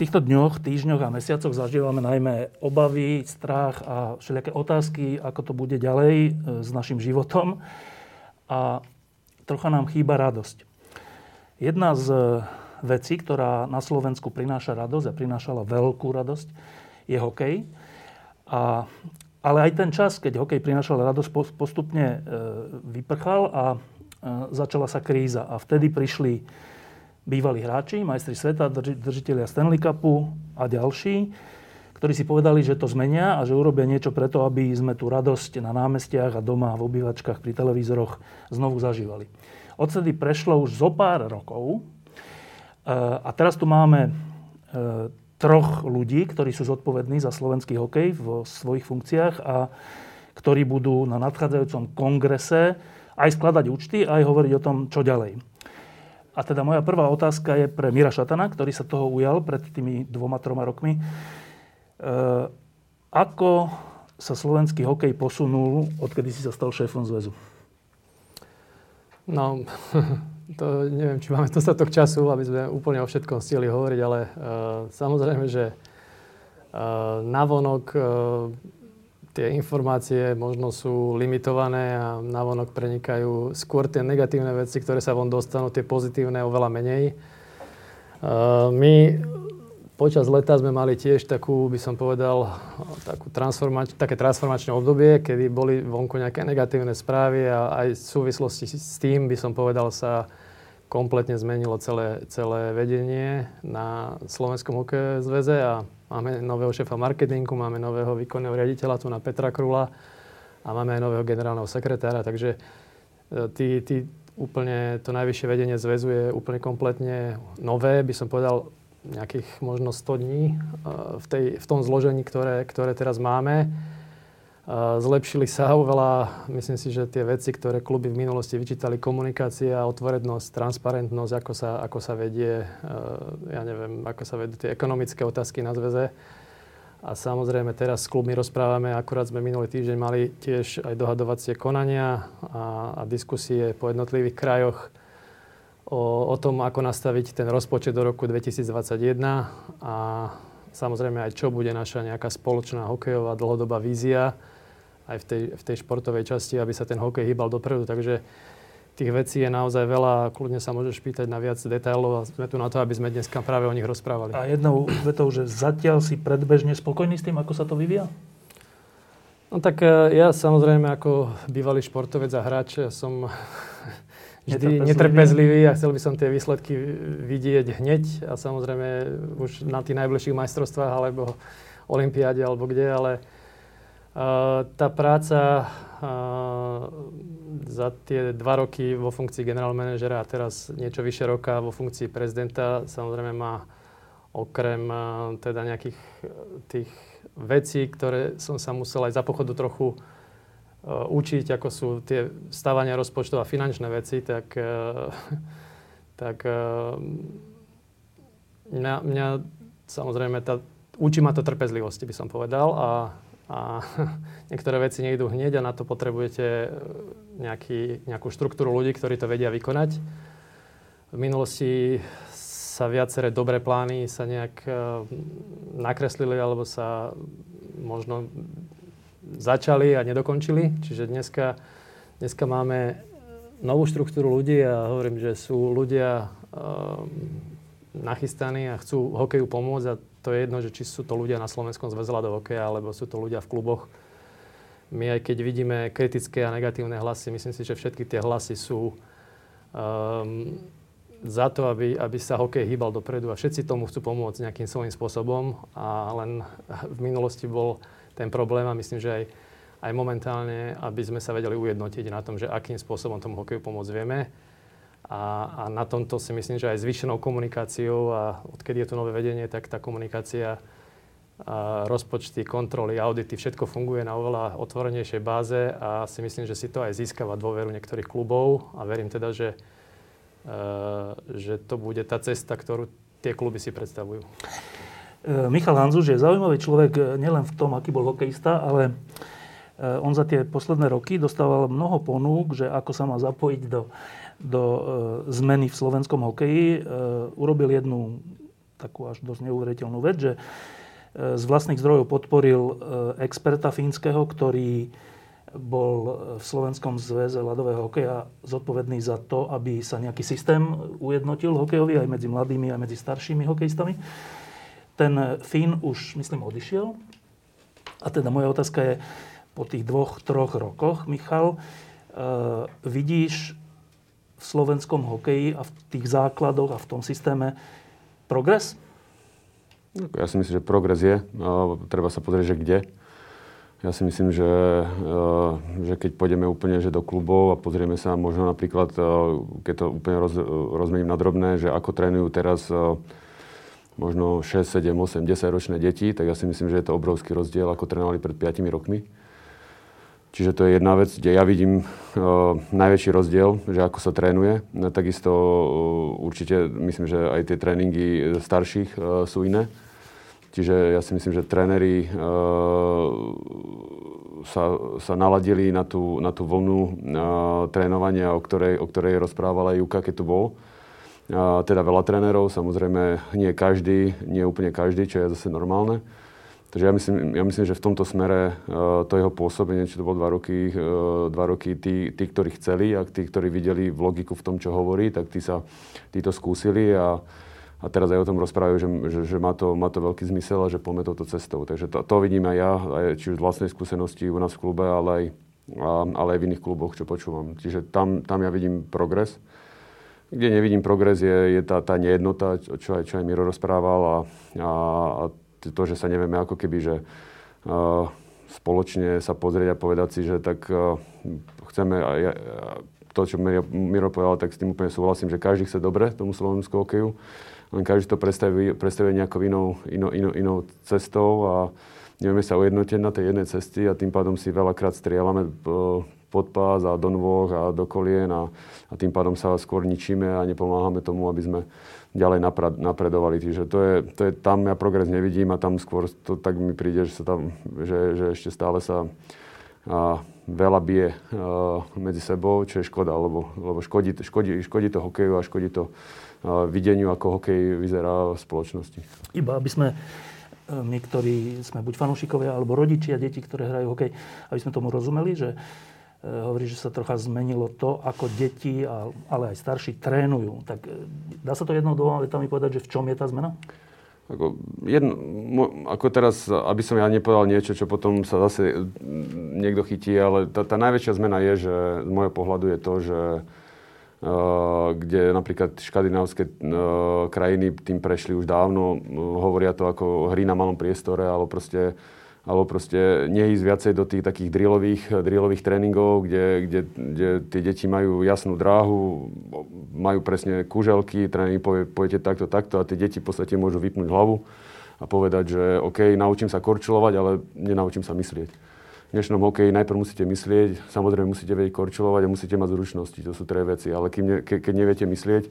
Týchto dňoch, týždňoch a mesiacoch zažívame najmä obavy, strach a všelijaké otázky, ako to bude ďalej e, s našim životom. A trocha nám chýba radosť. Jedna z vecí, ktorá na Slovensku prináša radosť a prinášala veľkú radosť, je hokej. A, ale aj ten čas, keď hokej prinášal radosť, postupne e, vyprchal a e, začala sa kríza. A vtedy prišli bývalí hráči, majstri sveta, drži, držiteľia Stanley Cupu a ďalší, ktorí si povedali, že to zmenia a že urobia niečo preto, aby sme tú radosť na námestiach a doma, v obývačkách, pri televízoroch znovu zažívali. Odtedy prešlo už zo pár rokov e, a teraz tu máme e, troch ľudí, ktorí sú zodpovední za slovenský hokej vo svojich funkciách a ktorí budú na nadchádzajúcom kongrese aj skladať účty, aj hovoriť o tom, čo ďalej. A teda moja prvá otázka je pre Mira Šatana, ktorý sa toho ujal pred tými dvoma, troma rokmi. E, ako sa slovenský hokej posunul, odkedy si sa stal šéfom zväzu? No, to neviem, či máme dostatok času, aby sme úplne o všetkom stihli hovoriť, ale uh, samozrejme, že uh, navonok uh, tie informácie možno sú limitované a navonok prenikajú skôr tie negatívne veci, ktoré sa von dostanú, tie pozitívne oveľa menej. My počas leta sme mali tiež takú, by som povedal, takú transformač- také transformačné obdobie, kedy boli vonku nejaké negatívne správy a aj v súvislosti s tým, by som povedal, sa kompletne zmenilo celé, celé vedenie na Slovenskom hokejovom zväze a Máme nového šéfa marketingu, máme nového výkonného riaditeľa tu na Petra Krula a máme aj nového generálneho sekretára, takže e, tí, tí úplne to najvyššie vedenie zväzu je úplne kompletne nové, by som povedal nejakých možno 100 dní e, v, tej, v tom zložení, ktoré, ktoré teraz máme. Zlepšili sa oveľa, myslím si, že tie veci, ktoré kluby v minulosti vyčítali, komunikácia, otvorenosť, transparentnosť, ako sa, ako sa vedie, e, ja neviem, ako sa vedú tie ekonomické otázky na zväze. A samozrejme teraz s klubmi rozprávame, akurát sme minulý týždeň mali tiež aj dohadovacie konania a, a diskusie po jednotlivých krajoch o, o tom, ako nastaviť ten rozpočet do roku 2021 a samozrejme aj čo bude naša nejaká spoločná hokejová dlhodobá vízia aj v tej, v tej športovej časti, aby sa ten hokej hýbal dopredu. Takže tých vecí je naozaj veľa. Kľudne sa môžeš pýtať na viac detailov a sme tu na to, aby sme dneska práve o nich rozprávali. A jednou vetou, že zatiaľ si predbežne spokojný s tým, ako sa to vyvíja? No tak e, ja samozrejme ako bývalý športovec a hráč som vždy netrpezlivý a chcel by som tie výsledky vidieť hneď a samozrejme už na tých najbližších majstrovstvách alebo olympiáde alebo kde, ale tá práca za tie dva roky vo funkcii generál manažera a teraz niečo vyše roka vo funkcii prezidenta samozrejme má okrem teda nejakých tých vecí, ktoré som sa musel aj za pochodu trochu učiť, ako sú tie stávania rozpočtov a finančné veci, tak, tak mňa, mňa samozrejme tá, učí ma to trpezlivosti, by som povedal. A a niektoré veci nejdú hneď a na to potrebujete e, nejaký, nejakú štruktúru ľudí, ktorí to vedia vykonať. V minulosti sa viaceré dobré plány sa nejak e, nakreslili alebo sa možno začali a nedokončili. Čiže dneska, dneska máme novú štruktúru ľudí a hovorím, že sú ľudia um, nachystaní a chcú hokeju pomôcť a to je jedno, že či sú to ľudia na Slovenskom do hokeja, alebo sú to ľudia v kluboch. My aj keď vidíme kritické a negatívne hlasy, myslím si, že všetky tie hlasy sú um, za to, aby, aby sa hokej hýbal dopredu a všetci tomu chcú pomôcť nejakým svojím spôsobom a len v minulosti bol ten problém a myslím, že aj, aj momentálne, aby sme sa vedeli ujednotiť na tom, že akým spôsobom tomu hokeju pomôcť vieme. A, a na tomto si myslím, že aj zvýšenou komunikáciou a odkedy je tu nové vedenie, tak tá komunikácia, a rozpočty, kontroly, audity, všetko funguje na oveľa otvorenejšej báze a si myslím, že si to aj získava dôveru niektorých klubov a verím teda, že, uh, že to bude tá cesta, ktorú tie kluby si predstavujú. E, Michal Hanzuš je zaujímavý človek e, nielen v tom, aký bol hokejista, ale on za tie posledné roky dostával mnoho ponúk, že ako sa má zapojiť do do e, zmeny v slovenskom hokeji, e, urobil jednu takú až dosť neuveriteľnú vec, že e, z vlastných zdrojov podporil experta fínskeho, ktorý bol v Slovenskom zväze ľadového hokeja zodpovedný za to, aby sa nejaký systém ujednotil hokejový aj medzi mladými, aj medzi staršími hokejistami. Ten Fín už, myslím, odišiel. A teda moja otázka je, po tých dvoch, troch rokoch, Michal, vidíš v slovenskom hokeji a v tých základoch a v tom systéme progres? Ja si myslím, že progres je. Treba sa pozrieť, že kde. Ja si myslím, že, že keď pôjdeme úplne že do klubov a pozrieme sa možno napríklad, keď to úplne roz, rozmením na drobné, že ako trénujú teraz možno 6, 7, 8, 10 ročné deti, tak ja si myslím, že je to obrovský rozdiel, ako trénovali pred 5 rokmi. Čiže to je jedna vec, kde ja vidím uh, najväčší rozdiel, že ako sa trénuje. No, takisto uh, určite myslím, že aj tie tréningy starších uh, sú iné. Čiže ja si myslím, že tréneri uh, sa, sa naladili na tú, na tú vlnu uh, trénovania, o ktorej, o ktorej rozprávala Juka, keď tu bol. Uh, teda veľa trénerov, samozrejme nie každý, nie úplne každý, čo je zase normálne. Takže ja myslím, ja myslím, že v tomto smere uh, to jeho pôsobenie, či to bolo dva roky, uh, dva roky tí, tí, ktorí chceli a tí, ktorí videli v logiku v tom, čo hovorí, tak tí, sa, tí to skúsili a, a teraz aj o tom rozprávajú, že, že, že má, to, má to veľký zmysel a že poďme touto cestou. Takže to, to vidím aj ja, aj, či už z vlastnej skúsenosti u nás v klube, ale aj, a, ale aj v iných kluboch, čo počúvam. Čiže tam, tam ja vidím progres. Kde nevidím progres je, je tá, tá nejednota, čo aj, čo aj Miro rozprával a, a, a to, že sa nevieme ako keby, že uh, spoločne sa pozrieť a povedať si, že tak uh, chceme, a ja, to, čo Miro, Miro povedal, tak s tým úplne súhlasím, že každý chce dobre tomu slovensku hokeju, len každý to predstaví, predstaví nejakou inou, inou, inou, inou cestou a nevieme sa ujednotiť na tej jednej cesty a tým pádom si veľakrát strieľame uh, pod pás a do nôh a do kolien a, a tým pádom sa skôr ničíme a nepomáhame tomu, aby sme ďalej napredovali. Čiže to je, to je, tam ja progres nevidím a tam skôr to tak mi príde, že, sa tam, že, že ešte stále sa a, veľa bije a, medzi sebou, čo je škoda, lebo, lebo škodí, škodí, škodí to hokeju a škodí to a, videniu, ako hokej vyzerá v spoločnosti. Iba aby sme e, my, ktorí sme buď fanúšikovia alebo rodičia detí, ktoré hrajú hokej, aby sme tomu rozumeli, že hovorí, že sa trocha zmenilo to, ako deti, ale aj starší trénujú. Tak eh, dá sa to jednou dvoma vetami povedať, že v čom je tá zmena? Ako, jedno, ako teraz, aby som ja nepovedal niečo, čo potom sa zase niekto chytí, ale tá, tá najväčšia zmena je, že z môjho pohľadu je to, že kde napríklad škandinávské krajiny tým prešli už dávno, hovoria to ako hry na malom priestore, ale proste alebo proste neísť viacej do tých takých drillových, drillových tréningov, kde, kde, kde tie deti majú jasnú dráhu, majú presne kuželky, tréning povie, pojete takto, takto a tie deti v podstate môžu vypnúť hlavu a povedať, že OK, naučím sa korčulovať, ale nenaučím sa myslieť. V dnešnom hokeji najprv musíte myslieť, samozrejme musíte vedieť korčulovať a musíte mať zručnosti, to sú tre veci, ale kým ne, ke, keď neviete myslieť,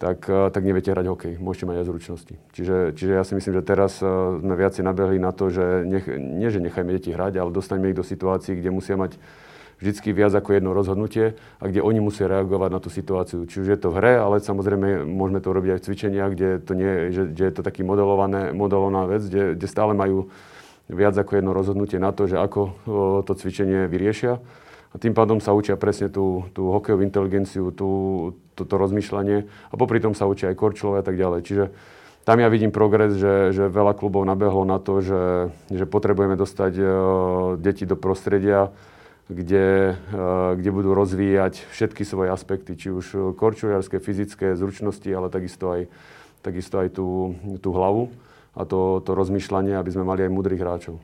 tak, eh, tak neviete hrať hokej. Môžete mať aj zručnosti. Čiže, čiže ja si myslím, že teraz eh, sme viacej nabehli na to, že nech, nie, že nechajme deti hrať, ale dostaneme ich do situácií, kde musia mať vždy viac ako jedno rozhodnutie a kde oni musia reagovať na tú situáciu. Či už je to v hre, ale samozrejme môžeme to robiť aj v cvičeniach, kde, to nie, že, kde je to taký modelované, modelovaná vec, kde, kde stále majú viac ako jedno rozhodnutie na to, že ako eh, to cvičenie vyriešia. A tým pádom sa učia presne tú, tú hokejovú inteligenciu, tú, toto rozmýšľanie a popri tom sa učia aj korčulové a tak ďalej. Čiže tam ja vidím progres, že, že veľa klubov nabehlo na to, že, že potrebujeme dostať uh, deti do prostredia, kde, uh, kde budú rozvíjať všetky svoje aspekty, či už korčuliarské, fyzické zručnosti, ale takisto aj, takisto aj tú, tú hlavu a to, to rozmýšľanie, aby sme mali aj múdrych hráčov.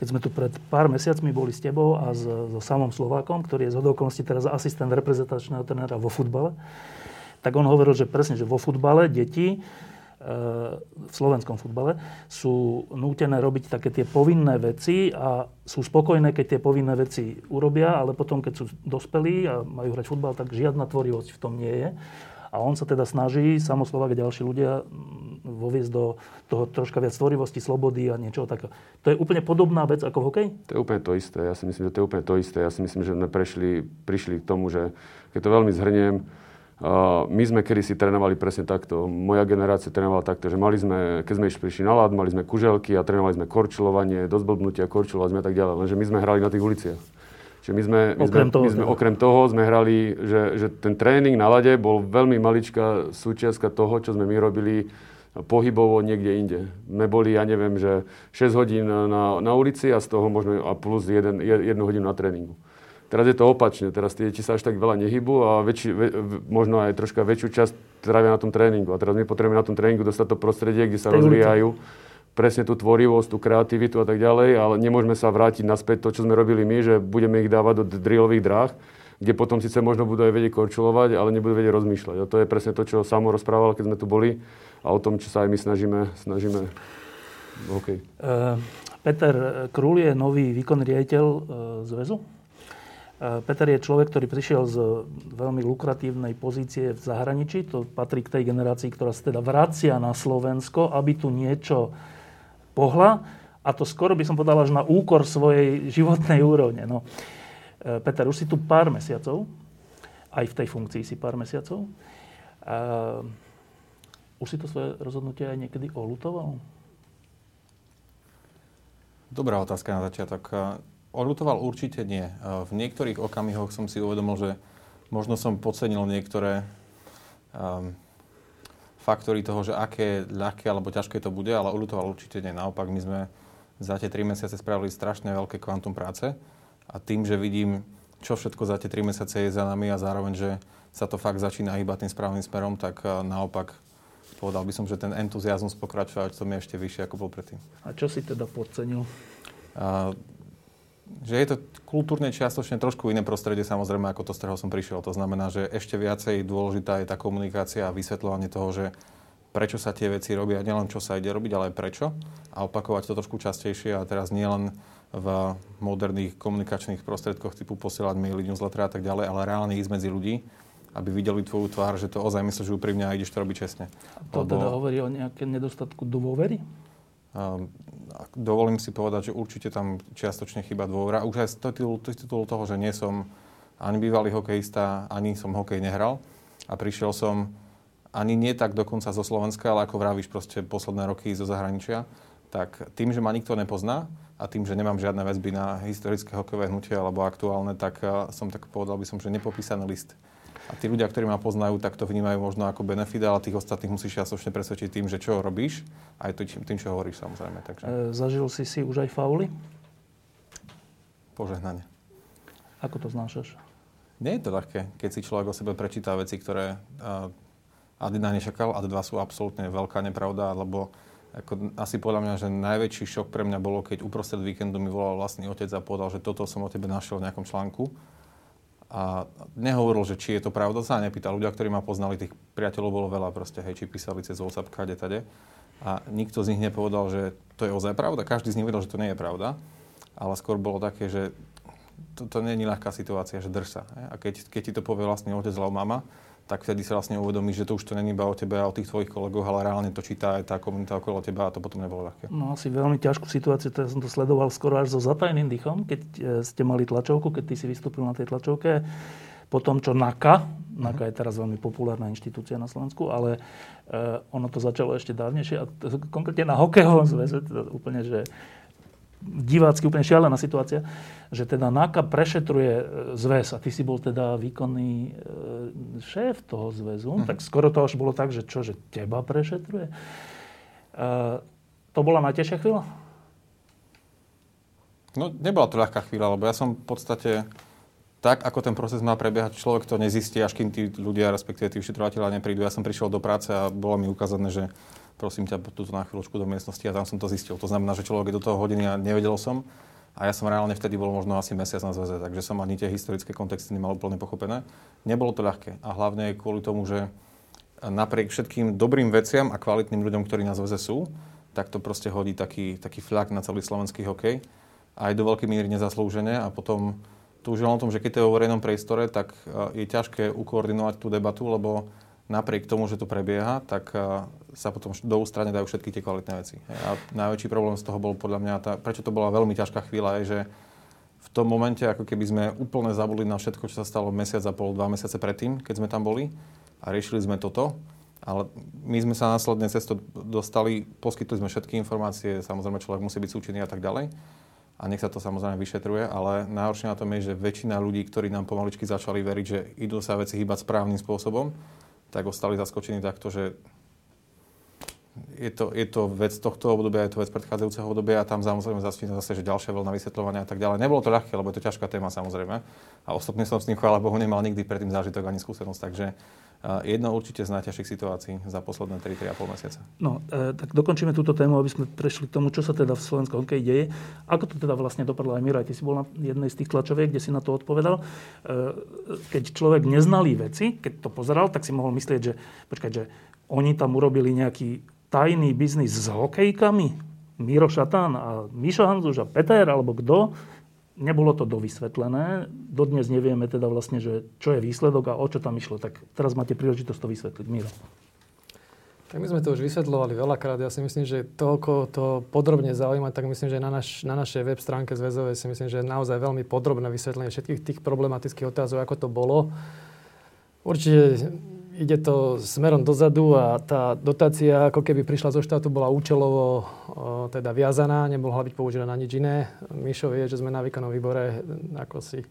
Keď sme tu pred pár mesiacmi boli s tebou a s, so samom Slovákom, ktorý je z okolností teraz asistent reprezentačného trénera vo futbale, tak on hovoril, že presne, že vo futbale deti v slovenskom futbale, sú nútené robiť také tie povinné veci a sú spokojné, keď tie povinné veci urobia, ale potom, keď sú dospelí a majú hrať futbal, tak žiadna tvorivosť v tom nie je. A on sa teda snaží, samoslovák a ďalší ľudia, voviesť do toho troška viac tvorivosti, slobody a niečo takého. To je úplne podobná vec ako v? To je úplne to isté. Ja si myslím, že to je úplne to isté. Ja si myslím, že sme prešli, prišli k tomu, že keď to veľmi zhrniem, my sme kedy si trénovali presne takto. Moja generácia trénovala takto, že mali sme, keď sme išli prišli na lad, mali sme kuželky a trénovali sme korčilovanie, dozblbnutia, korčilovali sme a tak ďalej. Lenže my sme hrali na tých uliciach. Čiže my sme, my okrem, sme, toho, my sme, teda. okrem toho sme hrali, že, že ten tréning na lade bol veľmi maličká súčiastka toho, čo sme my robili pohybovo niekde inde. My boli, ja neviem, že 6 hodín na, na ulici a z toho možno a plus 1 hodinu na tréningu. Teraz je to opačne. Teraz tie deti sa až tak veľa nehybu a väčši, ve, možno aj troška väčšiu časť trávia na tom tréningu. A teraz my potrebujeme na tom tréningu dostať to prostredie, kde sa rozvíjajú presne tú tvorivosť, tú kreativitu a tak ďalej, ale nemôžeme sa vrátiť naspäť to, čo sme robili my, že budeme ich dávať do drillových dráh, kde potom síce možno budú aj vedieť korčulovať, ale nebudú vedieť rozmýšľať. A to je presne to, čo Samo rozprával, keď sme tu boli a o tom, čo sa aj my snažíme, snažíme Okay. Uh, Peter Krul je nový výkonný riaditeľ uh, zväzu? Peter je človek, ktorý prišiel z veľmi lukratívnej pozície v zahraničí. To patrí k tej generácii, ktorá sa teda vracia na Slovensko, aby tu niečo pohla. A to skoro by som povedal až na úkor svojej životnej úrovne. No. E, Peter, už si tu pár mesiacov. Aj v tej funkcii si pár mesiacov. A už si to svoje rozhodnutie aj niekedy olutoval? Dobrá otázka na začiatok. Odlutoval určite nie. V niektorých okamihoch som si uvedomil, že možno som podcenil niektoré um, faktory toho, že aké ľahké alebo ťažké to bude, ale odlutoval určite nie. Naopak, my sme za tie 3 mesiace spravili strašne veľké kvantum práce a tým, že vidím, čo všetko za tie 3 mesiace je za nami a zároveň, že sa to fakt začína hýbať tým správnym smerom, tak naopak povedal by som, že ten entuziasmus pokračovať to je ešte vyššie, ako bol predtým. A čo si teda podcenil? Uh, že je to kultúrne čiastočne trošku iné prostredie, samozrejme, ako to, z ktorého som prišiel. To znamená, že ešte viacej dôležitá je tá komunikácia a vysvetľovanie toho, že prečo sa tie veci robia, nielen čo sa ide robiť, ale aj prečo. A opakovať to trošku častejšie a teraz nielen v moderných komunikačných prostredkoch typu posielať maily, newsletter a tak ďalej, ale reálne ísť medzi ľudí, aby videli tvoju tvár, že to ozaj myslíš úprimne a ideš to robiť čestne. A to Lebo... teda hovorí o nejaké nedostatku dôvery? Um, dovolím si povedať, že určite tam čiastočne chyba dôvera. Už aj z titulu, toho, že nie som ani bývalý hokejista, ani som hokej nehral. A prišiel som ani nie tak dokonca zo Slovenska, ale ako vravíš proste posledné roky zo zahraničia. Tak tým, že ma nikto nepozná a tým, že nemám žiadne väzby na historické hokejové hnutie alebo aktuálne, tak eh, som tak povedal by som, že nepopísaný list a tí ľudia, ktorí ma poznajú, tak to vnímajú možno ako benefit, ale tých ostatných musíš čiastočne presvedčiť tým, že čo robíš, aj tým, tým čo hovoríš samozrejme. Takže... E, zažil si si už aj fauly? Požehnanie. Ako to znášaš? Nie je to ľahké, keď si človek o sebe prečíta veci, ktoré uh, Adina nečakal, a dva sú absolútne veľká nepravda, lebo ako, asi podľa mňa, že najväčší šok pre mňa bolo, keď uprostred víkendu mi volal vlastný otec a povedal, že toto som o tebe našiel v nejakom článku a nehovoril, že či je to pravda, sa nepýtal. Ľudia, ktorí ma poznali, tých priateľov bolo veľa proste, hej, či písali cez WhatsApp, kade, tade. A nikto z nich nepovedal, že to je ozaj pravda. Každý z nich vedel, že to nie je pravda. Ale skôr bolo také, že to, to nie je ľahká situácia, že drž sa. Hej. A keď, keď ti to povie vlastne otec alebo mama, tak vtedy sa vlastne uvedomíš, že to už to není iba o tebe a o tých tvojich kolegoch, ale reálne to číta aj tá komunita okolo teba a to potom nebolo ľahké. No asi veľmi ťažkú situáciu, to ja som to sledoval skoro až so zatajným dýchom, keď e, ste mali tlačovku, keď ty si vystúpil na tej tlačovke. Po tom, čo NAKA, NAKA je teraz veľmi populárna inštitúcia na Slovensku, ale uh, ono to začalo ešte dávnejšie a konkrétne na hokejovom zväze, úplne, že divácky úplne šialená situácia, že teda NAKA prešetruje e, zväz a ty si bol teda výkonný e, šéf toho zväzu, hm. tak skoro to až bolo tak, že čo, že teba prešetruje? E, to bola najtežšia chvíľa? No, nebola to ľahká chvíľa, lebo ja som v podstate tak, ako ten proces má prebiehať, človek to nezistí, až kým tí ľudia, respektíve tí vyšetrovateľa neprídu. Ja som prišiel do práce a bolo mi ukázané, že prosím ťa, túto na chvíľočku do miestnosti a tam som to zistil. To znamená, že človek je do toho hodiny a nevedel som. A ja som reálne vtedy bol možno asi mesiac na zväze, takže som ani tie historické kontexty nemal úplne pochopené. Nebolo to ľahké a hlavne kvôli tomu, že napriek všetkým dobrým veciam a kvalitným ľuďom, ktorí na zväze sú, tak to proste hodí taký, taký flak na celý slovenský hokej. Aj do veľkej míry nezaslúžene a potom tu už o tom, že keď to je o verejnom priestore, tak je ťažké ukoordinovať tú debatu, lebo napriek tomu, že to prebieha, tak sa potom do ústrane dajú všetky tie kvalitné veci. A najväčší problém z toho bol podľa mňa, tá, prečo to bola veľmi ťažká chvíľa, je, že v tom momente, ako keby sme úplne zabudli na všetko, čo sa stalo mesiac a pol, dva mesiace predtým, keď sme tam boli a riešili sme toto, ale my sme sa následne cez to dostali, poskytli sme všetky informácie, samozrejme človek musí byť súčinný a tak ďalej a nech sa to samozrejme vyšetruje, ale najhoršie na tom je, že väčšina ľudí, ktorí nám pomaličky začali veriť, že idú sa veci hýbať správnym spôsobom, tak ostali zaskočení takto, že je to, je to vec tohto obdobia, je to vec predchádzajúceho obdobia a tam samozrejme začína zase, že ďalšia vlna vysvetľovania a tak ďalej. Nebolo to ľahké, lebo je to ťažká téma samozrejme. A ostatne som s tým, chvála Bohu, nemal nikdy predtým zážitok ani skúsenosť, takže jedno určite z najťažších situácií za posledné 3-3,5 mesiace. No, e, tak dokončíme túto tému, aby sme prešli k tomu, čo sa teda v slovenskom hokeji deje. Ako to teda vlastne dopadlo aj Miro, aj ty si bol na jednej z tých tlačoviek, kde si na to odpovedal. E, keď človek neznalý veci, keď to pozeral, tak si mohol myslieť, že, počkať, že oni tam urobili nejaký tajný biznis s hokejkami, Miro Šatán a Mišo Hanzuš a Peter, alebo kto, nebolo to dovysvetlené. Dodnes nevieme teda vlastne, že čo je výsledok a o čo tam išlo. Tak teraz máte príležitosť to vysvetliť. Miro. Tak my sme to už vysvetľovali veľakrát. Ja si myslím, že toľko to podrobne zaujíma, tak myslím, že na, naš, na našej web stránke zväzovej si myslím, že je naozaj veľmi podrobné vysvetlenie všetkých tých problematických otázok, ako to bolo. Určite ide to smerom dozadu a tá dotácia, ako keby prišla zo štátu, bola účelovo o, teda viazaná, nemohla byť použitá na nič iné. Mišo vie, že sme na výkonnom výbore ako si e,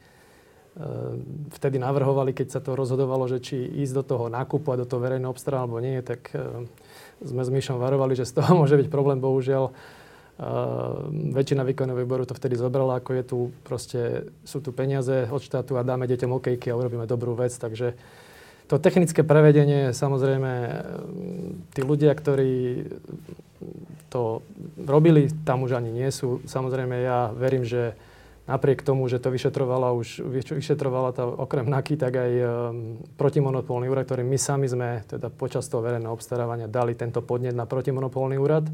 vtedy navrhovali, keď sa to rozhodovalo, že či ísť do toho nákupu a do toho verejného obstarania alebo nie, tak e, sme s Mišom varovali, že z toho môže byť problém, bohužiaľ. Uh, väčšina výkonného výboru to vtedy zobrala, ako je tu proste, sú tu peniaze od štátu a dáme deťom okejky a urobíme dobrú vec, takže to technické prevedenie, samozrejme, tí ľudia, ktorí to robili, tam už ani nie sú. Samozrejme, ja verím, že napriek tomu, že to vyšetrovala už, vyšetrovala to okrem NAKY, tak aj um, protimonopolný úrad, ktorý my sami sme teda počas toho verejného obstarávania dali tento podnet na protimonopolný úrad,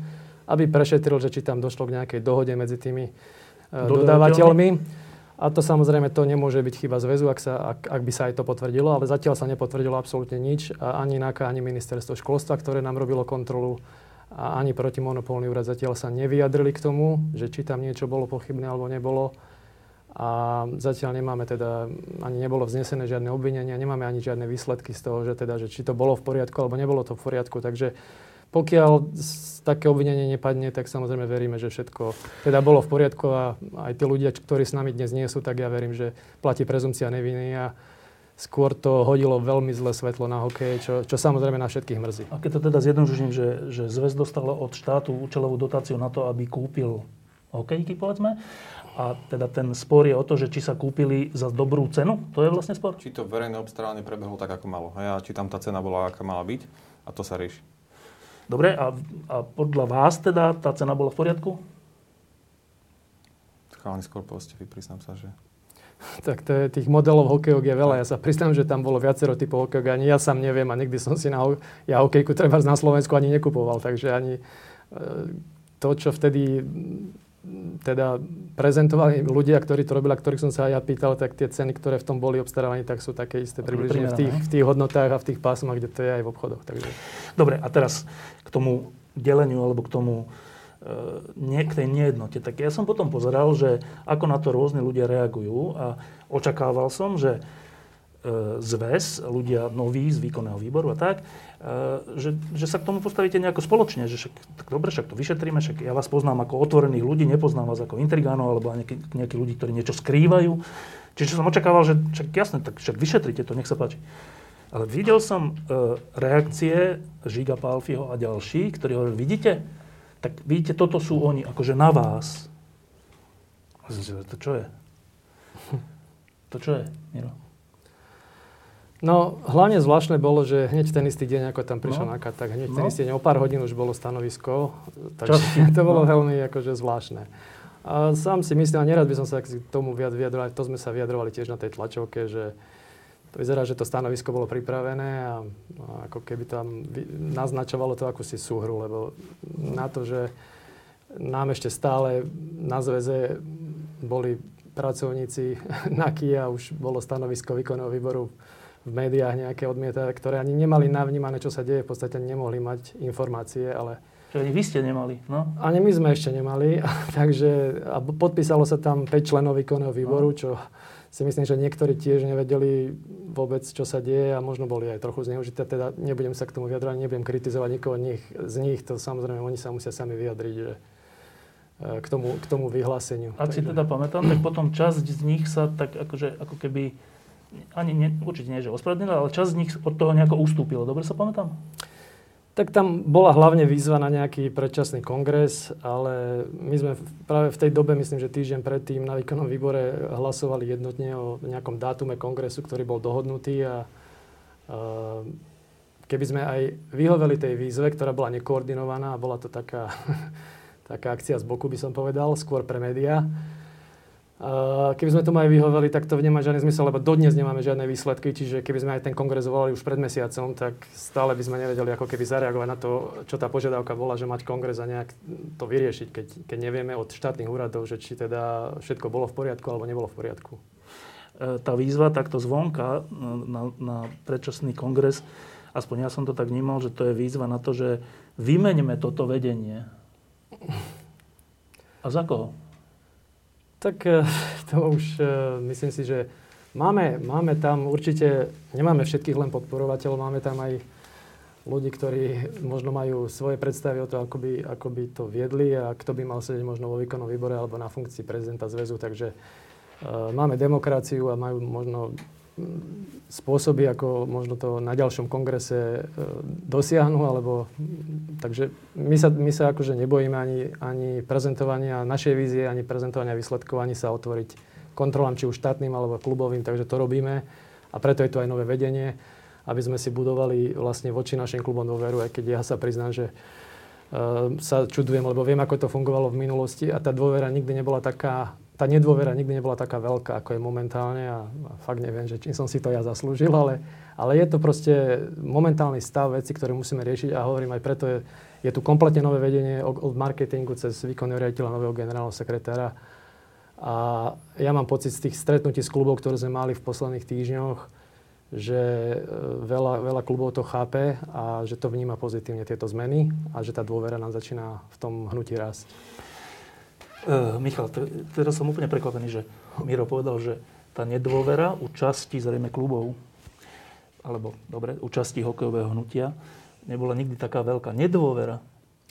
aby prešetril, že či tam došlo k nejakej dohode medzi tými uh, dodávateľmi. A to samozrejme to nemôže byť chyba zväzu, ak, sa, ak, ak by sa aj to potvrdilo, ale zatiaľ sa nepotvrdilo absolútne nič. Ani NAKA, ani ministerstvo školstva, ktoré nám robilo kontrolu, a ani protimonopolný úrad zatiaľ sa nevyjadrili k tomu, že či tam niečo bolo pochybné alebo nebolo. A zatiaľ nemáme teda, ani nebolo vznesené žiadne obvinenia, nemáme ani žiadne výsledky z toho, že teda, že či to bolo v poriadku alebo nebolo to v poriadku. Takže pokiaľ také obvinenie nepadne, tak samozrejme veríme, že všetko teda bolo v poriadku a aj tí ľudia, ktorí s nami dnes nie sú, tak ja verím, že platí prezumcia neviny a skôr to hodilo veľmi zlé svetlo na hokej, čo, čo samozrejme na všetkých mrzí. A keď to teda zjednoduším, že, že zväz dostal od štátu účelovú dotáciu na to, aby kúpil hokejky, povedzme, a teda ten spor je o to, že či sa kúpili za dobrú cenu, to je vlastne spor? Či to verejné obstarávanie prebehlo tak, ako malo. A či tam tá cena bola, aká mala byť. A to sa rieši. Dobre, a, a podľa vás teda tá cena bola v poriadku? Chalani skôr povedzte, priznám sa, že... Tak to je, tých modelov hokejok je veľa. Ja sa priznám, že tam bolo viacero typov hokejok. Ani ja sám neviem a nikdy som si na, ja hokejku treba na Slovensku ani nekupoval. Takže ani e, to, čo vtedy teda prezentovali ľudia, ktorí to robili, a ktorých som sa aj ja pýtal, tak tie ceny, ktoré v tom boli obstarávaní, tak sú také isté približne v tých, v tých hodnotách a v tých pásmach, kde to je aj v obchodoch. Takže... Dobre, a teraz k tomu deleniu alebo k tomu e, nie, k tej nejednote. Tak ja som potom pozeral, že ako na to rôzne ľudia reagujú a očakával som, že e, zväz, ľudia noví z výkonného výboru a tak, že, že sa k tomu postavíte nejako spoločne, že však, tak dobre, však to vyšetríme, však ja vás poznám ako otvorených ľudí, nepoznám vás ako intrigánov alebo nejakí, nejakí ľudí, ktorí niečo skrývajú. Čiže som očakával, že však jasne, tak však vyšetrite to, nech sa páči. Ale videl som e, reakcie Žiga Palfiho a ďalší, ktorí hovorili, vidíte, tak vidíte, toto sú oni, akože na vás. To čo je? To čo je, Miro? No, hlavne zvláštne bolo, že hneď ten istý deň, ako tam prišiel no. Nakat, tak hneď no. ten istý deň, o pár hodín už bolo stanovisko. Takže to bolo no. veľmi akože zvláštne. A sám si myslím, a nerad by som sa k tomu vyjadroval, to sme sa vyjadrovali tiež na tej tlačovke, že to vyzerá, že to stanovisko bolo pripravené a, a ako keby tam naznačovalo to akúsi súhru, lebo na to, že nám ešte stále na zväze boli pracovníci na KIA, už bolo stanovisko výkonného výboru v médiách nejaké odmietavé, ktoré ani nemali navnímané, čo sa deje, v podstate nemohli mať informácie, ale čo ani vy ste nemali, no? Ani my sme ešte nemali, takže a podpísalo sa tam 5 členov výkonného výboru, no. čo si myslím, že niektorí tiež nevedeli vôbec, čo sa deje a možno boli aj trochu zneužité. Teda nebudem sa k tomu vyjadrovať, nebudem kritizovať nikoho nich, z nich, to samozrejme oni sa musia sami vyjadriť, že e, k tomu, k tomu vyhláseniu. Ak si teda pamätám, tak potom časť z nich sa tak akože, ako keby, ani ne, určite nie, že ospravedlnila, ale časť z nich od toho nejako ustúpilo. Dobre sa pamätám? Tak tam bola hlavne výzva na nejaký predčasný kongres, ale my sme práve v tej dobe, myslím, že týždeň predtým na výkonnom výbore hlasovali jednotne o nejakom dátume kongresu, ktorý bol dohodnutý a keby sme aj vyhoveli tej výzve, ktorá bola nekoordinovaná a bola to taká, taká akcia z boku, by som povedal, skôr pre médiá, Keby sme tomu aj vyhoveli, tak to nemá žiadny zmysel, lebo dodnes nemáme žiadne výsledky, čiže keby sme aj ten kongres volali už pred mesiacom, tak stále by sme nevedeli ako keby zareagovať na to, čo tá požiadavka bola, že mať kongres a nejak to vyriešiť, keď, keď nevieme od štátnych úradov, že či teda všetko bolo v poriadku alebo nebolo v poriadku. E, tá výzva takto zvonka na, na predčasný kongres, aspoň ja som to tak vnímal, že to je výzva na to, že vymeňme toto vedenie. A za koho? Tak eh, to už eh, myslím si, že máme, máme tam určite, nemáme všetkých len podporovateľov, máme tam aj ľudí, ktorí možno majú svoje predstavy o to, ako by, ako by to viedli a kto by mal sedieť možno vo výkonnom výbore alebo na funkcii prezidenta zväzu. Takže uh, máme demokraciu a majú možno spôsoby, ako možno to na ďalšom kongrese e, dosiahnu, alebo takže my sa, my sa akože nebojíme ani, ani prezentovania našej vízie, ani prezentovania výsledkov, ani sa otvoriť kontrolám, či už štátnym alebo klubovým, takže to robíme. A preto je to aj nové vedenie, aby sme si budovali vlastne voči našim klubom dôveru, aj keď ja sa priznám, že uh, sa čudujem, lebo viem, ako to fungovalo v minulosti a tá dôvera nikdy nebola taká tá nedôvera nikdy nebola taká veľká, ako je momentálne a, a fakt neviem, že čím som si to ja zaslúžil, ale, ale je to proste momentálny stav veci, ktoré musíme riešiť a hovorím aj preto je, je tu kompletne nové vedenie od marketingu cez výkonného riaditeľa, nového generálneho sekretára. A ja mám pocit z tých stretnutí s klubov, ktoré sme mali v posledných týždňoch, že e, veľa, veľa klubov to chápe a že to vníma pozitívne tieto zmeny a že tá dôvera nám začína v tom hnutí rásť. Uh, Michal, t- teraz som úplne prekvapený, že Miro povedal, že tá nedôvera u časti zrejme klubov, alebo dobre, u časti hokejového hnutia, nebola nikdy taká veľká. Nedôvera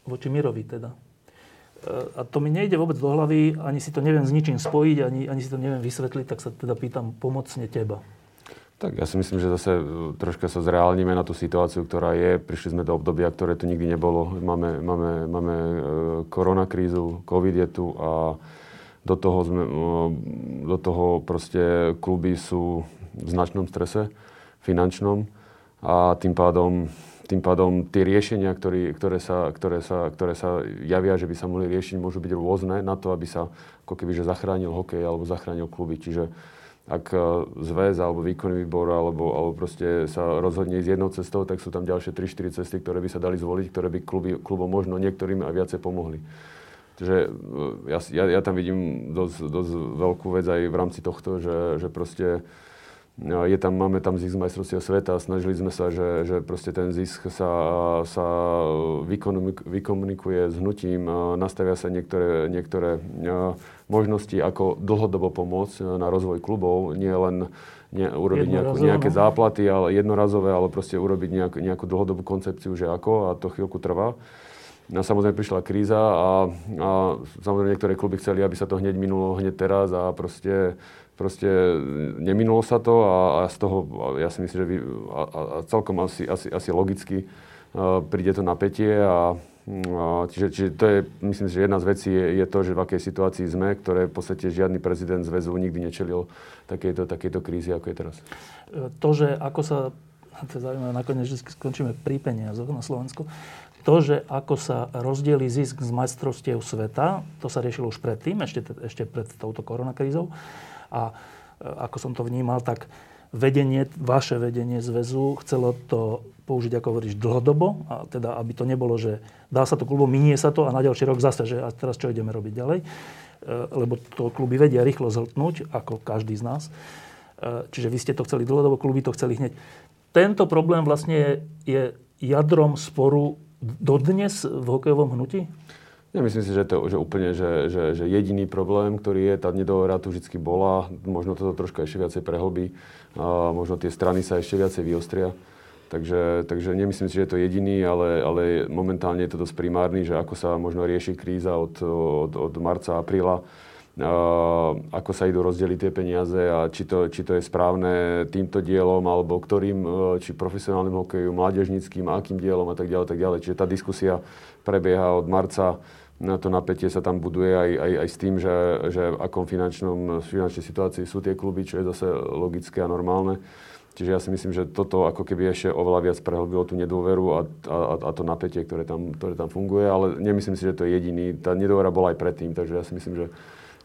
voči Mirovi teda. Uh, a to mi nejde vôbec do hlavy, ani si to neviem s ničím spojiť, ani, ani si to neviem vysvetliť, tak sa teda pýtam pomocne teba. Tak ja si myslím, že zase e, troška sa zreálnime na tú situáciu, ktorá je. Prišli sme do obdobia, ktoré tu nikdy nebolo. Máme, máme, máme e, koronakrízu, covid je tu a do toho, sme, e, do toho proste kluby sú v značnom strese finančnom a tým pádom, tým pádom tie riešenia, ktorý, ktoré, sa, ktoré, sa, ktoré sa javia, že by sa mohli riešiť, môžu byť rôzne na to, aby sa ako keby že zachránil hokej alebo zachránil kluby. Čiže ak e, zväz alebo výkonný výbor alebo, alebo proste sa rozhodne ísť jednou cestou, tak sú tam ďalšie 3-4 cesty, ktoré by sa dali zvoliť, ktoré by kluby, klubom možno niektorým aj viacej pomohli. Takže e, ja, ja, ja tam vidím dosť, dosť veľkú vec aj v rámci tohto, že, že proste je tam, máme tam zisk majstrovstiev sveta a snažili sme sa, že, že proste ten zisk sa, sa vykomunikuje s hnutím, nastavia sa niektoré, niektoré možnosti, ako dlhodobo pomôcť na rozvoj klubov, nie len nie, urobiť nejakú, nejaké no. záplaty, ale jednorazové, ale proste urobiť nejakú, nejakú dlhodobú koncepciu, že ako a to chvíľku trvá. A samozrejme prišla kríza a, a samozrejme niektoré kluby chceli, aby sa to hneď minulo, hneď teraz a proste proste neminulo sa to a, a z toho, ja si myslím, že vy, a, a celkom asi, asi, asi logicky uh, príde to napätie a, No, čiže, čiže to je, myslím si, že jedna z vecí je, je to, že v akej situácii sme, ktoré v podstate žiadny prezident zväzu nikdy nečelil takejto, takejto krízy, ako je teraz. To, že ako sa, to je zaujímavé, nakoniec vždy skončíme pri peniazoch na Slovensku, to, že ako sa rozdieli zisk z majstrovstiev sveta, to sa riešilo už predtým, ešte, ešte pred touto koronakrízou. A e, ako som to vnímal, tak vedenie, vaše vedenie zväzu chcelo to použiť, ako hovoríš, dlhodobo, a teda aby to nebolo, že dá sa to klubom, minie sa to a na ďalší rok zase, že a teraz čo ideme robiť ďalej. E, lebo to kluby vedia rýchlo zhltnúť, ako každý z nás. E, čiže vy ste to chceli dlhodobo, kluby to chceli hneď. Tento problém vlastne je, jadrom sporu dodnes v hokejovom hnutí? Nemyslím si, že to že úplne, že, že, že jediný problém, ktorý je, tá nedôvera tu vždy bola, možno toto troška ešte viacej prehlbí, a možno tie strany sa ešte viacej vyostria. Takže, takže nemyslím si, že je to jediný, ale, ale momentálne je to dosť primárny, že ako sa možno rieši kríza od, od, od marca, apríla, ako sa idú rozdeliť tie peniaze a či to, či to je správne týmto dielom, alebo ktorým, e, či profesionálnym hokeju, mládežnickým, akým dielom a tak ďalej, tak ďalej. Čiže tá diskusia prebieha od marca na to napätie sa tam buduje aj, aj, aj s tým, že, že v akom finančnom, finančnej situácii sú tie kluby, čo je zase logické a normálne. Čiže ja si myslím, že toto ako keby ešte oveľa viac prehlbilo tú nedôveru a, a, a to napätie, ktoré tam, ktoré tam funguje, ale nemyslím si, že to je jediný. Tá nedôvera bola aj predtým, takže ja si myslím, že,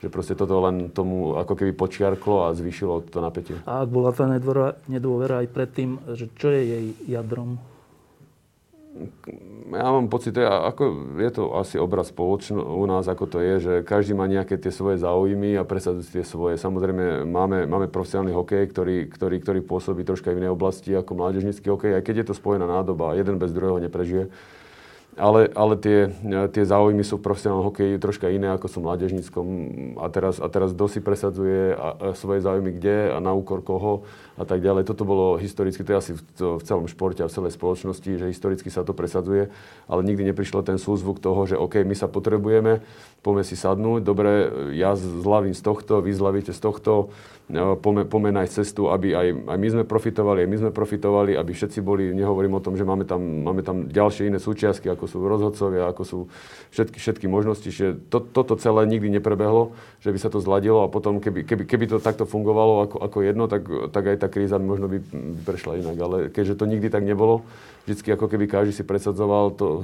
že proste toto len tomu ako keby počiarklo a zvýšilo to napätie. A bola tá nedôvera, nedôvera aj predtým, že čo je jej jadrom? Ja mám pocit, je, ako, je to asi obraz spoločno u nás, ako to je, že každý má nejaké tie svoje záujmy a presadzuje tie svoje. Samozrejme, máme, máme profesionálny hokej, ktorý, ktorý, ktorý pôsobí troška v inej oblasti ako mládežnický hokej, aj keď je to spojená nádoba, jeden bez druhého neprežije ale, ale tie, tie záujmy sú v profesionálnom hokeji troška iné ako sú v mládežníckom. A teraz, a teraz kto si presadzuje a, a svoje záujmy kde a na úkor koho a tak ďalej. Toto bolo historicky, to je asi v, v celom športe a v celej spoločnosti, že historicky sa to presadzuje, ale nikdy neprišlo ten súzvuk toho, že OK, my sa potrebujeme, poďme si sadnúť, dobre, ja zľavím z tohto, vy zľavíte z tohto, poďme, poďme nájsť cestu, aby aj, aj my sme profitovali, aj my sme profitovali, aby všetci boli, nehovorím o tom, že máme tam, máme tam ďalšie iné súčiastky, ako sú rozhodcovia, ako sú všetky, všetky možnosti. Čiže to, toto celé nikdy neprebehlo, že by sa to zladilo a potom, keby, keby, keby to takto fungovalo ako, ako jedno, tak, tak aj tá kríza možno by, prešla inak. Ale keďže to nikdy tak nebolo, vždycky ako keby každý si predsadzoval, to,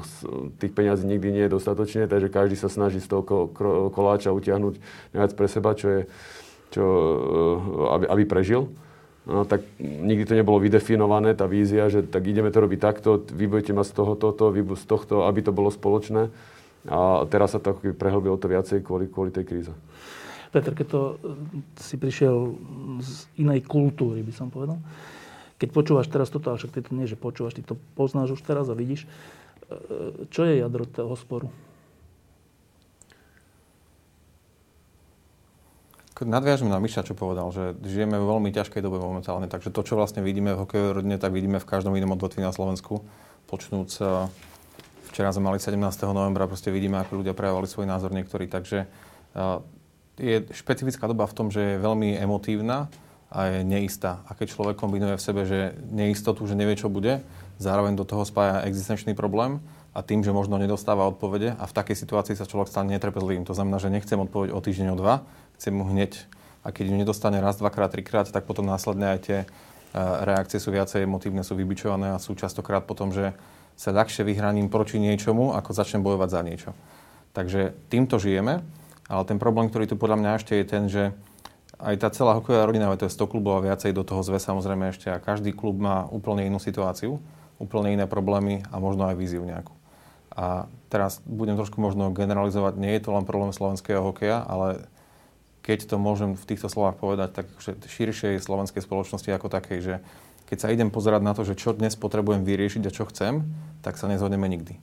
tých peňazí nikdy nie je dostatočne, takže každý sa snaží z toho koláča utiahnuť najviac pre seba, čo je, čo, eh, aby, aby prežil. No, tak nikdy to nebolo vydefinované, tá vízia, že tak ideme to robiť takto, vy budete mať z toho toto, vy z tohto, aby to bolo spoločné. A teraz sa to prehlbilo to viacej kvôli, kvôli tej kríze. Peter, keď to eh, si prišiel z inej kultúry, by som povedal, keď počúvaš teraz toto, a však ty to nie, že počúvaš, ty to poznáš už teraz a vidíš, e, čo je jadro toho sporu? Nadviažem na Miša, čo povedal, že žijeme v veľmi ťažkej dobe momentálne, takže to, čo vlastne vidíme v hokejovej rodine, tak vidíme v každom inom odvetví na Slovensku. Počnúc, e, včera sme mali 17. novembra, proste vidíme, ako ľudia prejavovali svoj názor niektorí, takže je špecifická doba v tom, že je veľmi emotívna, a je neistá. A keď človek kombinuje v sebe, že neistotu, že nevie, čo bude, zároveň do toho spája existenčný problém a tým, že možno nedostáva odpovede a v takej situácii sa človek stane netrpezlivým. To znamená, že nechcem odpoveď o týždeň, o dva, chcem mu hneď. A keď ju nedostane raz, dvakrát, trikrát, tak potom následne aj tie e, reakcie sú viacej emotívne, sú vybičované a sú častokrát potom, že sa ľahšie vyhraním proti niečomu, ako začnem bojovať za niečo. Takže týmto žijeme, ale ten problém, ktorý tu podľa mňa ešte je ten, že aj tá celá hokejová rodina, to je 100 klubov a viacej do toho zve samozrejme ešte a každý klub má úplne inú situáciu, úplne iné problémy a možno aj víziu nejakú. A teraz budem trošku možno generalizovať, nie je to len problém slovenského hokeja, ale keď to môžem v týchto slovách povedať, tak širšej slovenskej spoločnosti ako takej, že keď sa idem pozerať na to, že čo dnes potrebujem vyriešiť a čo chcem, tak sa nezhodneme nikdy.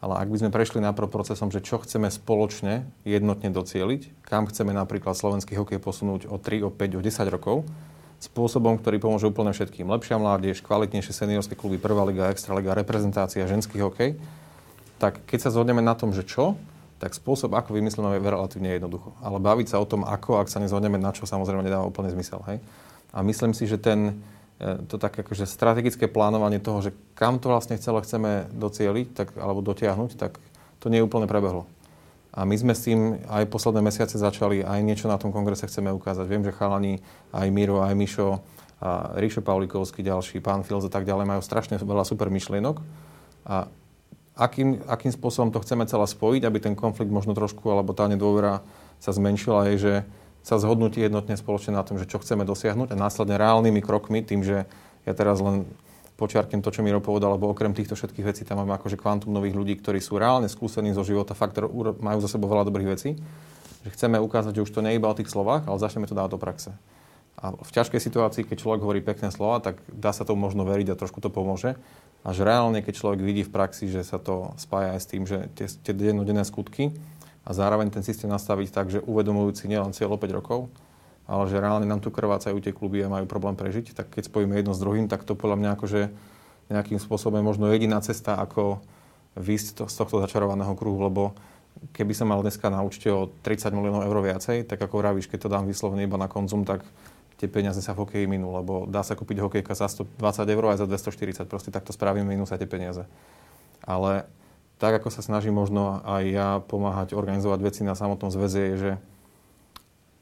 Ale ak by sme prešli najprv procesom, že čo chceme spoločne jednotne docieliť, kam chceme napríklad slovenský hokej posunúť o 3, o 5, o 10 rokov, spôsobom, ktorý pomôže úplne všetkým. Lepšia mládež, kvalitnejšie seniorské kluby, prvá liga, extraliga, reprezentácia, ženský hokej. Tak keď sa zhodneme na tom, že čo, tak spôsob, ako vymyslíme, je relatívne jednoducho. Ale baviť sa o tom, ako, ak sa nezhodneme na čo, samozrejme nedáva úplne zmysel. Hej? A myslím si, že ten, to také akože strategické plánovanie toho, že kam to vlastne celé chceme docieliť, tak, alebo dotiahnuť, tak to nie úplne prebehlo. A my sme s tým aj posledné mesiace začali, aj niečo na tom kongrese chceme ukázať. Viem, že chalani, aj Miro, aj Mišo, a Ríšo Pavlikovský, ďalší, pán Filz a tak ďalej, majú strašne veľa super myšlienok. A akým, akým spôsobom to chceme celé spojiť, aby ten konflikt možno trošku, alebo tá nedôvera sa zmenšila, je, že sa zhodnúť jednotne spoločne na tom, že čo chceme dosiahnuť a následne reálnymi krokmi, tým, že ja teraz len počiarknem to, čo Miro povedal, lebo okrem týchto všetkých vecí tam máme akože kvantum nových ľudí, ktorí sú reálne skúsení zo života, fakt majú za sebou veľa dobrých vecí. Že chceme ukázať, že už to nie je iba o tých slovách, ale začneme to dávať do praxe. A v ťažkej situácii, keď človek hovorí pekné slova, tak dá sa to možno veriť a trošku to pomôže. Až reálne, keď človek vidí v praxi, že sa to spája aj s tým, že tie, tie dennodenné skutky a zároveň ten systém nastaviť tak, že uvedomujúci nielen cieľ o 5 rokov, ale že reálne nám tu krvácajú tie kluby a majú problém prežiť, tak keď spojíme jedno s druhým, tak to podľa mňa akože nejakým spôsobom je možno jediná cesta, ako výjsť to, z tohto začarovaného kruhu, lebo keby som mal dneska na účte o 30 miliónov eur viacej, tak ako vravíš, keď to dám vyslovene iba na konzum, tak tie peniaze sa v hokeji minú, lebo dá sa kúpiť hokejka za 120 eur aj za 240, proste takto spravíme, minú sa tie peniaze. Ale tak, ako sa snažím možno aj ja pomáhať organizovať veci na samotnom zväze, je, že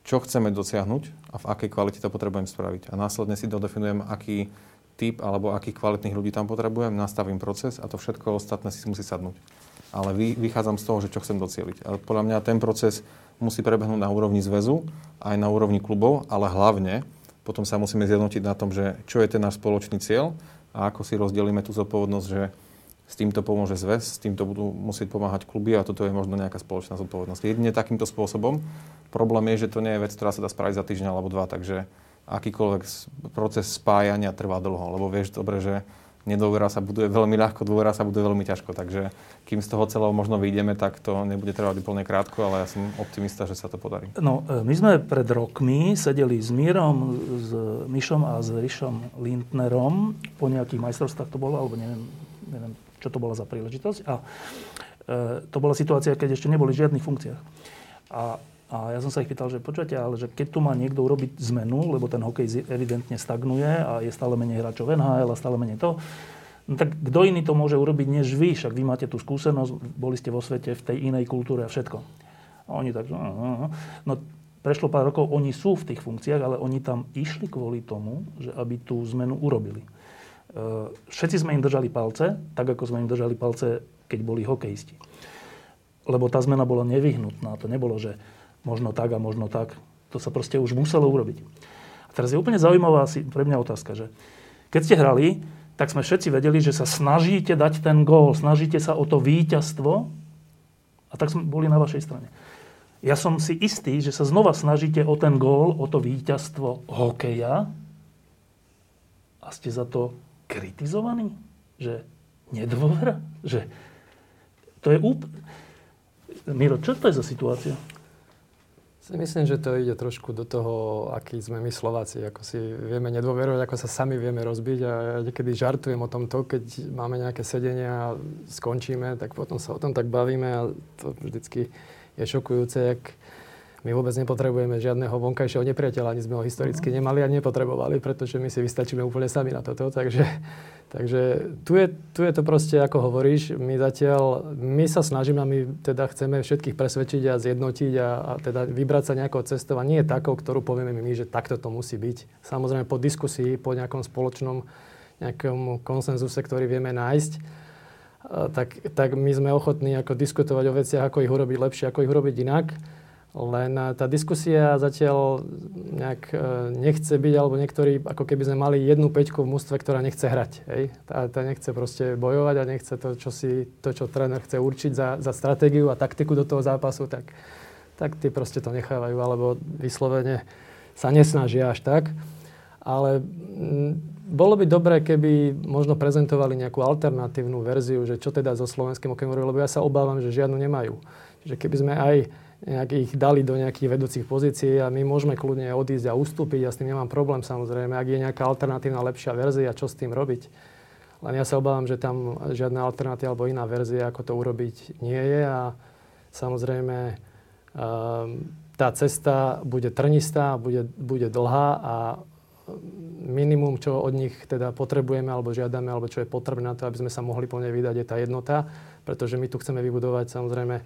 čo chceme dosiahnuť a v akej kvalite to potrebujem spraviť. A následne si dodefinujem, aký typ alebo akých kvalitných ľudí tam potrebujem, nastavím proces a to všetko ostatné si musí sadnúť. Ale vy, vychádzam z toho, že čo chcem docieliť. A podľa mňa ten proces musí prebehnúť na úrovni zväzu, aj na úrovni klubov, ale hlavne potom sa musíme zjednotiť na tom, že čo je ten náš spoločný cieľ a ako si rozdelíme tú zodpovednosť, že s týmto pomôže zväz, s týmto budú musieť pomáhať kluby a toto je možno nejaká spoločná zodpovednosť. Jedine takýmto spôsobom. Problém je, že to nie je vec, ktorá sa dá spraviť za týždeň alebo dva, takže akýkoľvek proces spájania trvá dlho, lebo vieš dobre, že nedôvera sa buduje veľmi ľahko, dôvera sa buduje veľmi ťažko. Takže kým z toho celého možno vyjdeme, tak to nebude trvať úplne krátko, ale ja som optimista, že sa to podarí. No, e, my sme pred rokmi sedeli s Mírom, s Myšom a s Rišom Lindnerom po nejakých majstrovstvách to bolo, alebo neviem, neviem čo to bola za príležitosť. A e, to bola situácia, keď ešte neboli v žiadnych funkciách. A, a ja som sa ich pýtal, že počujete, ale že keď tu má niekto urobiť zmenu, lebo ten hokej evidentne stagnuje a je stále menej hráčov NHL a stále menej to, no tak kto iný to môže urobiť než vy? Však vy máte tú skúsenosť, boli ste vo svete v tej inej kultúre a všetko. A oni tak, no, no, no. no prešlo pár rokov, oni sú v tých funkciách, ale oni tam išli kvôli tomu, že aby tú zmenu urobili. Eh, všetci sme im držali palce, tak ako sme im držali palce, keď boli hokejisti. Lebo tá zmena bola nevyhnutná. To nebolo, že možno tak a možno tak. To sa proste už muselo urobiť. A teraz je úplne zaujímavá asi pre mňa otázka, že keď ste hrali, tak sme všetci vedeli, že sa snažíte dať ten gól, snažíte sa o to víťazstvo a tak sme boli na vašej strane. Ja som si istý, že sa znova snažíte o ten gól, o to víťazstvo hokeja a ste za to kritizovaný? Že nedôvera? Že to je úplne... Miro, čo to je za situácia? Si myslím, že to ide trošku do toho, aký sme my Slováci, ako si vieme nedôverovať, ako sa sami vieme rozbiť a ja niekedy žartujem o tomto, keď máme nejaké sedenia a skončíme, tak potom sa o tom tak bavíme a to vždycky je šokujúce, jak my vôbec nepotrebujeme žiadneho vonkajšieho nepriateľa, ani sme ho historicky mhm. nemali a nepotrebovali, pretože my si vystačíme úplne sami na toto. Takže, takže tu, je, tu je to proste, ako hovoríš, my zatiaľ, my sa snažíme my teda chceme všetkých presvedčiť a zjednotiť a, a teda vybrať sa nejakou cestou a nie je takou, ktorú povieme my, že takto to musí byť. Samozrejme po diskusii, po nejakom spoločnom nejakom konsenzuse, ktorý vieme nájsť, tak, tak my sme ochotní ako diskutovať o veciach, ako ich urobiť lepšie, ako ich urobiť inak. Len tá diskusia zatiaľ nejak eh, nechce byť, alebo niektorí, ako keby sme mali jednu peťku v mústve, ktorá nechce hrať. Hej? Tá, tá nechce proste bojovať a nechce to, čo, si, to, čo tréner chce určiť za, za stratégiu a taktiku do toho zápasu, tak, tak tí proste to nechávajú, alebo vyslovene sa nesnažia až tak. Ale bolo by dobré, keby možno prezentovali nejakú alternatívnu verziu, že čo teda so slovenským okem lebo ja sa obávam, že žiadnu nemajú. Že keby sme aj nejak ich dali do nejakých vedúcich pozícií a my môžeme kľudne odísť a ustúpiť. Ja s tým nemám problém samozrejme, ak je nejaká alternatívna lepšia verzia, čo s tým robiť. Len ja sa obávam, že tam žiadna alternatíva alebo iná verzia, ako to urobiť, nie je a samozrejme ehm, tá cesta bude trnistá, bude, bude dlhá a minimum, čo od nich teda potrebujeme alebo žiadame, alebo čo je potrebné na to, aby sme sa mohli plne vydať, je tá jednota pretože my tu chceme vybudovať samozrejme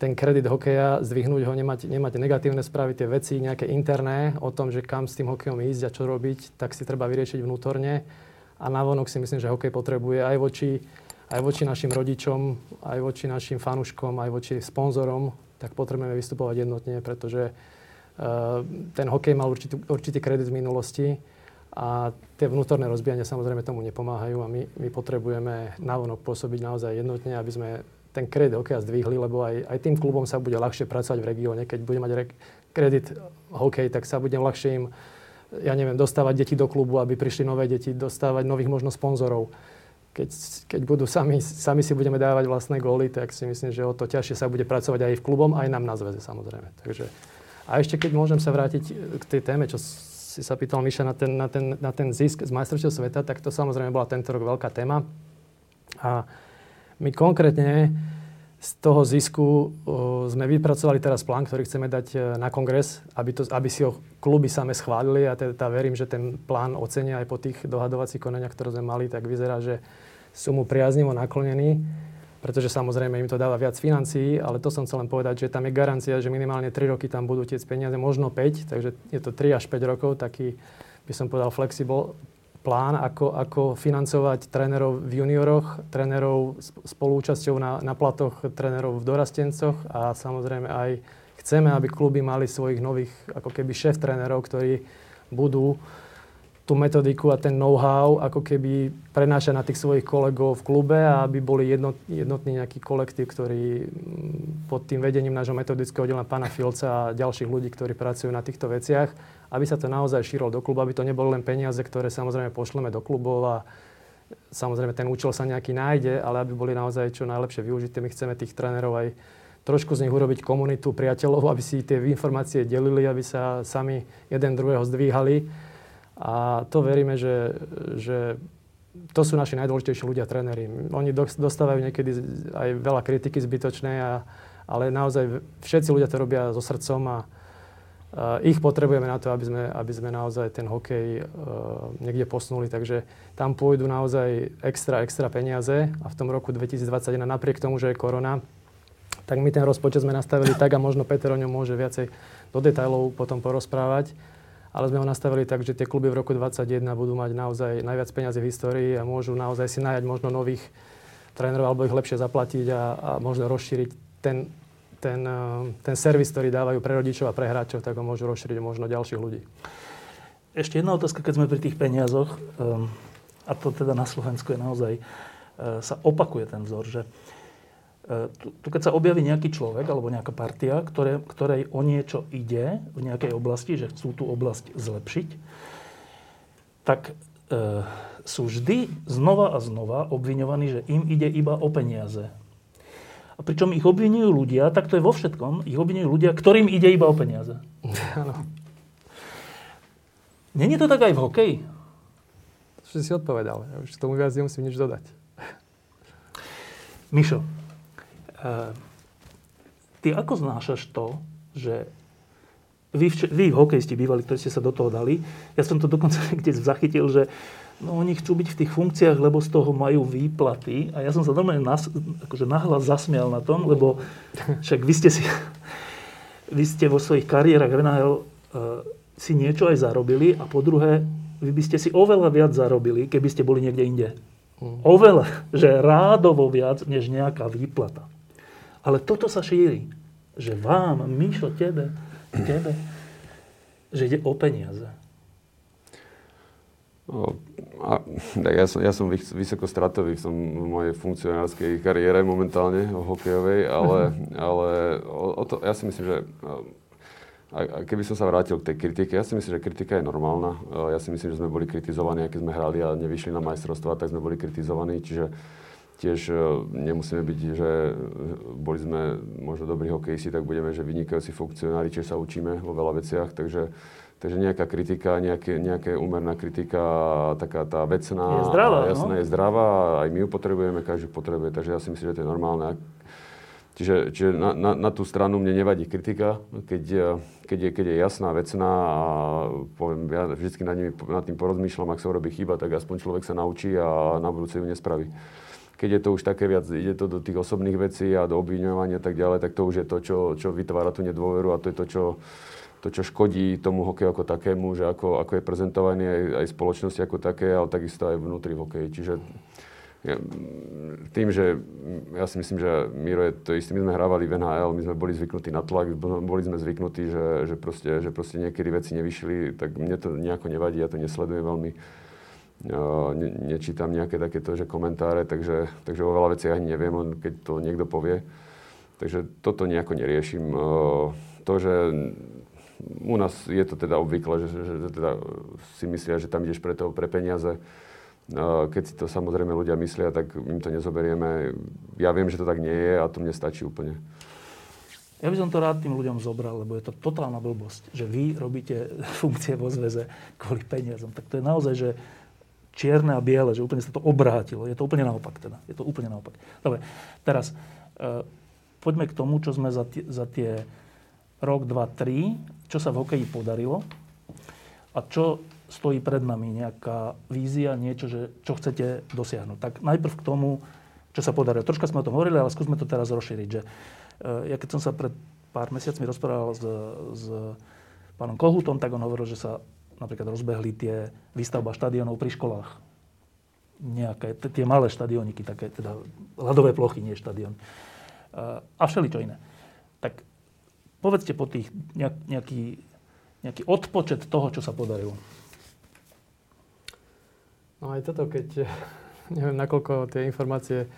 ten kredit hokeja, zdvihnúť ho, nemať, nemať negatívne správy, tie veci nejaké interné o tom, že kam s tým hokejom ísť a čo robiť, tak si treba vyriešiť vnútorne. A navonok si myslím, že hokej potrebuje aj voči, aj voči našim rodičom, aj voči našim fanúškom, aj voči sponzorom, tak potrebujeme vystupovať jednotne, pretože uh, ten hokej mal určitý, určitý kredit z minulosti a tie vnútorné rozbijania samozrejme tomu nepomáhajú a my, my potrebujeme navonok pôsobiť naozaj jednotne, aby sme ten kredit hokeja zdvihli, lebo aj, aj tým klubom sa bude ľahšie pracovať v regióne. Keď bude mať re- kredit hokej, tak sa bude ľahšie im, ja neviem, dostávať deti do klubu, aby prišli nové deti, dostávať nových možno sponzorov. Keď, keď budú sami, sami si budeme dávať vlastné góly, tak si myslím, že o to ťažšie sa bude pracovať aj v klubom, aj nám na zväze samozrejme. Takže, a ešte keď môžem sa vrátiť k tej téme, čo si sa pýtal Miša na ten, na ten, na ten zisk z majstrovstiev sveta, tak to samozrejme bola tento rok veľká téma. A my konkrétne z toho zisku sme vypracovali teraz plán, ktorý chceme dať uh, na kongres, aby, to, aby si ho kluby same schválili. A teda verím, že ten plán ocenia aj po tých dohadovacích konaniach, ktoré sme mali, tak vyzerá, že sú mu priaznivo naklonení, pretože samozrejme im to dáva viac financií, ale to som chcel len povedať, že tam je garancia, že minimálne 3 roky tam budú tiec peniaze, možno 5, takže je to 3 až 5 rokov, taký by som povedal flexible plán, ako, ako financovať trénerov v junioroch, trénerov spolúčasťou na, na platoch trénerov v dorastencoch a samozrejme aj chceme, aby kluby mali svojich nových ako keby šéf trénerov, ktorí budú tú metodiku a ten know-how ako keby prenášať na tých svojich kolegov v klube a aby boli jednot, jednotný nejaký kolektív, ktorý mm, pod tým vedením nášho metodického oddelenia pána Filca a ďalších ľudí, ktorí pracujú na týchto veciach, aby sa to naozaj šírilo do klubu, aby to neboli len peniaze, ktoré samozrejme pošleme do klubov a samozrejme ten účel sa nejaký nájde, ale aby boli naozaj čo najlepšie využité. My chceme tých trénerov aj trošku z nich urobiť komunitu priateľov, aby si tie informácie delili, aby sa sami jeden druhého zdvíhali a to veríme, že, že to sú naši najdôležitejší ľudia, tréneri. Oni dostávajú niekedy aj veľa kritiky zbytočnej, a, ale naozaj všetci ľudia to robia so srdcom a, ich potrebujeme na to, aby sme, aby sme naozaj ten hokej uh, niekde posunuli. Takže tam pôjdu naozaj extra, extra peniaze a v tom roku 2021, napriek tomu, že je korona, tak my ten rozpočet sme nastavili tak a možno Peter o ňom môže viacej do detajlov potom porozprávať ale sme ho nastavili tak, že tie kluby v roku 2021 budú mať naozaj najviac peniazy v histórii a môžu naozaj si nájať možno nových trénerov alebo ich lepšie zaplatiť a, a možno rozšíriť ten, ten, eh, ten servis, ktorý dávajú pre rodičov a pre hráčov, tak ho môžu rozšíriť možno ďalších ľudí. Ešte jedna otázka, keď sme pri tých peniazoch, um, a to teda na Slovensku je naozaj, uh, sa opakuje ten vzor, že E, tu, tu keď sa objaví nejaký človek alebo nejaká partia, ktoré, ktorej o niečo ide v nejakej oblasti, že chcú tú oblasť zlepšiť, tak e, sú vždy znova a znova obviňovaní, že im ide iba o peniaze. A pričom ich obvinujú ľudia, tak to je vo všetkom, ich obvinujú ľudia, ktorým ide iba o peniaze. Áno. Není to tak aj v hokeji? To si odpovedal. Ja už tomu viac nemusím nič dodať. Mišo, Uh, ty ako znášaš to, že vy, vy hokejisti bývali, ktorí ste sa do toho dali, ja som to dokonca niekde zachytil, že no, oni chcú byť v tých funkciách, lebo z toho majú výplaty. A ja som sa normálne nas, akože nahlas zasmial na tom, lebo však vy ste si, vy ste vo svojich kariérach v NHL uh, si niečo aj zarobili a po druhé, vy by ste si oveľa viac zarobili, keby ste boli niekde inde. Mm. Oveľa, že rádovo viac, než nejaká výplata. Ale toto sa šíri. Že vám, Mišo, tebe, tebe, že ide o peniaze. No, a, ja, som, ja som vysokostratový som v mojej funkcionárskej kariére momentálne, hokejovej, ale, ale o, o to, ja si myslím, že a keby som sa vrátil k tej kritike, ja si myslím, že kritika je normálna. Ja si myslím, že sme boli kritizovaní, keď sme hrali a nevyšli na majstrovstvá, tak sme boli kritizovaní. Čiže tiež e, nemusíme byť, že boli sme možno dobrí hokejisti, tak budeme, že vynikajúci funkcionári, čiže sa učíme vo veľa veciach, takže, takže nejaká kritika, nejaké, nejaké úmerná kritika, taká tá vecná, je zdravá, jasná, no? je zdravá, aj my ju potrebujeme, každý potrebuje, takže ja si myslím, že to je normálne. Čiže, čiže na, na, na tú stranu mne nevadí kritika, keď, keď, je, keď je jasná, vecná a poviem, ja vždy nad, nimi, nad tým porozmýšľam, ak sa urobí chyba, tak aspoň človek sa naučí a na budúce ju nespraví keď je to už také viac, ide to do tých osobných vecí a do obviňovania a tak ďalej, tak to už je to, čo, čo vytvára tú nedôveru a to je to, čo, to, čo škodí tomu hokeju ako takému, že ako, ako je prezentovaný aj, aj spoločnosti ako také, ale takisto aj vnútri v hokeji. Čiže ja, tým, že ja si myslím, že Miro je to isté, my sme hrávali v NHL, my sme boli zvyknutí na tlak, boli sme zvyknutí, že, že, proste, že proste niekedy veci nevyšli, tak mne to nejako nevadí, ja to nesledujem veľmi. Ne, nečítam nejaké takéto že komentáre, takže, takže o veľa veciach ani neviem, len keď to niekto povie. Takže toto nejako neriešim. To, že u nás je to teda obvykle, že, že, že teda si myslia, že tam ideš pre, to, pre peniaze keď si to samozrejme ľudia myslia, tak im to nezoberieme. Ja viem, že to tak nie je a to mne stačí úplne. Ja by som to rád tým ľuďom zobral, lebo je to totálna blbosť, že vy robíte funkcie vo zväze kvôli peniazom. Tak to je naozaj, že čierne a biele, že úplne sa to obrátilo. Je to úplne naopak teda. Je to úplne naopak. Dobre, teraz e, poďme k tomu, čo sme za tie, za tie rok, dva, tri, čo sa v hokeji podarilo a čo stojí pred nami nejaká vízia, niečo, že, čo chcete dosiahnuť. Tak najprv k tomu, čo sa podarilo. Troška sme o tom hovorili, ale skúsme to teraz rozšíriť. Že, ja keď som sa pred pár mesiacmi rozprával s, s pánom Kohutom, tak on hovoril, že sa napríklad rozbehli tie výstavba štadionov pri školách. Nejaké, tie malé štadioniky, také teda ľadové plochy, nie štadión. A všeli čo iné. Tak povedzte po tých nejaký, nejaký odpočet toho, čo sa podarilo. No aj toto, keď neviem, nakoľko tie informácie e,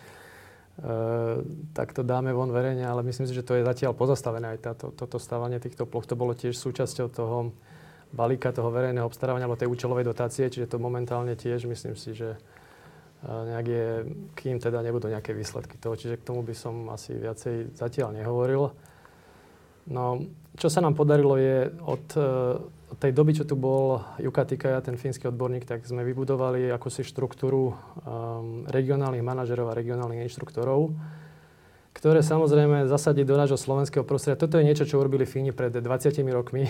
takto dáme von verejne, ale myslím si, že to je zatiaľ pozastavené aj táto, toto stávanie týchto ploch. To bolo tiež súčasťou toho balíka toho verejného obstarávania alebo tej účelovej dotácie, čiže to momentálne tiež myslím si, že e, nejak je, kým teda nebudú nejaké výsledky toho. Čiže k tomu by som asi viacej zatiaľ nehovoril. No, čo sa nám podarilo je od e, od tej doby, čo tu bol Juka Tikaja, ten fínsky odborník, tak sme vybudovali akúsi štruktúru um, regionálnych manažerov a regionálnych inštruktorov, ktoré samozrejme zasadiť do nášho slovenského prostredia. Toto je niečo, čo urobili Fíni pred 20 rokmi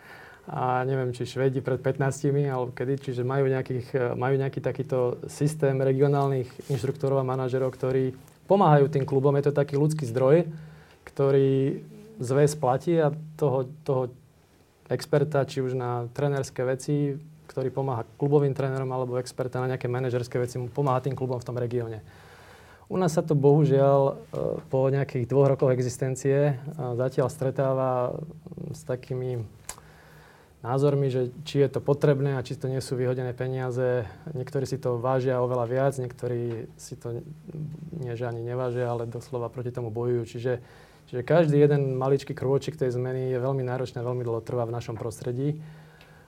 a neviem, či Švedi pred 15 alebo kedy, čiže majú, nejakých, majú nejaký takýto systém regionálnych inštruktorov a manažerov, ktorí pomáhajú tým klubom. Je to taký ľudský zdroj, ktorý zväz platí a toho, toho experta, či už na trenerské veci, ktorý pomáha klubovým trénerom, alebo experta na nejaké manažerské veci, mu pomáha tým klubom v tom regióne. U nás sa to bohužiaľ e, po nejakých dvoch rokoch existencie e, zatiaľ stretáva s takými názormi, že či je to potrebné a či to nie sú vyhodené peniaze. Niektorí si to vážia oveľa viac, niektorí si to nie, že ani nevážia, ale doslova proti tomu bojujú. Čiže Čiže každý jeden maličký krôčik tej zmeny je veľmi náročný a veľmi dlho trvá v našom prostredí.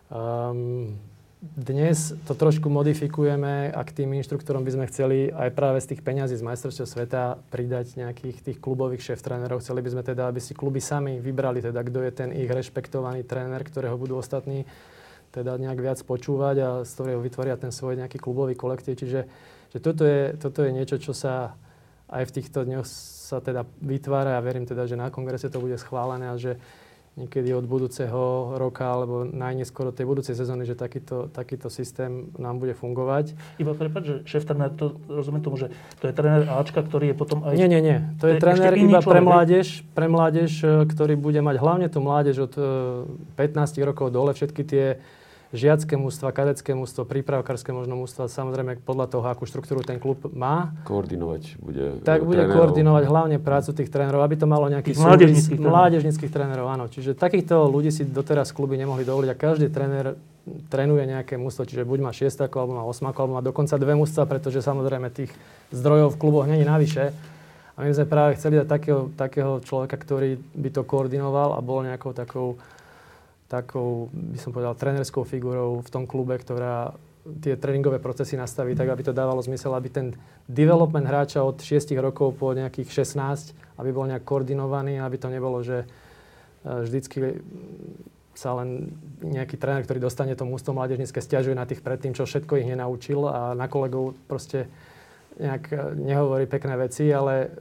Um, dnes to trošku modifikujeme a k tým inštruktorom by sme chceli aj práve z tých peňazí z majstrovstiev sveta pridať nejakých tých klubových šéf trénerov. Chceli by sme teda, aby si kluby sami vybrali, teda, kto je ten ich rešpektovaný tréner, ktorého budú ostatní teda nejak viac počúvať a z ktorého vytvoria ten svoj nejaký klubový kolektív. Čiže že toto, je, toto je niečo, čo sa aj v týchto dňoch sa teda vytvára a verím teda, že na kongrese to bude schválené a že niekedy od budúceho roka alebo najneskôr od tej budúcej sezóny, že takýto, takýto systém nám bude fungovať. Iba prepáč, že šéf tréner, to rozumiem tomu, že to je tréner Ačka, ktorý je potom aj... Nie, nie, nie. To je, je tréner iba človek, pre mládež, pre mládež, ktorý bude mať hlavne tú mládež od 15 e, rokov dole, všetky tie žiacké mústva, kadecké mústvo, prípravkárske možno mústva, samozrejme podľa toho, akú štruktúru ten klub má. Koordinovať bude Tak bude trénerov. koordinovať hlavne prácu tých trénerov, aby to malo nejaký súvis mládežnických trénerov. Áno, čiže takýchto ľudí si doteraz kluby nemohli dovoliť a každý tréner trénuje nejaké mústvo, čiže buď má šiestakov, alebo má osmakov, alebo má dokonca dve mústva, pretože samozrejme tých zdrojov v kluboch není navyše. A my sme práve chceli dať takého, takého človeka, ktorý by to koordinoval a bol nejakou takou takou, by som povedal, trénerskou figurou v tom klube, ktorá tie tréningové procesy nastaví tak, aby to dávalo zmysel, aby ten development hráča od 6 rokov po nejakých 16, aby bol nejak koordinovaný, aby to nebolo, že e, vždycky sa len nejaký tréner, ktorý dostane to mústvo mládežnícke, stiažuje na tých predtým, čo všetko ich nenaučil a na kolegov proste nejak e, nehovorí pekné veci, ale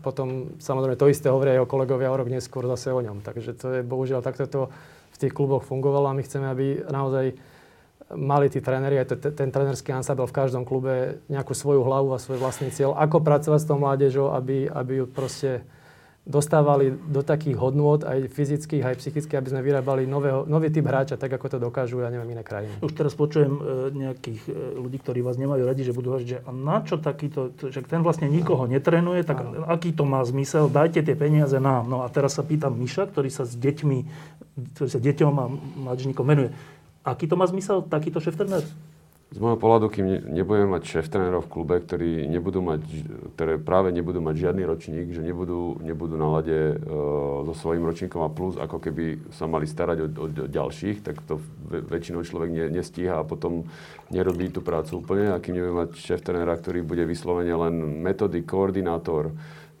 potom samozrejme to isté hovoria jeho kolegovia o rok neskôr zase o ňom. Takže to je bohužiaľ takto to v tých kluboch fungovalo a my chceme, aby naozaj mali tí tréneri, aj ten, ten trénerský ansambel v každom klube nejakú svoju hlavu a svoj vlastný cieľ, ako pracovať s tou mládežou, aby, aby ju proste dostávali do takých hodnôt, aj fyzických, aj psychických, aby sme vyrábali nového, nový typ hráča, tak ako to dokážu, ja neviem, iné krajiny. Už teraz počujem e, nejakých e, ľudí, ktorí vás nemajú radi, že budú hovoriť, že a na čo takýto, že ten vlastne nikoho netrenuje, tak Áno. aký to má zmysel, dajte tie peniaze nám. No a teraz sa pýtam Miša, ktorý sa s deťmi, ktorý sa deťom a mladíčnikom venuje. Aký to má zmysel, takýto šéf z môjho pohľadu, kým nebudeme mať šéf trénerov v klube, ktorí nebudú mať, ktoré práve nebudú mať žiadny ročník, že nebudú, nebudú na lade uh, so svojím ročníkom a plus, ako keby sa mali starať o, o, o ďalších, tak to väčšinou človek ne, nestíha a potom nerobí tú prácu úplne. A kým nebudeme mať šéf trénera, ktorý bude vyslovene len metody, koordinátor,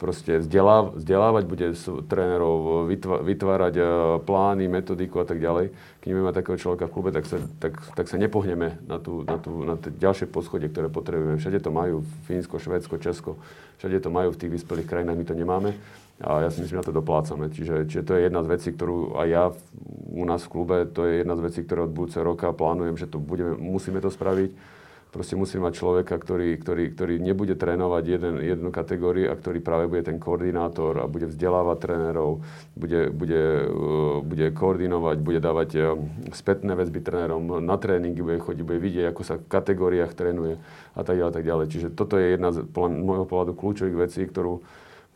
proste vzdeláv, vzdelávať, bude trénerov vytvárať e, plány, metodiku a tak ďalej. Keď máme takého človeka v klube, tak sa, tak, tak sa nepohneme na, tú, na, tú, na tie ďalšie poschodie, ktoré potrebujeme. Všade to majú, Fínsko, Švédsko, Česko, všade to majú v tých vyspelých krajinách, my to nemáme. A ja si myslím, že na to doplácame. Čiže, čiže to je jedna z vecí, ktorú aj ja u nás v klube, to je jedna z vecí, ktoré od budúceho roka plánujem, že to budeme, musíme to spraviť Proste musíme mať človeka, ktorý, ktorý, ktorý nebude trénovať jeden, jednu kategóriu a ktorý práve bude ten koordinátor a bude vzdelávať trénerov, bude, bude, uh, bude koordinovať, bude dávať uh, spätné väzby trénerom, na tréningy bude chodiť, bude vidieť, ako sa v kategóriách trénuje a tak ďalej, tak ďalej. Čiže toto je jedna z môjho pohľadu kľúčových vecí, ktorú,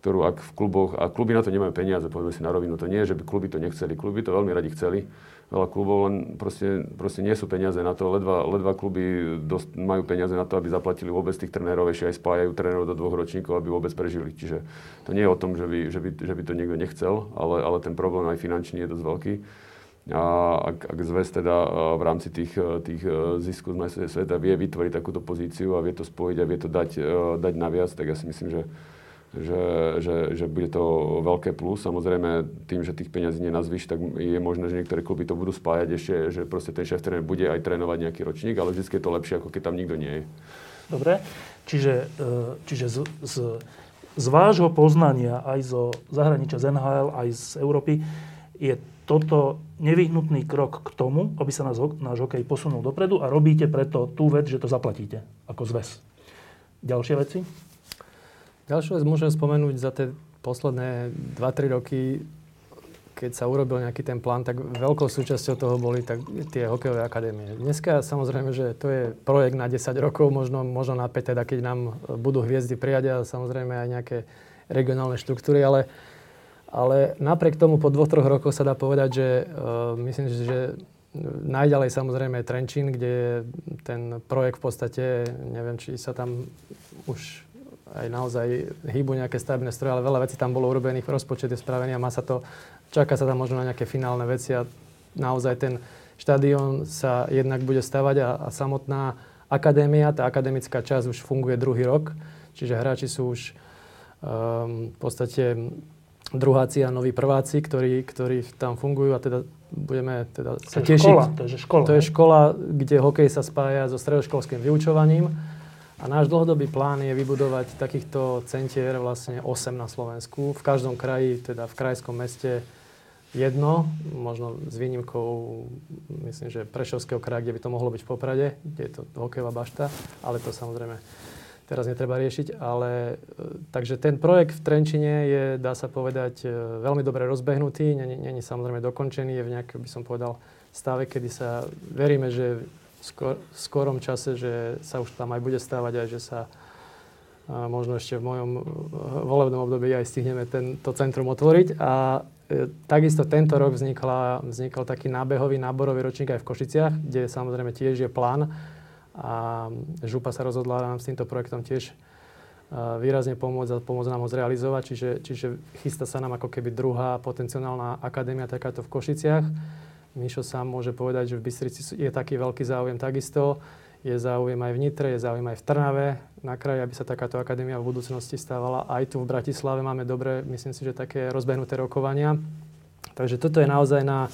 ktorú ak v kluboch, a kluby na to nemajú peniaze, povedzme si na rovinu, to nie je, že by kluby to nechceli, kluby to veľmi radi chceli, veľa klubov, len proste, proste nie sú peniaze na to. Ledva, ledva kluby dosť, majú peniaze na to, aby zaplatili vôbec tých trénerov, ešte aj spájajú trénerov do dvoch ročníkov, aby vôbec prežili. Čiže to nie je o tom, že by, že by, že by to niekto nechcel, ale, ale ten problém aj finančný je dosť veľký. A ak, ak zväz teda v rámci tých, tých e, ziskov z sveta vie vytvoriť takúto pozíciu a vie to spojiť a vie to dať, e, dať naviac, tak ja si myslím, že že, že, že bude to veľké plus. Samozrejme, tým, že tých peňazí nenazvíš, tak je možné, že niektoré kluby to budú spájať ešte, že proste ten šéf tréner bude aj trénovať nejaký ročník, ale vždy je to lepšie, ako keď tam nikto nie je. Dobre, čiže, e, čiže z, z, z vášho poznania aj zo zahraničia, z NHL, aj z Európy, je toto nevyhnutný krok k tomu, aby sa náš, náš hokej posunul dopredu a robíte preto tú vec, že to zaplatíte ako zväz. Ďalšie veci? Ďalšiu vec môžem spomenúť za tie posledné 2-3 roky, keď sa urobil nejaký ten plán, tak veľkou súčasťou toho boli tak tie hokejové akadémie. Dneska samozrejme, že to je projekt na 10 rokov, možno, možno na 5, teda keď nám budú hviezdy prijať a samozrejme aj nejaké regionálne štruktúry, ale, ale napriek tomu po dvoch, troch rokoch sa dá povedať, že uh, myslím, že najďalej samozrejme je Trenčín, kde je ten projekt v podstate, neviem, či sa tam už aj naozaj hýbu nejaké stavebné stroje, ale veľa vecí tam bolo urobených, rozpočet je spravený a má sa to, čaká sa tam možno na nejaké finálne veci a naozaj ten štadión sa jednak bude stavať a, a samotná akadémia, tá akademická časť už funguje druhý rok, čiže hráči sú už um, v podstate druháci a noví prváci, ktorí, ktorí tam fungujú a teda budeme teda sa to tešiť. Škola, to je škola. To je škola, kde hokej sa spája so stredoškolským vyučovaním a náš dlhodobý plán je vybudovať takýchto centier vlastne 8 na Slovensku. V každom kraji, teda v krajskom meste jedno, možno s výnimkou, myslím, že Prešovského kraja, kde by to mohlo byť v Poprade, kde je to hokejová bašta, ale to samozrejme teraz netreba riešiť. Ale, e, takže ten projekt v Trenčine je, dá sa povedať, e, veľmi dobre rozbehnutý, není, samozrejme dokončený, je v nejakom, by som povedal, stave, kedy sa veríme, že skor, skorom čase, že sa už tam aj bude stávať aj, že sa a možno ešte v mojom e, volebnom období aj stihneme tento centrum otvoriť. A e, takisto tento rok vznikla, vznikol taký nábehový, náborový ročník aj v Košiciach, kde samozrejme tiež je plán. A Župa sa rozhodla nám s týmto projektom tiež e, výrazne pomôcť a pomôcť nám ho zrealizovať. Čiže, čiže chystá sa nám ako keby druhá potenciálna akadémia takáto v Košiciach. Mišo sám môže povedať, že v Bystrici je taký veľký záujem takisto. Je záujem aj v Nitre, je záujem aj v Trnave na kraji, aby sa takáto akadémia v budúcnosti stávala. Aj tu v Bratislave máme dobre, myslím si, že také rozbehnuté rokovania. Takže toto je naozaj na,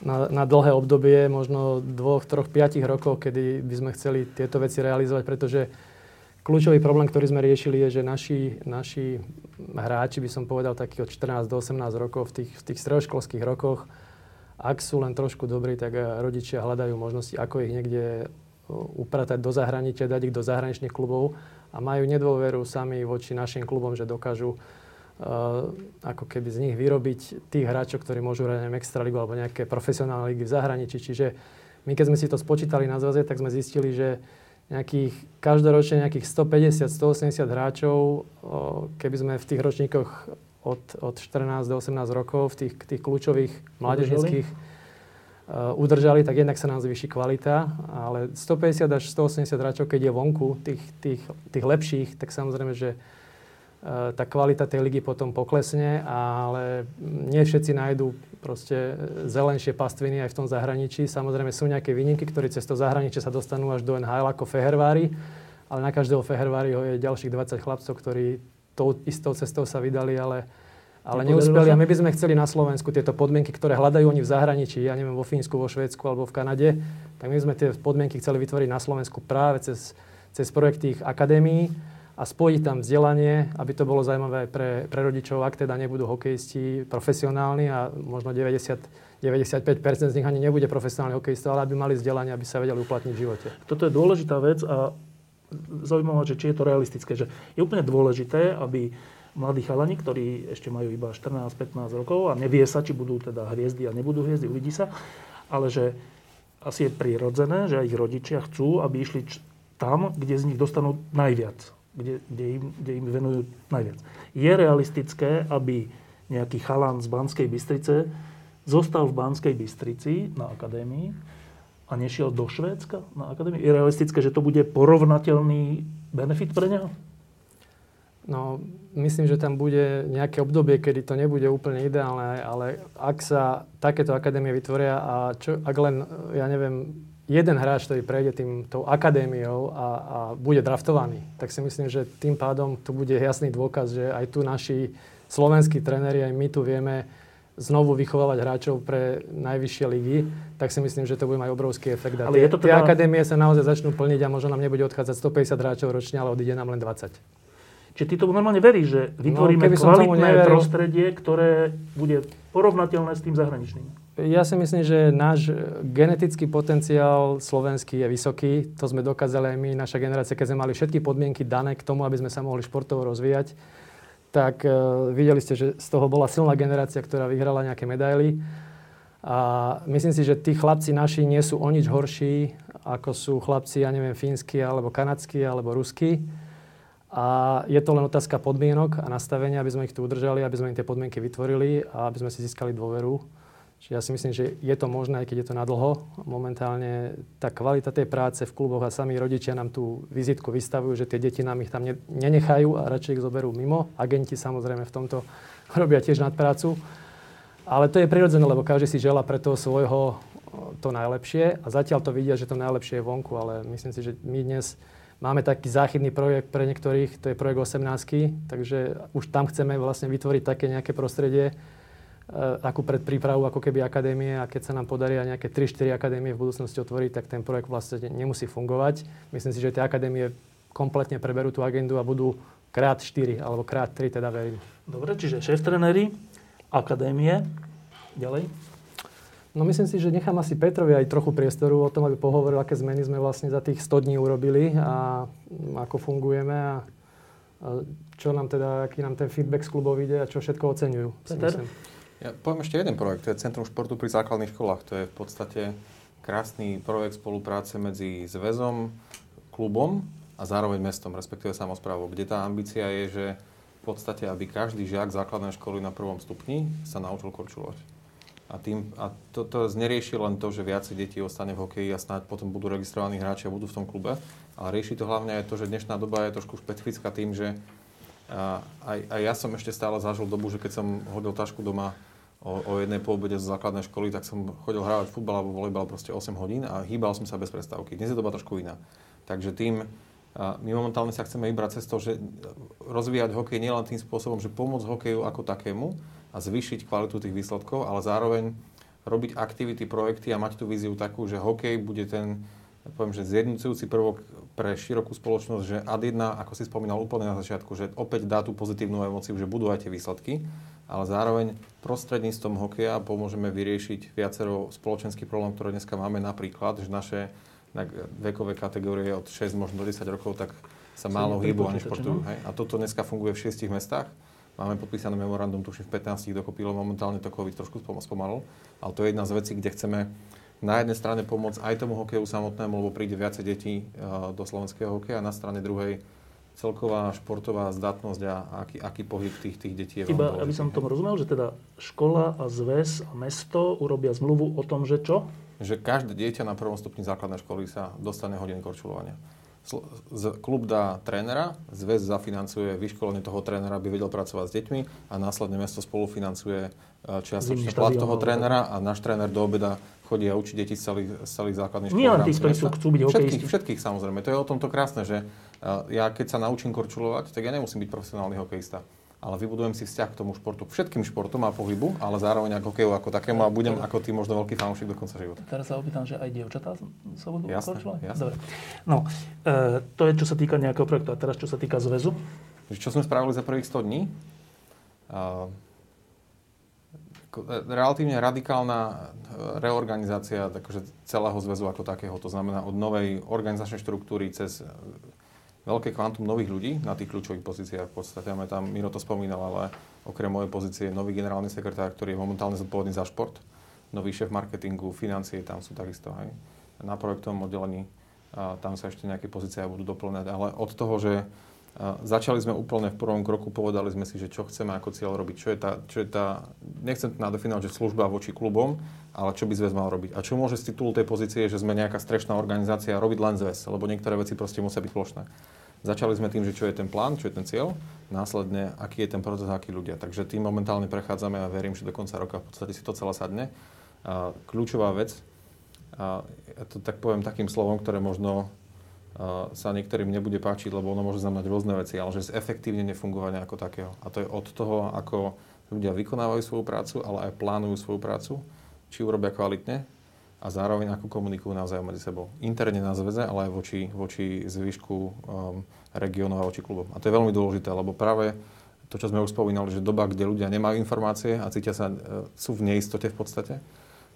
na, na dlhé obdobie, možno dvoch, troch, piatich rokov, kedy by sme chceli tieto veci realizovať, pretože kľúčový problém, ktorý sme riešili, je, že naši, naši hráči, by som povedal, takých od 14 do 18 rokov v tých, v tých stredoškolských rokoch, ak sú len trošku dobrí, tak rodičia hľadajú možnosti, ako ich niekde upratať do zahraničia, dať ich do zahraničných klubov a majú nedôveru sami voči našim klubom, že dokážu uh, ako keby z nich vyrobiť tých hráčov, ktorí môžu hrať neviem, extraligu alebo nejaké profesionálne ligy v zahraničí. Čiže my keď sme si to spočítali na zvaze, tak sme zistili, že nejakých, každoročne nejakých 150-180 hráčov, keby sme v tých ročníkoch od, od 14 do 18 rokov, v tých, tých kľúčových mládežnických Uh, udržali, tak jednak sa nám zvýši kvalita, ale 150 až 180 hráčov, keď je vonku tých, tých, tých lepších, tak samozrejme, že uh, tá kvalita tej ligy potom poklesne, ale nie všetci nájdú proste zelenšie pastviny aj v tom zahraničí. Samozrejme sú nejaké výnimky, ktorí cez to zahraničie sa dostanú až do NHL ako Fehervári, ale na každého Feherváriho je ďalších 20 chlapcov, ktorí tou istou cestou sa vydali, ale ale neúspeli. A my by sme chceli na Slovensku tieto podmienky, ktoré hľadajú oni v zahraničí, ja neviem, vo Fínsku, vo Švédsku alebo v Kanade, tak my sme tie podmienky chceli vytvoriť na Slovensku práve cez, cez projekt tých akadémií a spojiť tam vzdelanie, aby to bolo zaujímavé aj pre, pre rodičov, ak teda nebudú hokejisti profesionálni a možno 90, 95% z nich ani nebude profesionálny hokejista, ale aby mali vzdelanie, aby sa vedeli uplatniť v živote. Toto je dôležitá vec a zaujímavé, že či je to realistické. Že je úplne dôležité, aby mladí chalani, ktorí ešte majú iba 14-15 rokov a nevie sa, či budú teda hviezdy a nebudú hviezdy, uvidí sa, ale že asi je prirodzené, že ich rodičia chcú, aby išli tam, kde z nich dostanú najviac, kde, kde, im, kde im venujú najviac. Je realistické, aby nejaký chalan z Banskej Bystrice zostal v Banskej Bystrici na akadémii a nešiel do Švédska na akadémiu? Je realistické, že to bude porovnateľný benefit pre neho? No, myslím, že tam bude nejaké obdobie, kedy to nebude úplne ideálne, ale ak sa takéto akadémie vytvoria a čo, ak len, ja neviem, jeden hráč, ktorý prejde tým, tou akadémiou a, a bude draftovaný, tak si myslím, že tým pádom tu bude jasný dôkaz, že aj tu naši slovenskí tréneri, aj my tu vieme znovu vychovávať hráčov pre najvyššie ligy, tak si myslím, že to bude mať obrovský efekt. Ale je to teda... Tie akadémie sa naozaj začnú plniť a možno nám nebude odchádzať 150 hráčov ročne, ale odíde nám len 20. Čiže ty tomu normálne veríš, že vytvoríme no, kvalitné prostredie, ktoré bude porovnateľné s tým zahraničným. Ja si myslím, že náš genetický potenciál slovenský je vysoký. To sme dokázali aj my, naša generácia, keď sme mali všetky podmienky dané k tomu, aby sme sa mohli športovo rozvíjať. Tak uh, videli ste, že z toho bola silná generácia, ktorá vyhrala nejaké medaily. A myslím si, že tí chlapci naši nie sú o nič horší, ako sú chlapci, ja neviem, fínsky, alebo kanadskí, alebo ruskí a je to len otázka podmienok a nastavenia, aby sme ich tu udržali, aby sme im tie podmienky vytvorili a aby sme si získali dôveru. Čiže ja si myslím, že je to možné, aj keď je to na dlho. Momentálne tá kvalita tej práce v kluboch a sami rodičia nám tú vizitku vystavujú, že tie deti nám ich tam nenechajú a radšej ich zoberú mimo. Agenti samozrejme v tomto robia tiež nadprácu. Ale to je prirodzené, lebo každý si žela pre toho svojho to najlepšie a zatiaľ to vidia, že to najlepšie je vonku, ale myslím si, že my dnes Máme taký záchytný projekt pre niektorých, to je projekt 18, takže už tam chceme vlastne vytvoriť také nejaké prostredie, akú predprípravu, ako keby akadémie a keď sa nám podarí aj nejaké 3-4 akadémie v budúcnosti otvoriť, tak ten projekt vlastne nemusí fungovať. Myslím si, že tie akadémie kompletne preberú tú agendu a budú krát 4 alebo krát 3, teda verím. Dobre, čiže šéf trenéry, akadémie, ďalej? No myslím si, že nechám asi Petrovi aj trochu priestoru o tom, aby pohovoril, aké zmeny sme vlastne za tých 100 dní urobili a ako fungujeme a, čo nám teda, aký nám ten feedback z klubov ide a čo všetko oceňujú. Peter? Ja poviem ešte jeden projekt, to je Centrum športu pri základných školách. To je v podstate krásny projekt spolupráce medzi zväzom, klubom a zároveň mestom, respektíve samozprávou, kde tá ambícia je, že v podstate, aby každý žiak základnej školy na prvom stupni sa naučil korčulovať. A, tým, a to, to nerieši len to, že viacej detí ostane v hokeji a snáď potom budú registrovaní hráči a budú v tom klube, ale rieši to hlavne aj to, že dnešná doba je trošku špecifická tým, že a, aj, aj ja som ešte stále zažil dobu, že keď som hodil tašku doma o, o jednej po obede z základnej školy, tak som chodil hrávať futbal alebo volejbal proste 8 hodín a hýbal som sa bez prestávky. Dnes je doba trošku iná. Takže tým, a my momentálne sa chceme vybrať cez to, že rozvíjať hokej nielen tým spôsobom, že pomôcť hokeju ako takému, a zvýšiť kvalitu tých výsledkov, ale zároveň robiť aktivity, projekty a mať tú víziu takú, že hokej bude ten, poviem, že zjednocujúci prvok pre širokú spoločnosť, že ad 1, ako si spomínal úplne na začiatku, že opäť dá tú pozitívnu emociu, že budú aj tie výsledky. ale zároveň prostredníctvom hokeja pomôžeme vyriešiť viacero spoločenských problémov, ktoré dneska máme. Napríklad, že naše vekové kategórie od 6 možno do 10 rokov, tak sa málo hýbu ani športujú. Hej? A toto dneska funguje v šiestich mestách. Máme podpísané memorandum, tuším v 15 dokopy, momentálne to COVID trošku spomalil. Ale to je jedna z vecí, kde chceme na jednej strane pomôcť aj tomu hokeju samotnému, lebo príde viacej detí eh, do slovenského hokeja, a na strane druhej celková športová zdatnosť a aký, aký pohyb tých, tých detí je Iba, aby som tomu rozumel, že teda škola a zväz a mesto urobia zmluvu o tom, že čo? Že každé dieťa na prvom stupni základnej školy sa dostane hodiny korčulovania. Klub dá trénera, zväz zafinancuje vyškolenie toho trénera, aby vedel pracovať s deťmi a následne mesto spolufinancuje eh, čiastočne plat toho trénera a náš tréner do obeda chodí a učí deti z celých, z celých základných škôl. Nie len tých, ktorí chcú byť všetkých, všetkých samozrejme. To je o tomto krásne, že ja keď sa naučím korčulovať, tak ja nemusím byť profesionálny hokejista. Ale vybudujem si vzťah k tomu športu, všetkým športom a pohybu, ale zároveň ako hokeju ako takému a budem ako ty možno veľký fanúšik do konca života. Teraz sa opýtam, že aj dievčatá sa budú jasné, korčulovať? Jasné. Dobre. No, e, to je čo sa týka nejakého projektu. A teraz čo sa týka zväzu? Čo sme spravili za prvých 100 dní? E, relatívne radikálna e, reorganizácia takže celého zväzu ako takého. To znamená od novej organizačnej štruktúry cez veľké kvantum nových ľudí na tých kľúčových pozíciách. V podstate máme tam, Miro to spomínal, ale okrem mojej pozície nový generálny sekretár, ktorý je momentálne zodpovedný za šport, nový šéf marketingu, financie, tam sú takisto aj na projektovom oddelení. A tam sa ešte nejaké pozície budú doplňať. Ale od toho, že Začali sme úplne v prvom kroku, povedali sme si, že čo chceme ako cieľ robiť, čo je tá, čo je tá nechcem nadefinovať, že služba voči klubom, ale čo by zväz mal robiť. A čo môže z titulu tej pozície, že sme nejaká strešná organizácia robiť len zväz, lebo niektoré veci proste musia byť plošné. Začali sme tým, že čo je ten plán, čo je ten cieľ, následne aký je ten proces, akí ľudia. Takže tým momentálne prechádzame a verím, že do konca roka v podstate si to celé sadne. A kľúčová vec, a ja to tak poviem takým slovom, ktoré možno sa niektorým nebude páčiť, lebo ono môže znamenať rôzne veci, ale že zefektívne nefungovania ako takého. A to je od toho, ako ľudia vykonávajú svoju prácu, ale aj plánujú svoju prácu, či urobia kvalitne a zároveň ako komunikujú navzájom medzi sebou. Interne na zväze, ale aj voči, voči zvyšku um, regiónov a voči klubom. A to je veľmi dôležité, lebo práve to, čo sme už spomínali, že doba, kde ľudia nemajú informácie a cítia sa, uh, sú v neistote v podstate,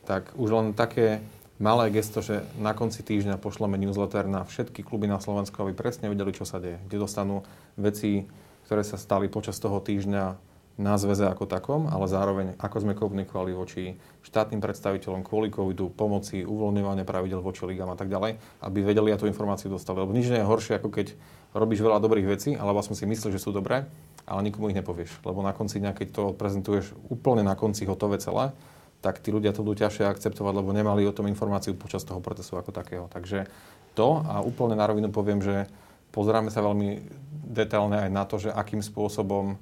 tak už len také malé gesto, že na konci týždňa pošleme newsletter na všetky kluby na Slovensku, aby presne vedeli, čo sa deje. Kde dostanú veci, ktoré sa stali počas toho týždňa na zväze ako takom, ale zároveň ako sme komunikovali voči štátnym predstaviteľom kvôli covidu, pomoci, uvoľňovania pravidel voči ligám a tak ďalej, aby vedeli a tú informáciu dostali. Lebo nič nie je horšie, ako keď robíš veľa dobrých vecí, ale vlastne si myslíš, že sú dobré, ale nikomu ich nepovieš. Lebo na konci dňa, keď to prezentuješ úplne na konci hotové celé, tak tí ľudia to budú ťažšie akceptovať, lebo nemali o tom informáciu počas toho procesu ako takého. Takže to a úplne na rovinu poviem, že pozeráme sa veľmi detailne aj na to, že akým spôsobom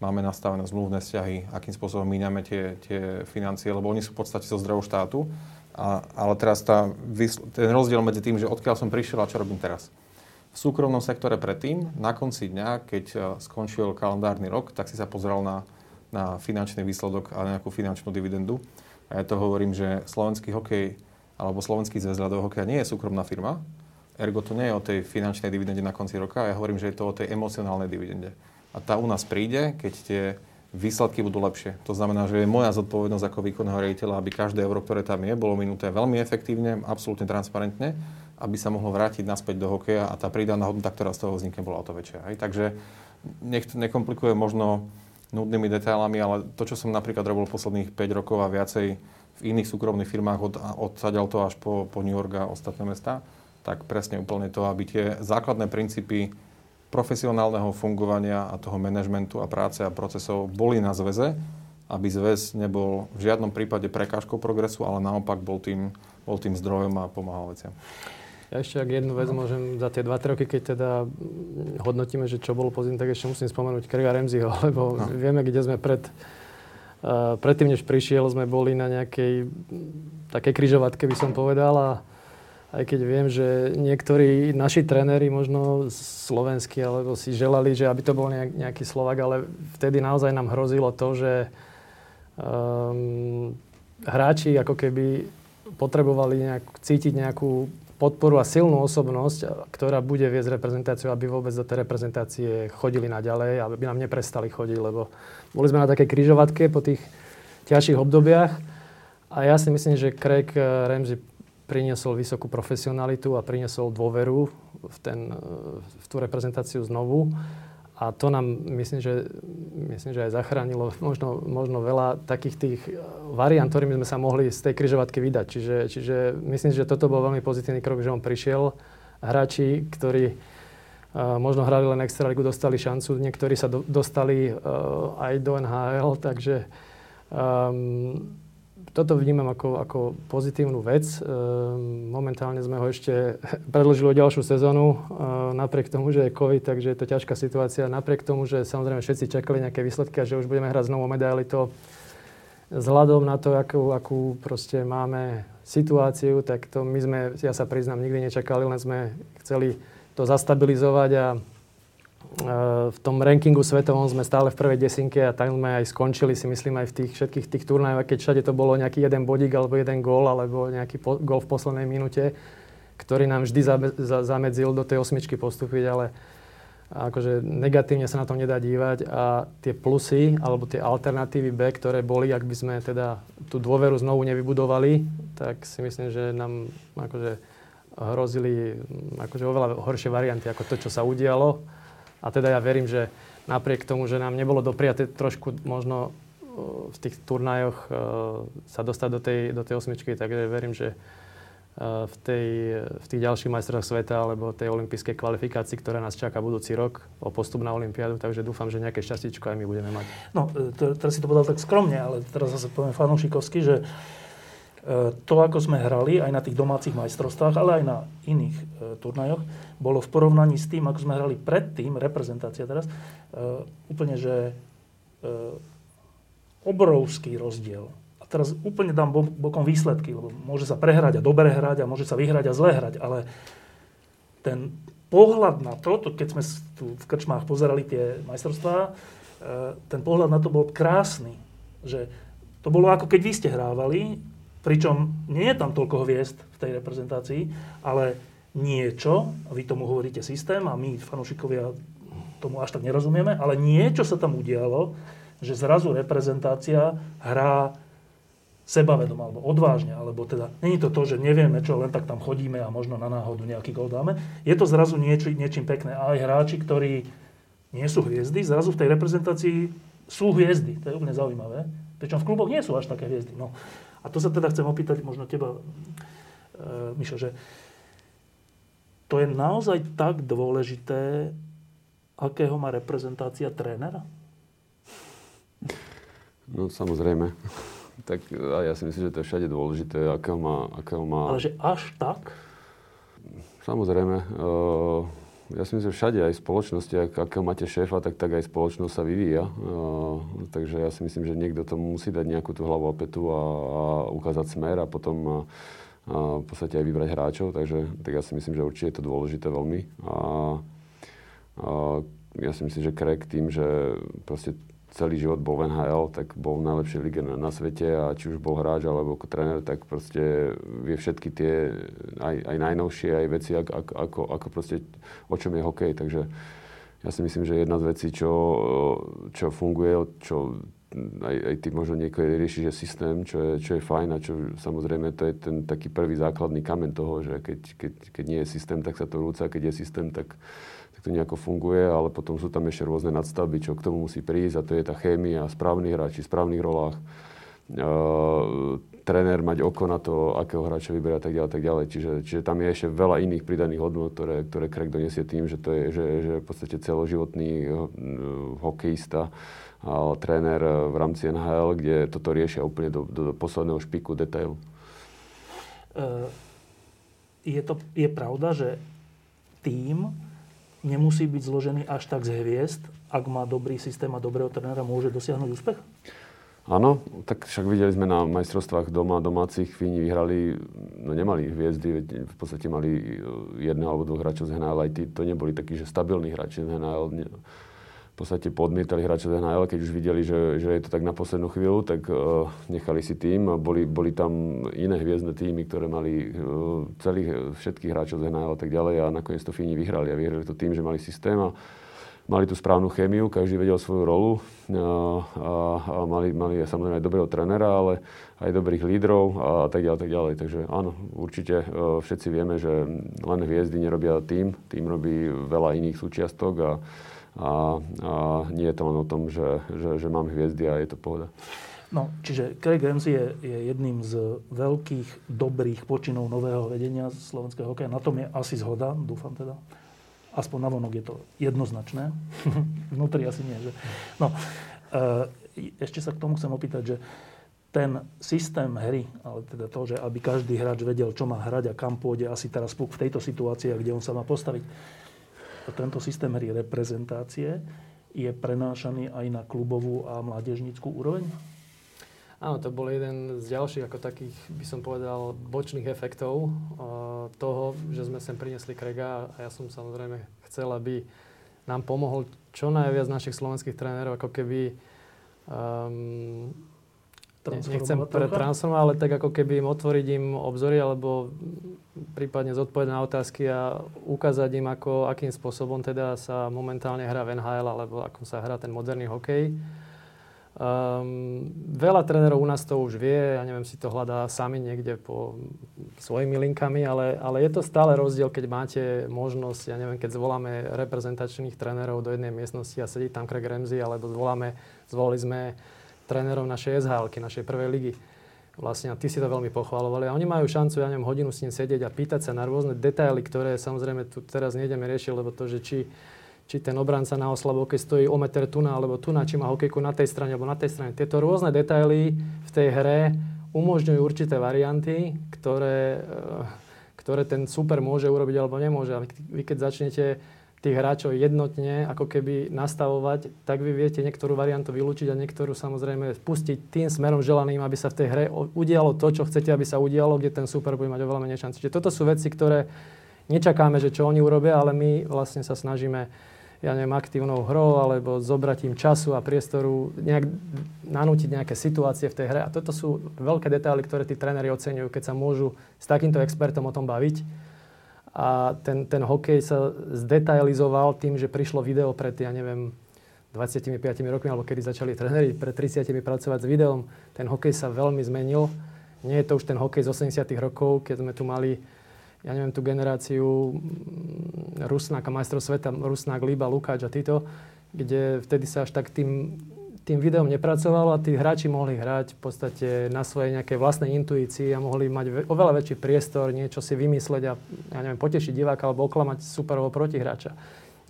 máme nastavené zmluvné vzťahy, akým spôsobom míňame tie, tie financie, lebo oni sú v podstate zo zdrojov štátu. A, ale teraz tá, ten rozdiel medzi tým, že odkiaľ som prišiel a čo robím teraz. V súkromnom sektore predtým, na konci dňa, keď e, skončil kalendárny rok, tak si sa pozeral na na finančný výsledok a nejakú finančnú dividendu. A ja to hovorím, že slovenský hokej alebo slovenský zväz ľadového hokeja nie je súkromná firma, ergo to nie je o tej finančnej dividende na konci roka, ja hovorím, že je to o tej emocionálnej dividende. A tá u nás príde, keď tie výsledky budú lepšie. To znamená, že je moja zodpovednosť ako výkonného riaditeľa, aby každé euro, ktoré tam je, bolo minuté veľmi efektívne, absolútne transparentne, aby sa mohlo vrátiť naspäť do hokeja a tá pridaná hodnota, ktorá z toho vznikne, bola o to väčšia. Hej? Takže nech nekomplikuje možno nudnými detailami, ale to, čo som napríklad robil posledných 5 rokov a viacej v iných súkromných firmách od, od to až po, po New York a ostatné mesta, tak presne úplne to, aby tie základné princípy profesionálneho fungovania a toho manažmentu a práce a procesov boli na zväze, aby zväz nebol v žiadnom prípade prekážkou progresu, ale naopak bol tým, bol tým zdrojom a pomáhal veciam. Ja ešte ak jednu vec môžem za tie 2-3 roky, keď teda hodnotíme, že čo bolo pozitívne, tak ešte musím spomenúť Krega Remziho, lebo no. vieme, kde sme pred, uh, predtým, než prišiel, sme boli na nejakej takej kryžovatke, by som povedal. A aj keď viem, že niektorí naši tréneri, možno slovenskí, alebo si želali, že aby to bol nejak, nejaký Slovak, ale vtedy naozaj nám hrozilo to, že um, hráči ako keby potrebovali nejak, cítiť nejakú podporu a silnú osobnosť, ktorá bude viesť reprezentáciu, aby vôbec do tej reprezentácie chodili naďalej, aby nám neprestali chodiť, lebo boli sme na takej kryžovatke po tých ťažších obdobiach. A ja si myslím, že Craig eh, Ramsey priniesol vysokú profesionalitu a priniesol dôveru v, ten, eh, v tú reprezentáciu znovu. A to nám, myslím, že, myslím, že aj zachránilo možno, možno veľa takých tých eh, variant, ktorými sme sa mohli z tej kryžovatky vydať. Čiže, čiže myslím, že toto bol veľmi pozitívny krok, že on prišiel. Hráči, ktorí uh, možno hrali len Extraligu, dostali šancu. Niektorí sa do, dostali aj do NHL, takže um, toto vnímam ako, ako pozitívnu vec. Ehm, momentálne sme ho ešte predložili o ďalšiu sezónu, ehm, napriek tomu, že je COVID, takže je to ťažká situácia. Napriek tomu, že samozrejme všetci čakali nejaké výsledky a že už budeme hrať znovu medaily, to vzhľadom na to, akú, akú proste máme situáciu, tak to my sme, ja sa priznám, nikdy nečakali, len sme chceli to zastabilizovať a v tom rankingu svetovom sme stále v prvej desinke a tam sme aj skončili si myslím aj v tých všetkých tých turnajoch, keď všade to bolo nejaký jeden bodík alebo jeden gól alebo nejaký po, gól v poslednej minúte, ktorý nám vždy za, za, zamedzil do tej osmičky postúpiť, ale akože negatívne sa na to nedá dívať a tie plusy alebo tie alternatívy B, ktoré boli, ak by sme teda tú dôveru znovu nevybudovali, tak si myslím, že nám akože hrozili akože oveľa horšie varianty ako to, čo sa udialo. A teda ja verím, že napriek tomu, že nám nebolo dopriaté trošku možno uh, v tých turnajoch uh, sa dostať do tej, do tej osmičky, takže verím, že uh, v, tej, v tých ďalších majstroch sveta alebo tej olympijskej kvalifikácii, ktorá nás čaká budúci rok o postup na olympiádu, takže dúfam, že nejaké šťastíčko aj my budeme mať. No, teraz si to povedal tak skromne, ale teraz zase poviem fanúšikovsky, že to, ako sme hrali aj na tých domácich majstrovstvách, ale aj na iných e, turnajoch, bolo v porovnaní s tým, ako sme hrali predtým, reprezentácia teraz, e, úplne, že e, obrovský rozdiel. A teraz úplne dám bokom výsledky, lebo môže sa prehrať a dobre hrať a môže sa vyhrať a zle hrať, ale ten pohľad na to, to keď sme tu v krčmách pozerali tie majstrovstvá, e, ten pohľad na to bol krásny. Že to bolo ako keď vy ste hrávali Pričom nie je tam toľko hviezd v tej reprezentácii, ale niečo, vy tomu hovoríte systém a my, fanúšikovia, tomu až tak nerozumieme, ale niečo sa tam udialo, že zrazu reprezentácia hrá sebavedom alebo odvážne, alebo teda není to to, že nevieme čo, len tak tam chodíme a možno na náhodu nejaký gol dáme. Je to zrazu nieči, niečím pekné. A aj hráči, ktorí nie sú hviezdy, zrazu v tej reprezentácii sú hviezdy. To je úplne zaujímavé. Pričom v kluboch nie sú až také hviezdy. No. A to sa teda chcem opýtať možno teba, e, Mišo, že to je naozaj tak dôležité, akého má reprezentácia trénera? No samozrejme. Tak a ja si myslím, že to je všade dôležité, akého má... Akého má... Ale že až tak? Samozrejme. Uh, ja si myslím, že všade, aj v spoločnosti, ak, akého máte šéfa, tak, tak aj spoločnosť sa vyvíja. Uh, takže ja si myslím, že niekto tomu musí dať nejakú tú hlavu a a, a ukázať smer a potom a, a v podstate aj vybrať hráčov. Takže tak ja si myslím, že určite je to dôležité veľmi. A, a ja si myslím, že Craig tým, že proste celý život bol v NHL, tak bol v najlepšej lige na, na svete a či už bol hráč alebo ako tréner, tak proste vie všetky tie aj, aj najnovšie aj veci, ako, ako, ako proste, o čom je hokej. Takže ja si myslím, že jedna z vecí, čo, čo funguje, čo aj, aj ty možno niekedy riešiš, systém, čo je, čo je fajn a čo samozrejme to je ten taký prvý základný kamen toho, že keď, keď, keď nie je systém, tak sa to rúca, keď je systém, tak to nejako funguje, ale potom sú tam ešte rôzne nadstavby, čo k tomu musí prísť a to je tá chémia, správnych hráči, správnych rolách. Uh, tréner mať oko na to, akého hráča vyberá tak ďalej, tak ďalej. Čiže, čiže tam je ešte veľa iných pridaných hodnot, ktoré, ktoré Craig donesie tým, že to je že, že v podstate celoživotný uh, hokejista, a tréner v rámci NHL, kde toto riešia úplne do, do, do posledného špiku detailu. Uh, je, to, je pravda, že tým nemusí byť zložený až tak z hviezd, ak má dobrý systém a dobrého trénera, môže dosiahnuť úspech? Áno, tak však videli sme na majstrovstvách doma, domácich Fíni vyhrali, no nemali hviezdy, v podstate mali jedného alebo dvoch hráčov z NHL, aj tí to neboli takí, že stabilní hráči z NHL. Podstate podmietali hráčov z NHL, keď už videli, že, že je to tak na poslednú chvíľu, tak uh, nechali si tým boli, boli tam iné hviezdne týmy, ktoré mali uh, celých, všetkých hráčov z NHL a tak ďalej a nakoniec to Fíni vyhrali a vyhrali to tým, že mali systém a mali tú správnu chémiu, každý vedel svoju rolu a, a, a mali, mali samozrejme aj dobrého trenera, ale aj dobrých lídrov a tak ďalej, tak ďalej. Takže áno, určite uh, všetci vieme, že len hviezdy nerobia tým, tým robí veľa iných súčiastok a a, a nie je to len o tom, že, že, že mám hviezdy a je to pohoda. No, čiže Craig Ramsey je, je jedným z veľkých, dobrých počinov nového vedenia slovenského hokeja. Na tom je asi zhoda, dúfam teda. Aspoň na vonok je to jednoznačné. Vnútri asi nie. Že? No, e, ešte sa k tomu chcem opýtať, že ten systém hry, ale teda to, že aby každý hráč vedel, čo má hrať a kam pôjde, asi teraz v tejto situácii, kde on sa má postaviť, tento systém hry reprezentácie je prenášaný aj na klubovú a mládežnickú úroveň? Áno, to bol jeden z ďalších ako takých, by som povedal, bočných efektov uh, toho, že sme sem priniesli Krega a ja som samozrejme chcel, aby nám pomohol čo najviac našich slovenských trénerov, ako keby um, nechcem pretransformovať, ale tak ako keby im otvoriť im obzory alebo prípadne zodpovedať na otázky a ukázať im, ako, akým spôsobom teda sa momentálne hrá v NHL alebo ako sa hrá ten moderný hokej. Um, veľa trénerov u nás to už vie, ja neviem, si to hľadá sami niekde po svojimi linkami, ale, ale je to stále rozdiel, keď máte možnosť, ja neviem, keď zvoláme reprezentačných trénerov do jednej miestnosti a sedí tam Craig Ramsey, alebo zvoláme, zvolili sme trénerov našej SHL, našej prvej ligy. Vlastne a ty si to veľmi pochvalovali. A oni majú šancu, ja neviem, hodinu s ním sedieť a pýtať sa na rôzne detaily, ktoré samozrejme tu teraz nejdeme riešiť, lebo to, že či, či ten obranca na oslabovke stojí o meter tu alebo tu na, či má hokejku na tej strane, alebo na tej strane. Tieto rôzne detaily v tej hre umožňujú určité varianty, ktoré, eh, ktoré ten super môže urobiť alebo nemôže. A vy keď začnete tých hráčov jednotne ako keby nastavovať, tak vy viete niektorú variantu vylúčiť a niektorú samozrejme pustiť tým smerom želaným, aby sa v tej hre udialo to, čo chcete, aby sa udialo, kde ten super bude mať oveľa menej šanci. Čiže toto sú veci, ktoré nečakáme, že čo oni urobia, ale my vlastne sa snažíme ja neviem, aktívnou hrou alebo zobratím času a priestoru nejak nanútiť nejaké situácie v tej hre. A toto sú veľké detaily, ktoré tí tréneri oceňujú, keď sa môžu s takýmto expertom o tom baviť a ten, ten hokej sa zdetailizoval tým, že prišlo video pred, ja neviem, 25 rokmi, alebo kedy začali tréneri pred 30 pracovať s videom. Ten hokej sa veľmi zmenil. Nie je to už ten hokej z 80 rokov, keď sme tu mali, ja neviem, tú generáciu mm, Rusnáka, majstrov sveta, Rusnák, Líba, Lukáč a títo, kde vtedy sa až tak tým tým videom nepracovalo a tí hráči mohli hrať v podstate na svojej nejakej vlastnej intuícii a mohli mať oveľa väčší priestor, niečo si vymysleť a ja neviem, potešiť diváka alebo oklamať superového protihráča.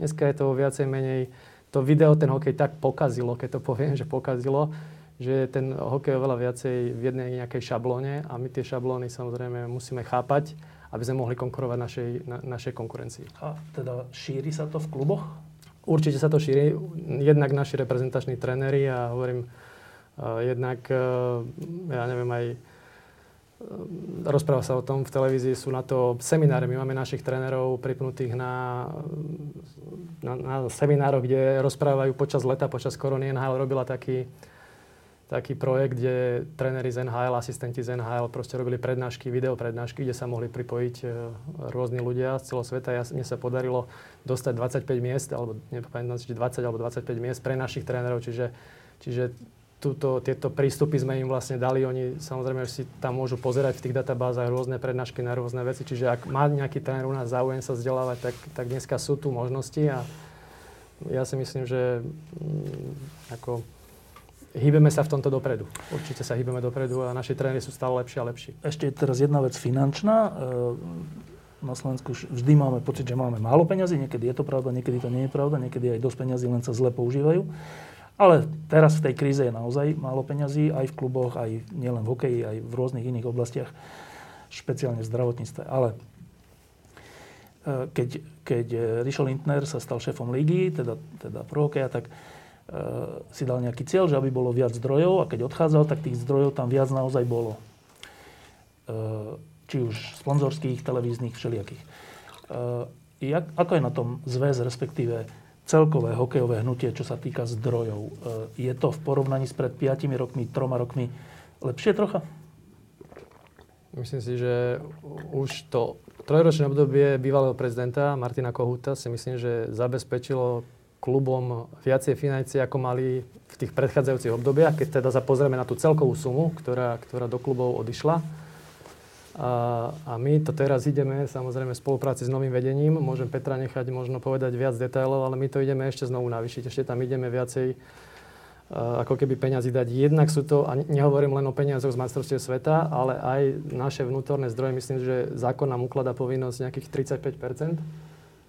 Dneska je to viacej menej, to video ten hokej tak pokazilo, keď to poviem, že pokazilo, že ten hokej je oveľa viacej v jednej nejakej šablóne a my tie šablóny samozrejme musíme chápať, aby sme mohli konkurovať našej, na, našej konkurencii. A teda šíri sa to v kluboch? Určite sa to šíri. Jednak naši reprezentační tréneri a hovorím, uh, jednak, uh, ja neviem, aj uh, rozpráva sa o tom v televízii, sú na to semináre. My máme našich trénerov pripnutých na, na, na seminároch, kde rozprávajú počas leta, počas korony. NHL robila taký, taký projekt, kde tréneri z NHL, asistenti z NHL proste robili prednášky, video prednášky, kde sa mohli pripojiť e, rôzni ľudia z celého sveta. Ja, mne sa podarilo dostať 25 miest, alebo nepamätám, či 20 alebo 25 miest pre našich trénerov, čiže, čiže túto, tieto prístupy sme im vlastne dali. Oni samozrejme si tam môžu pozerať v tých databázach rôzne prednášky na rôzne veci. Čiže ak má nejaký tréner u nás záujem sa vzdelávať, tak, tak dneska sú tu možnosti a ja si myslím, že mm, ako hýbeme sa v tomto dopredu. Určite sa hýbeme dopredu a naši tréneri sú stále lepší a lepší. Ešte teraz jedna vec finančná. E, na Slovensku vždy máme pocit, že máme málo peňazí. Niekedy je to pravda, niekedy to nie je pravda. Niekedy aj dosť peňazí, len sa zle používajú. Ale teraz v tej kríze je naozaj málo peňazí, aj v kluboch, aj nielen v hokeji, aj v rôznych iných oblastiach, špeciálne v zdravotníctve. Ale e, keď, keď Rišo Lindner sa stal šéfom ligy, teda, teda pro hokeja, tak si dal nejaký cieľ, že aby bolo viac zdrojov a keď odchádzal, tak tých zdrojov tam viac naozaj bolo. Eh, či už sponzorských, televíznych, všelijakých. Eh, jak, ako je na tom zväz, respektíve celkové hokejové hnutie, čo sa týka zdrojov. E, je to v porovnaní s pred 5 rokmi, 3 rokmi lepšie trocha? Myslím si, že už to trojročné obdobie bývalého prezidenta Martina Kohuta si myslím, že zabezpečilo klubom viacej financií, ako mali v tých predchádzajúcich obdobiach, keď teda sa pozrieme na tú celkovú sumu, ktorá, ktorá do klubov odišla. A, a my to teraz ideme, samozrejme v spolupráci s novým vedením. Môžem Petra nechať možno povedať viac detailov, ale my to ideme ešte znovu navýšiť. Ešte tam ideme viacej ako keby peňazí dať. Jednak sú to, a nehovorím len o peniazoch z majstrovstiev sveta, ale aj naše vnútorné zdroje. Myslím, že zákon nám ukladá povinnosť nejakých 35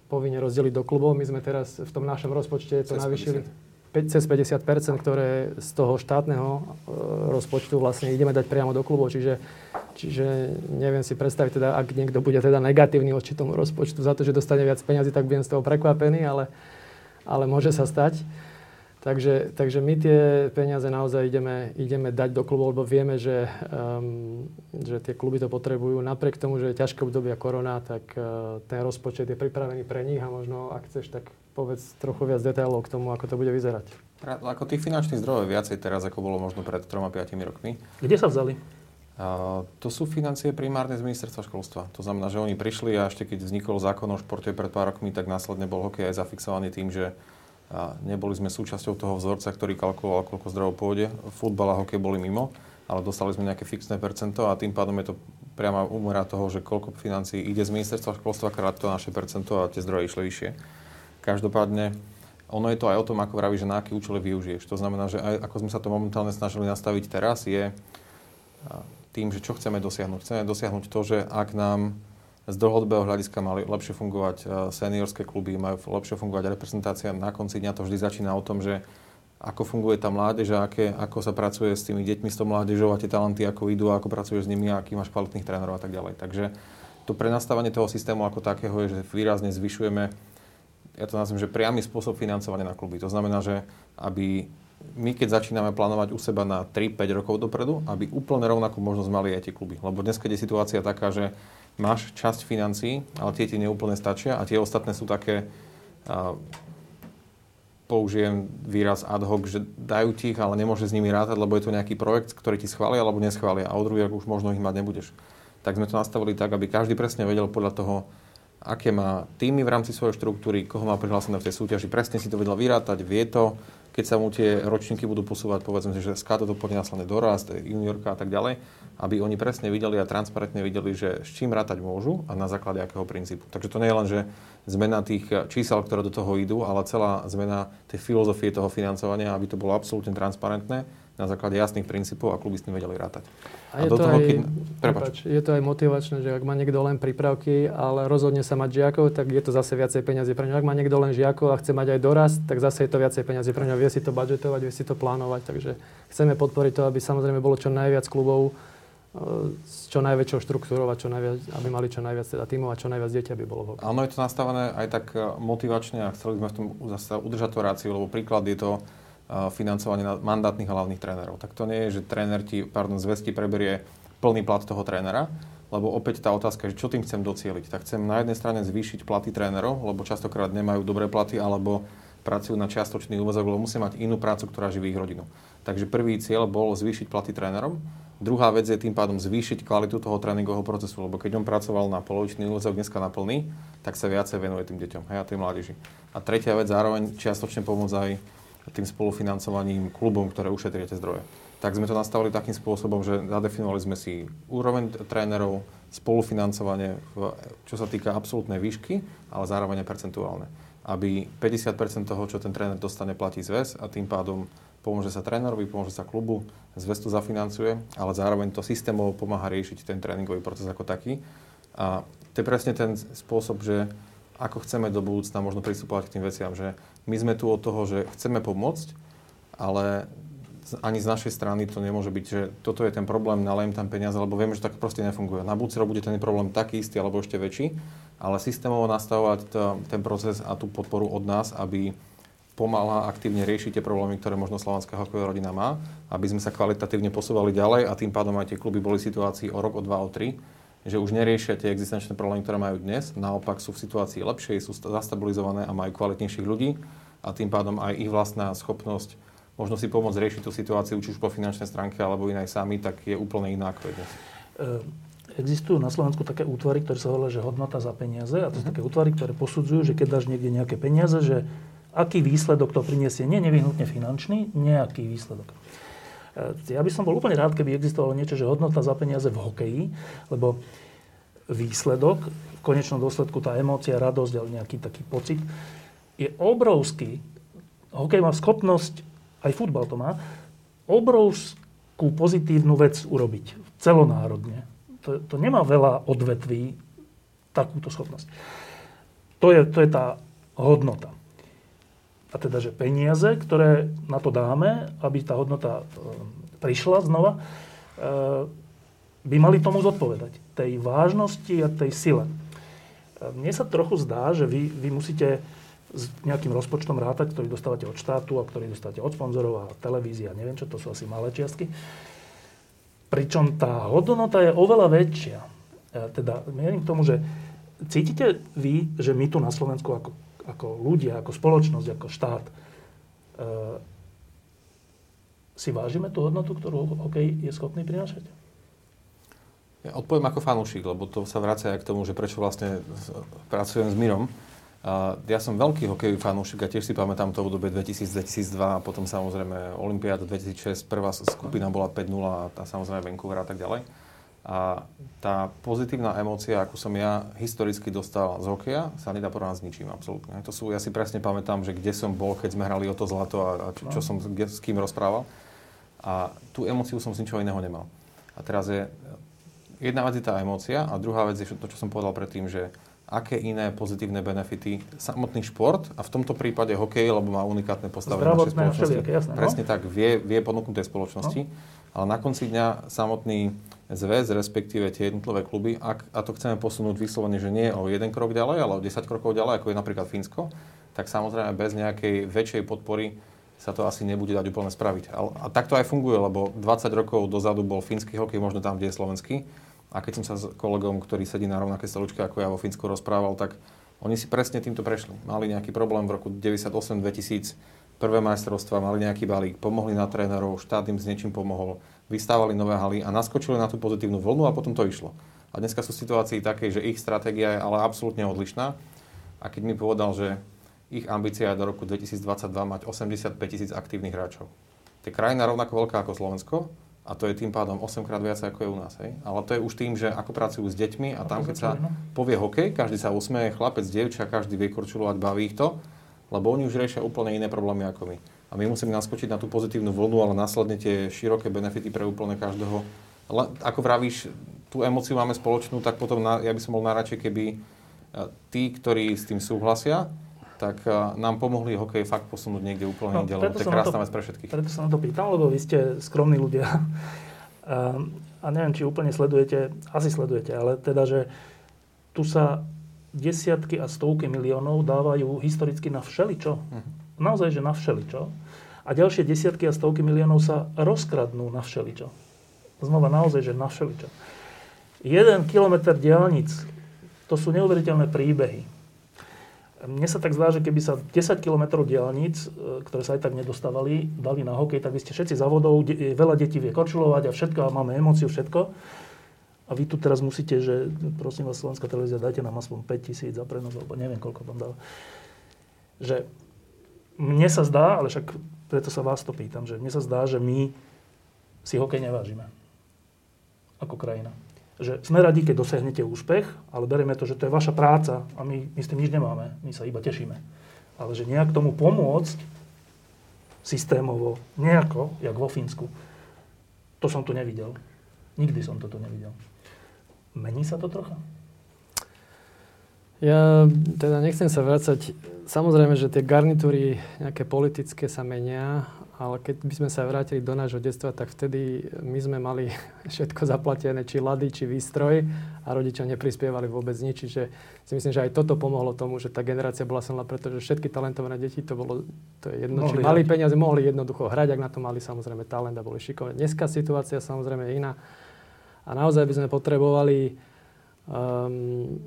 povinne rozdeliť do klubov. My sme teraz v tom našom rozpočte to navýšili cez 50 ktoré z toho štátneho e, rozpočtu vlastne ideme dať priamo do klubov. Čiže, čiže neviem si predstaviť, teda, ak niekto bude teda negatívny voči tomu rozpočtu za to, že dostane viac peniazy, tak budem z toho prekvapený, ale, ale môže sa stať. Takže, takže my tie peniaze naozaj ideme, ideme dať do klubov, lebo vieme, že, um, že tie kluby to potrebujú. Napriek tomu, že je ťažké obdobia korona, tak uh, ten rozpočet je pripravený pre nich a možno, ak chceš, tak povedz trochu viac detailov k tomu, ako to bude vyzerať. Ako tých finančných zdrojov je viacej teraz, ako bolo možno pred 3-5 rokmi. Kde sa vzali? Uh, to sú financie primárne z ministerstva školstva. To znamená, že oni prišli a ešte keď vznikol zákon o športe pred pár rokmi, tak následne bol hokej aj zafixovaný tým, že a neboli sme súčasťou toho vzorca, ktorý kalkuloval, koľko zdrojov pôjde. Futbal a hokej boli mimo, ale dostali sme nejaké fixné percento a tým pádom je to priama úmera toho, že koľko financií ide z ministerstva školstva, krát to naše percento a tie zdroje išli vyššie. Každopádne, ono je to aj o tom, ako vraví, že na aký účel využiješ. To znamená, že aj ako sme sa to momentálne snažili nastaviť teraz, je tým, že čo chceme dosiahnuť. Chceme dosiahnuť to, že ak nám z dlhodobého hľadiska mali lepšie fungovať e, seniorské kluby, majú lepšie fungovať reprezentácia. Na konci dňa to vždy začína o tom, že ako funguje tá mládež a aké, ako sa pracuje s tými deťmi, s tou mládežou a tie talenty, ako idú, ako pracuješ s nimi a aký máš kvalitných trénerov a tak ďalej. Takže to prenastavanie toho systému ako takého je, že výrazne zvyšujeme, ja to nazvem, že priamy spôsob financovania na kluby. To znamená, že aby my keď začíname plánovať u seba na 3-5 rokov dopredu, aby úplne rovnakú možnosť mali aj tie kluby. Lebo dnes, keď je situácia taká, že máš časť financí, ale tie ti neúplne stačia a tie ostatné sú také, uh, použijem výraz ad hoc, že dajú ti ich, ale nemôže s nimi rátať, lebo je to nejaký projekt, ktorý ti schvália alebo neschvália a o druhý rok už možno ich mať nebudeš. Tak sme to nastavili tak, aby každý presne vedel podľa toho, aké má týmy v rámci svojej štruktúry, koho má prihlásené v tej súťaži, presne si to vedel vyrátať, vie to, keď sa mu tie ročníky budú posúvať, povedzme že z to pôjde následne dorast, juniorka a tak ďalej, aby oni presne videli a transparentne videli, že s čím rátať môžu a na základe akého princípu. Takže to nie je len, že zmena tých čísel, ktoré do toho idú, ale celá zmena tej filozofie toho financovania, aby to bolo absolútne transparentné na základe jasných princípov a kluby s tým vedeli rátať. A, a je, do to toho, aj, keď... Prepač. je to aj motivačné, že ak má niekto len prípravky, ale rozhodne sa mať žiakov, tak je to zase viacej peniazy pre ňo. Ak má niekto len žiakov a chce mať aj dorast, tak zase je to viacej peniazy pre ňo. Vie si to budžetovať, vie si to plánovať. Takže chceme podporiť to, aby samozrejme bolo čo najviac klubov e, s čo najväčšou štruktúrou a čo najviac, aby mali čo najviac teda tímov a čo najviac detí, aby bolo v Áno, je to nastavené aj tak e, motivačne a chceli sme v tom zase udržať to ráciu, lebo príklad je to financovanie mandátnych hlavných trénerov. Tak to nie je, že tréner ti, pardon, zväzti preberie plný plat toho trénera, lebo opäť tá otázka je, čo tým chcem docieliť. Tak chcem na jednej strane zvýšiť platy trénerov, lebo častokrát nemajú dobré platy, alebo pracujú na čiastočný úvezok, lebo musia mať inú prácu, ktorá živí ich rodinu. Takže prvý cieľ bol zvýšiť platy trénerom. Druhá vec je tým pádom zvýšiť kvalitu toho tréningového procesu, lebo keď on pracoval na polovičný úvezok, dneska na plný, tak sa viacej venuje tým deťom hej, a tej mládeži. A tretia vec, zároveň čiastočne pomôcť aj tým spolufinancovaním klubom, ktoré ušetria tie zdroje. Tak sme to nastavili takým spôsobom, že zadefinovali sme si úroveň trénerov, spolufinancovanie, v, čo sa týka absolútnej výšky, ale zároveň percentuálne. Aby 50% toho, čo ten tréner dostane, platí zväz a tým pádom pomôže sa trénerovi, pomôže sa klubu, zväz to zafinancuje, ale zároveň to systémovo pomáha riešiť ten tréningový proces ako taký. A to je presne ten spôsob, že ako chceme do budúcna možno pristupovať k tým veciam, že my sme tu od toho, že chceme pomôcť, ale ani z našej strany to nemôže byť, že toto je ten problém, nalejem tam peniaze, lebo vieme, že tak proste nefunguje. Na budúci bude ten problém taký istý alebo ešte väčší, ale systémovo nastavovať to, ten proces a tú podporu od nás, aby pomáha aktívne riešiť tie problémy, ktoré možno slovanská hokejová rodina má, aby sme sa kvalitatívne posúvali ďalej a tým pádom aj tie kluby boli v situácii o rok, o dva, o tri, že už neriešia tie existenčné problémy, ktoré majú dnes, naopak sú v situácii lepšej, sú zastabilizované a majú kvalitnejších ľudí a tým pádom aj ich vlastná schopnosť možno si pomôcť riešiť tú situáciu, či už po finančnej stránke alebo inej sami, tak je úplne iná ako dnes. Existujú na Slovensku také útvary, ktoré sa hovoria, že hodnota za peniaze. A to sú mm-hmm. také útvary, ktoré posudzujú, že keď dáš niekde nejaké peniaze, že aký výsledok to priniesie. Nie nevyhnutne finančný, nejaký výsledok. E, ja by som bol úplne rád, keby existovalo niečo, že hodnota za peniaze v hokeji, lebo výsledok, v konečnom dôsledku tá emócia, radosť alebo nejaký taký pocit, je obrovský. Hokej má schopnosť, aj futbal to má, obrovskú pozitívnu vec urobiť celonárodne to, to nemá veľa odvetví takúto schopnosť. To je, to je tá hodnota. A teda, že peniaze, ktoré na to dáme, aby tá hodnota e, prišla znova, e, by mali tomu zodpovedať. Tej vážnosti a tej sile. E, mne sa trochu zdá, že vy, vy musíte s nejakým rozpočtom rátať, ktorý dostávate od štátu a ktorý dostávate od sponzorov a televízia, neviem čo, to sú asi malé čiastky. Pričom tá hodnota je oveľa väčšia. Teda mierim k tomu, že cítite vy, že my tu na Slovensku ako, ako ľudia, ako spoločnosť, ako štát, e, si vážime tú hodnotu, ktorú hokej je schopný prinášať? Ja odpoviem ako fanúšik, lebo to sa vracia aj k tomu, že prečo vlastne pracujem s Mirom. Ja som veľký hokejový fanúšik a tiež si pamätám to obdobie 2000-2002 a potom samozrejme Olympiáda 2006, prvá skupina bola 5-0 a tá samozrejme Vancouver a tak ďalej. A tá pozitívna emócia, ako som ja historicky dostal z hokeja, sa nedá porovnať s ničím, absolútne. To sú, ja si presne pamätám, že kde som bol, keď sme hrali o to zlato a, a čo, čo som kde, s kým rozprával. A tú emóciu som z ničoho iného nemal. A teraz je, jedna vec je tá emócia a druhá vec je to, čo som povedal predtým, že aké iné pozitívne benefity samotný šport a v tomto prípade hokej, lebo má unikátne postavenie našej spoločnosti. jasné, no? Presne tak, vie, vie ponúknuť tej spoločnosti, no? ale na konci dňa samotný zväz, respektíve tie jednotlivé kluby, ak, a to chceme posunúť vyslovene, že nie o jeden krok ďalej, ale o 10 krokov ďalej, ako je napríklad Fínsko, tak samozrejme bez nejakej väčšej podpory sa to asi nebude dať úplne spraviť. A, a tak to aj funguje, lebo 20 rokov dozadu bol fínsky hokej možno tam, kde je slovenský a keď som sa s kolegom, ktorý sedí na rovnaké stoličke ako ja vo Fínsku rozprával, tak oni si presne týmto prešli. Mali nejaký problém v roku 98-2000, prvé majstrovstva, mali nejaký balík, pomohli na trénerov, štát im s niečím pomohol, vystávali nové haly a naskočili na tú pozitívnu vlnu a potom to išlo. A dneska sú situácii také, že ich stratégia je ale absolútne odlišná. A keď mi povedal, že ich ambícia je do roku 2022 mať 85 tisíc aktívnych hráčov. To je krajina rovnako veľká ako Slovensko, a to je tým pádom 8 krát viac ako je u nás. Hej? Ale to je už tým, že ako pracujú s deťmi a tam, keď sa no. povie hokej, každý sa usmeje, chlapec, dievča, každý vie korčulovať, baví ich to, lebo oni už riešia úplne iné problémy ako my. A my musíme naskočiť na tú pozitívnu vlnu, ale následne tie široké benefity pre úplne každého. Ale ako vravíš, tú emociu máme spoločnú, tak potom na, ja by som bol najradšej, keby tí, ktorí s tým súhlasia, tak nám pomohli hokej fakt posunúť niekde úplne no, inde, lebo to je krásna vec pre všetkých. Preto sa na to pýtam, lebo vy ste skromní ľudia. A, a neviem, či úplne sledujete, asi sledujete, ale teda, že tu sa desiatky a stovky miliónov dávajú historicky na všeličo. Uh-huh. Naozaj, že na všeličo. A ďalšie desiatky a stovky miliónov sa rozkradnú na všeličo. Znova naozaj, že na všeličo. Jeden kilometr diálnic, to sú neuveriteľné príbehy mne sa tak zdá, že keby sa 10 km diálnic, e, ktoré sa aj tak nedostávali, dali na hokej, tak by ste všetci závodov, de- veľa detí vie korčulovať a všetko, a máme emóciu, všetko. A vy tu teraz musíte, že prosím vás, Slovenská televízia, dajte nám aspoň 5 tisíc za prenos, alebo neviem, koľko vám dáva. Že mne sa zdá, ale však preto sa vás to pýtam, že mne sa zdá, že my si hokej nevážime ako krajina že sme radi, keď dosiahnete úspech, ale berieme to, že to je vaša práca a my, my s tým nič nemáme, my sa iba tešíme. Ale že nejak tomu pomôcť systémovo, nejako, jak vo Fínsku, to som tu nevidel. Nikdy som to tu nevidel. Mení sa to trocha? Ja teda nechcem sa vrácať. Samozrejme, že tie garnitúry nejaké politické sa menia, ale keď by sme sa vrátili do nášho detstva, tak vtedy my sme mali všetko zaplatené, či lady, či výstroj a rodičia neprispievali vôbec nič. Čiže si myslím, že aj toto pomohlo tomu, že tá generácia bola silná, pretože všetky talentované deti, to bolo to je jedno, mohli či mali peniaze, mohli jednoducho hrať, ak na to mali samozrejme talent a boli šikovní. Dneska situácia samozrejme je iná a naozaj by sme potrebovali um,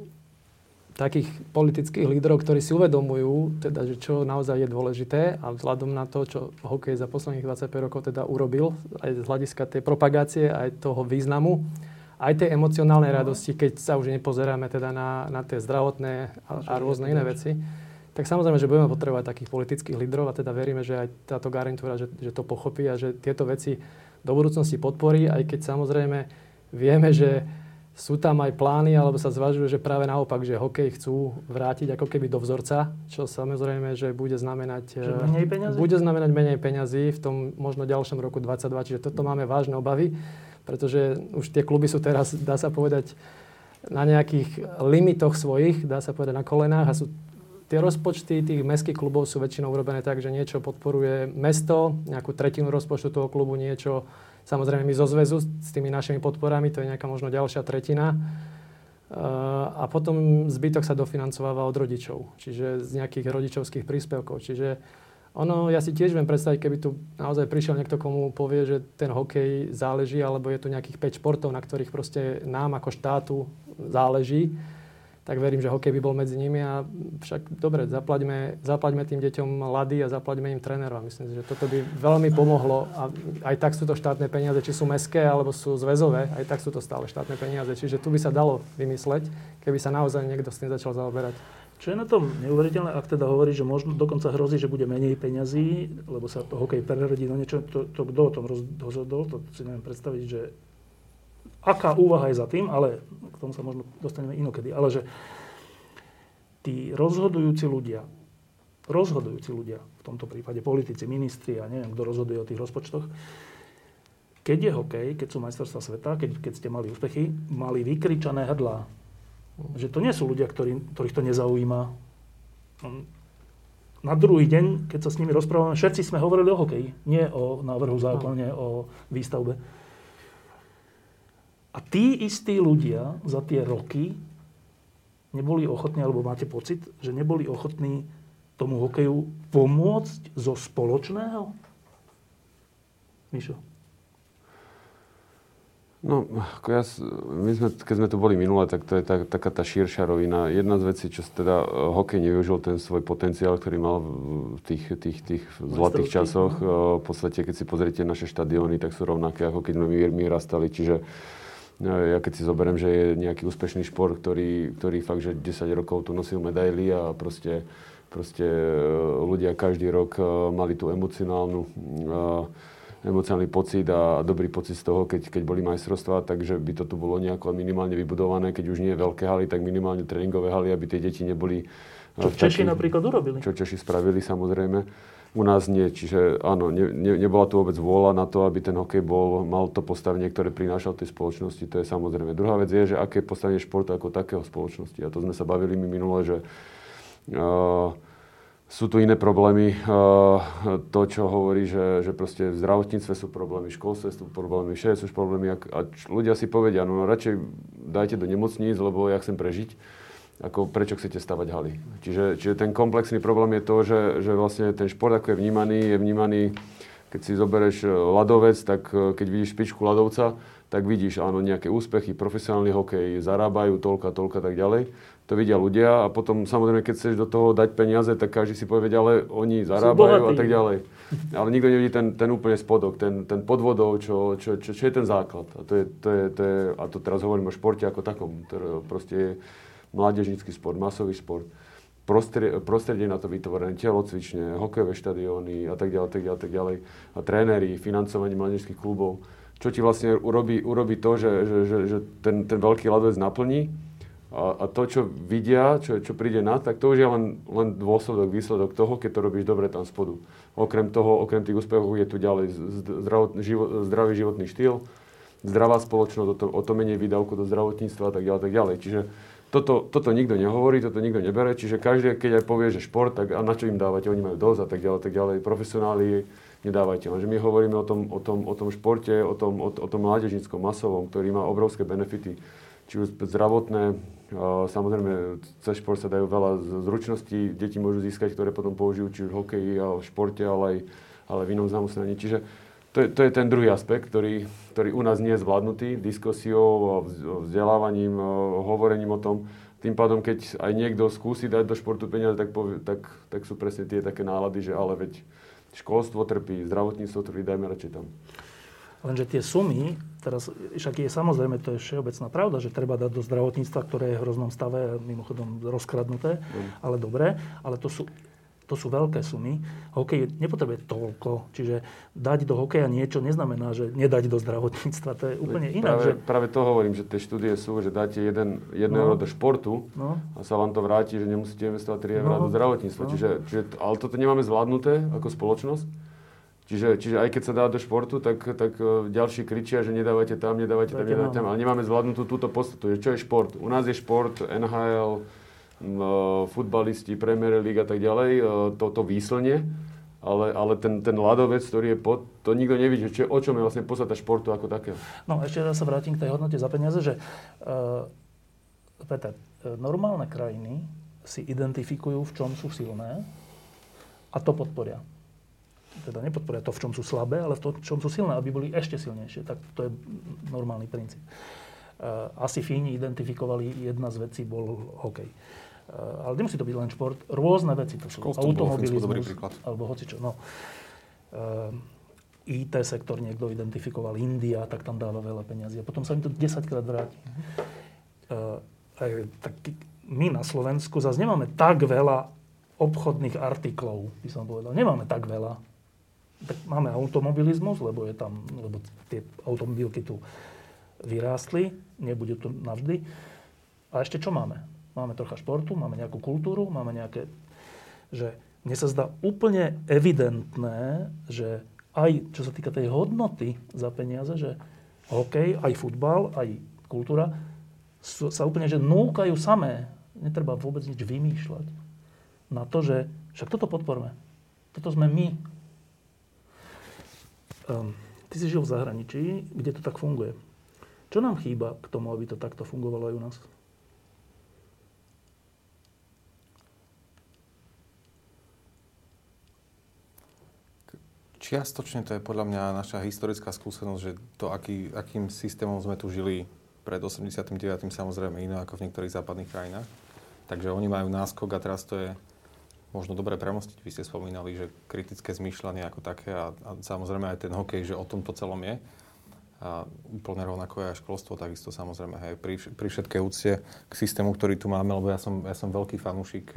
takých politických lídrov, ktorí si uvedomujú, teda, že čo naozaj je dôležité a vzhľadom na to, čo hokej za posledných 25 rokov teda urobil, aj z hľadiska tej propagácie, aj toho významu, aj tej emocionálnej no. radosti, keď sa už nepozeráme teda na, na tie zdravotné a, a rôzne iné veci, tak samozrejme, že budeme potrebovať takých politických lídrov a teda veríme, že aj táto garantúra, že, že to pochopí a že tieto veci do budúcnosti podporí, aj keď samozrejme vieme, že sú tam aj plány, alebo sa zvažuje, že práve naopak, že hokej chcú vrátiť ako keby do vzorca, čo samozrejme, že bude znamenať, že menej peňazí? bude znamenať menej peňazí v tom možno ďalšom roku 2022, čiže toto máme vážne obavy, pretože už tie kluby sú teraz, dá sa povedať, na nejakých limitoch svojich, dá sa povedať na kolenách a sú tie rozpočty tých mestských klubov sú väčšinou urobené tak, že niečo podporuje mesto, nejakú tretinu rozpočtu toho klubu, niečo Samozrejme my zo zväzu s tými našimi podporami, to je nejaká možno ďalšia tretina. A potom zbytok sa dofinancováva od rodičov, čiže z nejakých rodičovských príspevkov. Čiže ono, ja si tiež viem predstaviť, keby tu naozaj prišiel niekto, komu povie, že ten hokej záleží, alebo je tu nejakých 5 športov, na ktorých proste nám ako štátu záleží, tak verím, že hokej by bol medzi nimi a však dobre, zaplaďme, zaplaďme tým deťom lady a zaplaďme im trénerov. Myslím si, že toto by veľmi pomohlo a aj tak sú to štátne peniaze, či sú meské alebo sú zväzové, aj tak sú to stále štátne peniaze. Čiže tu by sa dalo vymysleť, keby sa naozaj niekto s tým začal zaoberať. Čo je na tom neuveriteľné, ak teda hovorí, že možno dokonca hrozí, že bude menej peňazí, lebo sa to hokej prerodí do niečo, to, to kto o tom rozhodol, to si neviem predstaviť, že aká úvaha je za tým, ale k tomu sa možno dostaneme inokedy, ale že tí rozhodujúci ľudia, rozhodujúci ľudia, v tomto prípade politici, ministri a neviem, kto rozhoduje o tých rozpočtoch, keď je hokej, keď sú majstrovstvá sveta, keď, keď ste mali úspechy, mali vykričané hrdlá. Že to nie sú ľudia, ktorý, ktorých to nezaujíma. Na druhý deň, keď sa s nimi rozprávame, všetci sme hovorili o hokeji, nie o návrhu zákone, o výstavbe. A tí istí ľudia za tie roky neboli ochotní, alebo máte pocit, že neboli ochotní tomu hokeju pomôcť zo spoločného? Mišo? No, ako ja, my sme, keď sme tu boli minule, tak to je tá, taká tá širšia rovina. Jedna z vecí, čo teda e, hokej nevyužil ten svoj potenciál, ktorý mal v tých, tých, tých zlatých časoch. No. E, v podstate, keď si pozriete naše štadióny, tak sú rovnaké, ako keď sme my, my rastali. Čiže ja keď si zoberiem, že je nejaký úspešný šport, ktorý, ktorý fakt, že 10 rokov tu nosil medaily a proste, proste e, ľudia každý rok e, mali tú emocionálnu e, emocionálny pocit a dobrý pocit z toho, keď, keď boli majstrovstvá, takže by to tu bolo nejako minimálne vybudované, keď už nie veľké haly, tak minimálne tréningové haly, aby tie deti neboli... Čo Češi napríklad urobili. Čo Češi spravili, samozrejme u nás nie. Čiže áno, ne, ne, nebola tu vôbec vôľa na to, aby ten hokej bol, mal to postavenie, ktoré prinášal tej spoločnosti. To je samozrejme. Druhá vec je, že aké je postavenie športu ako takého spoločnosti. A to sme sa bavili mi minule, že uh, sú tu iné problémy. To, čo hovorí, že, že proste v zdravotníctve sú problémy, v školstve sú problémy, všade sú problémy. A ľudia si povedia, no, no radšej dajte do nemocníc, lebo ja chcem prežiť ako prečo chcete stavať haly. Čiže, čiže ten komplexný problém je to, že, že vlastne ten šport, ako je vnímaný, je vnímaný, keď si zoberieš e, ľadovec, tak e, keď vidíš špičku ľadovca, tak vidíš, áno, nejaké úspechy, profesionálny hokej, zarábajú toľka, toľka, tak ďalej. To vidia ľudia a potom samozrejme, keď chceš do toho dať peniaze, tak každý si povie, ale oni zarábajú a tak ďalej. Ale nikto nevidí ten, ten úplne spodok, ten, ten podvodov, čo, čo, čo, čo, je ten základ. A to, je, to, je, to je, a to teraz hovorím o športe ako takom. To proste je, mládežnícky šport, masový šport, prostredie, prostredie na to vytvorené, telocvične, hokejové štadióny a tak ďalej, tak ďalej, tak ďalej. A tréneri, financovanie mládežských klubov. Čo ti vlastne urobí, urobí to, že, že, že, že ten, ten veľký ľadovec naplní a, a to, čo vidia, čo, čo príde na, tak to už je len, len dôsledok, výsledok toho, keď to robíš dobre tam spodu. Okrem toho, okrem tých úspechov je tu ďalej zdravot, živo, zdravý životný štýl, zdravá spoločnosť, o to, o to menej výdavku do zdravotníctva a tak ďalej, tak ďalej. Čiže toto, toto nikto nehovorí, toto nikto nebere, čiže každý, keď aj povie, že šport, tak a na čo im dávate, oni majú dosť a tak ďalej, tak ďalej. Profesionáli nedávajte. Lenže my hovoríme o tom, o tom, o tom športe, o tom, o, o tom mládežníckom, masovom, ktorý má obrovské benefity, či už zdravotné, samozrejme cez šport sa dajú veľa zručností, deti môžu získať, ktoré potom použijú či už v hokeji a v športe, ale aj ale v inom zamestnaní. Čiže to je, to je ten druhý aspekt, ktorý, ktorý u nás nie je zvládnutý diskusiou, vzdelávaním, hovorením o tom. tým pádom, keď aj niekto skúsi dať do športu peniaze, tak, povie, tak, tak sú presne tie také nálady, že ale veď školstvo trpí, zdravotníctvo trpí, dajme radšej tam. Lenže tie sumy, teraz však je samozrejme, to je všeobecná pravda, že treba dať do zdravotníctva, ktoré je v hroznom stave, mimochodom rozkradnuté, mm. ale dobre, ale to sú to sú veľké sumy. Hokej nepotrebuje toľko. Čiže dať do hokeja niečo neznamená, že nedať do zdravotníctva. To je úplne inak. Práve, že... práve to hovorím, že tie štúdie sú, že dáte jeden, jeden no. euro do športu no. a sa vám to vráti, že nemusíte investovať 3 eurá no. do zdravotníctva. No. Čiže, čiže, ale toto nemáme zvládnuté ako spoločnosť. Čiže, čiže aj keď sa dá do športu, tak, tak e, ďalší kričia, že nedávajte tam, nedávajte tam, nedávajte tam. Ale nemáme zvládnutú túto podstatu. Čo je šport? U nás je šport, NHL, futbalisti, Premier League a tak ďalej, toto výslne, ale, ale ten, ten ľadovec, ktorý je pod, to nikto nevidí, čo, o čom je vlastne podstata športu ako také. No ešte raz sa vrátim k tej hodnote za peniaze, že uh, Peter, normálne krajiny si identifikujú, v čom sú silné a to podporia. Teda nepodporia to, v čom sú slabé, ale v tom, v čom sú silné, aby boli ešte silnejšie. Tak to je normálny princíp. Asi Fíni identifikovali, jedna z vecí bol hokej. Eh, ale nemusí to byť len šport, rôzne veci to sú. Automobilizmus, alebo hocičo. No. Uh, eh, IT sektor niekto identifikoval, India, tak tam dáva veľa peniazy. A potom sa im to 10 krát vráti. Uh, aj, tak my na Slovensku zase nemáme tak veľa obchodných artiklov, by som povedal. Nemáme tak veľa. Tak máme automobilizmus, lebo, je tam, lebo tie automobilky tu vyrástli, nebude to navždy. A ešte čo máme? Máme trocha športu, máme nejakú kultúru, máme nejaké... Že mne sa zdá úplne evidentné, že aj čo sa týka tej hodnoty za peniaze, že hokej, aj futbal, aj kultúra sa úplne že núkajú samé. Netreba vôbec nič vymýšľať. Na to, že však toto podporme. Toto sme my. Um, ty si žil v zahraničí, kde to tak funguje. Čo nám chýba k tomu, aby to takto fungovalo aj u nás? Čiastočne to je podľa mňa naša historická skúsenosť, že to, aký, akým systémom sme tu žili pred 89. samozrejme iné ako v niektorých západných krajinách. Takže oni majú náskok a teraz to je možno dobre premostiť. Vy ste spomínali, že kritické zmýšľanie ako také a, a samozrejme aj ten hokej, že o tom to celom je. A úplne rovnako je aj školstvo, takisto samozrejme aj pri, pri všetkej úcte k systému, ktorý tu máme, lebo ja som, ja som veľký fanúšik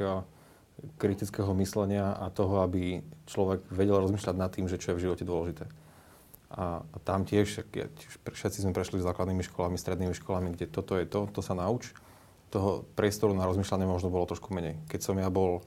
kritického myslenia a toho, aby človek vedel rozmýšľať nad tým, že čo je v živote dôležité. A, a tam tiež, ja, tiež, všetci sme prešli základnými školami, strednými školami, kde toto je to, to sa nauč. Toho priestoru na rozmýšľanie možno bolo trošku menej. Keď som ja bol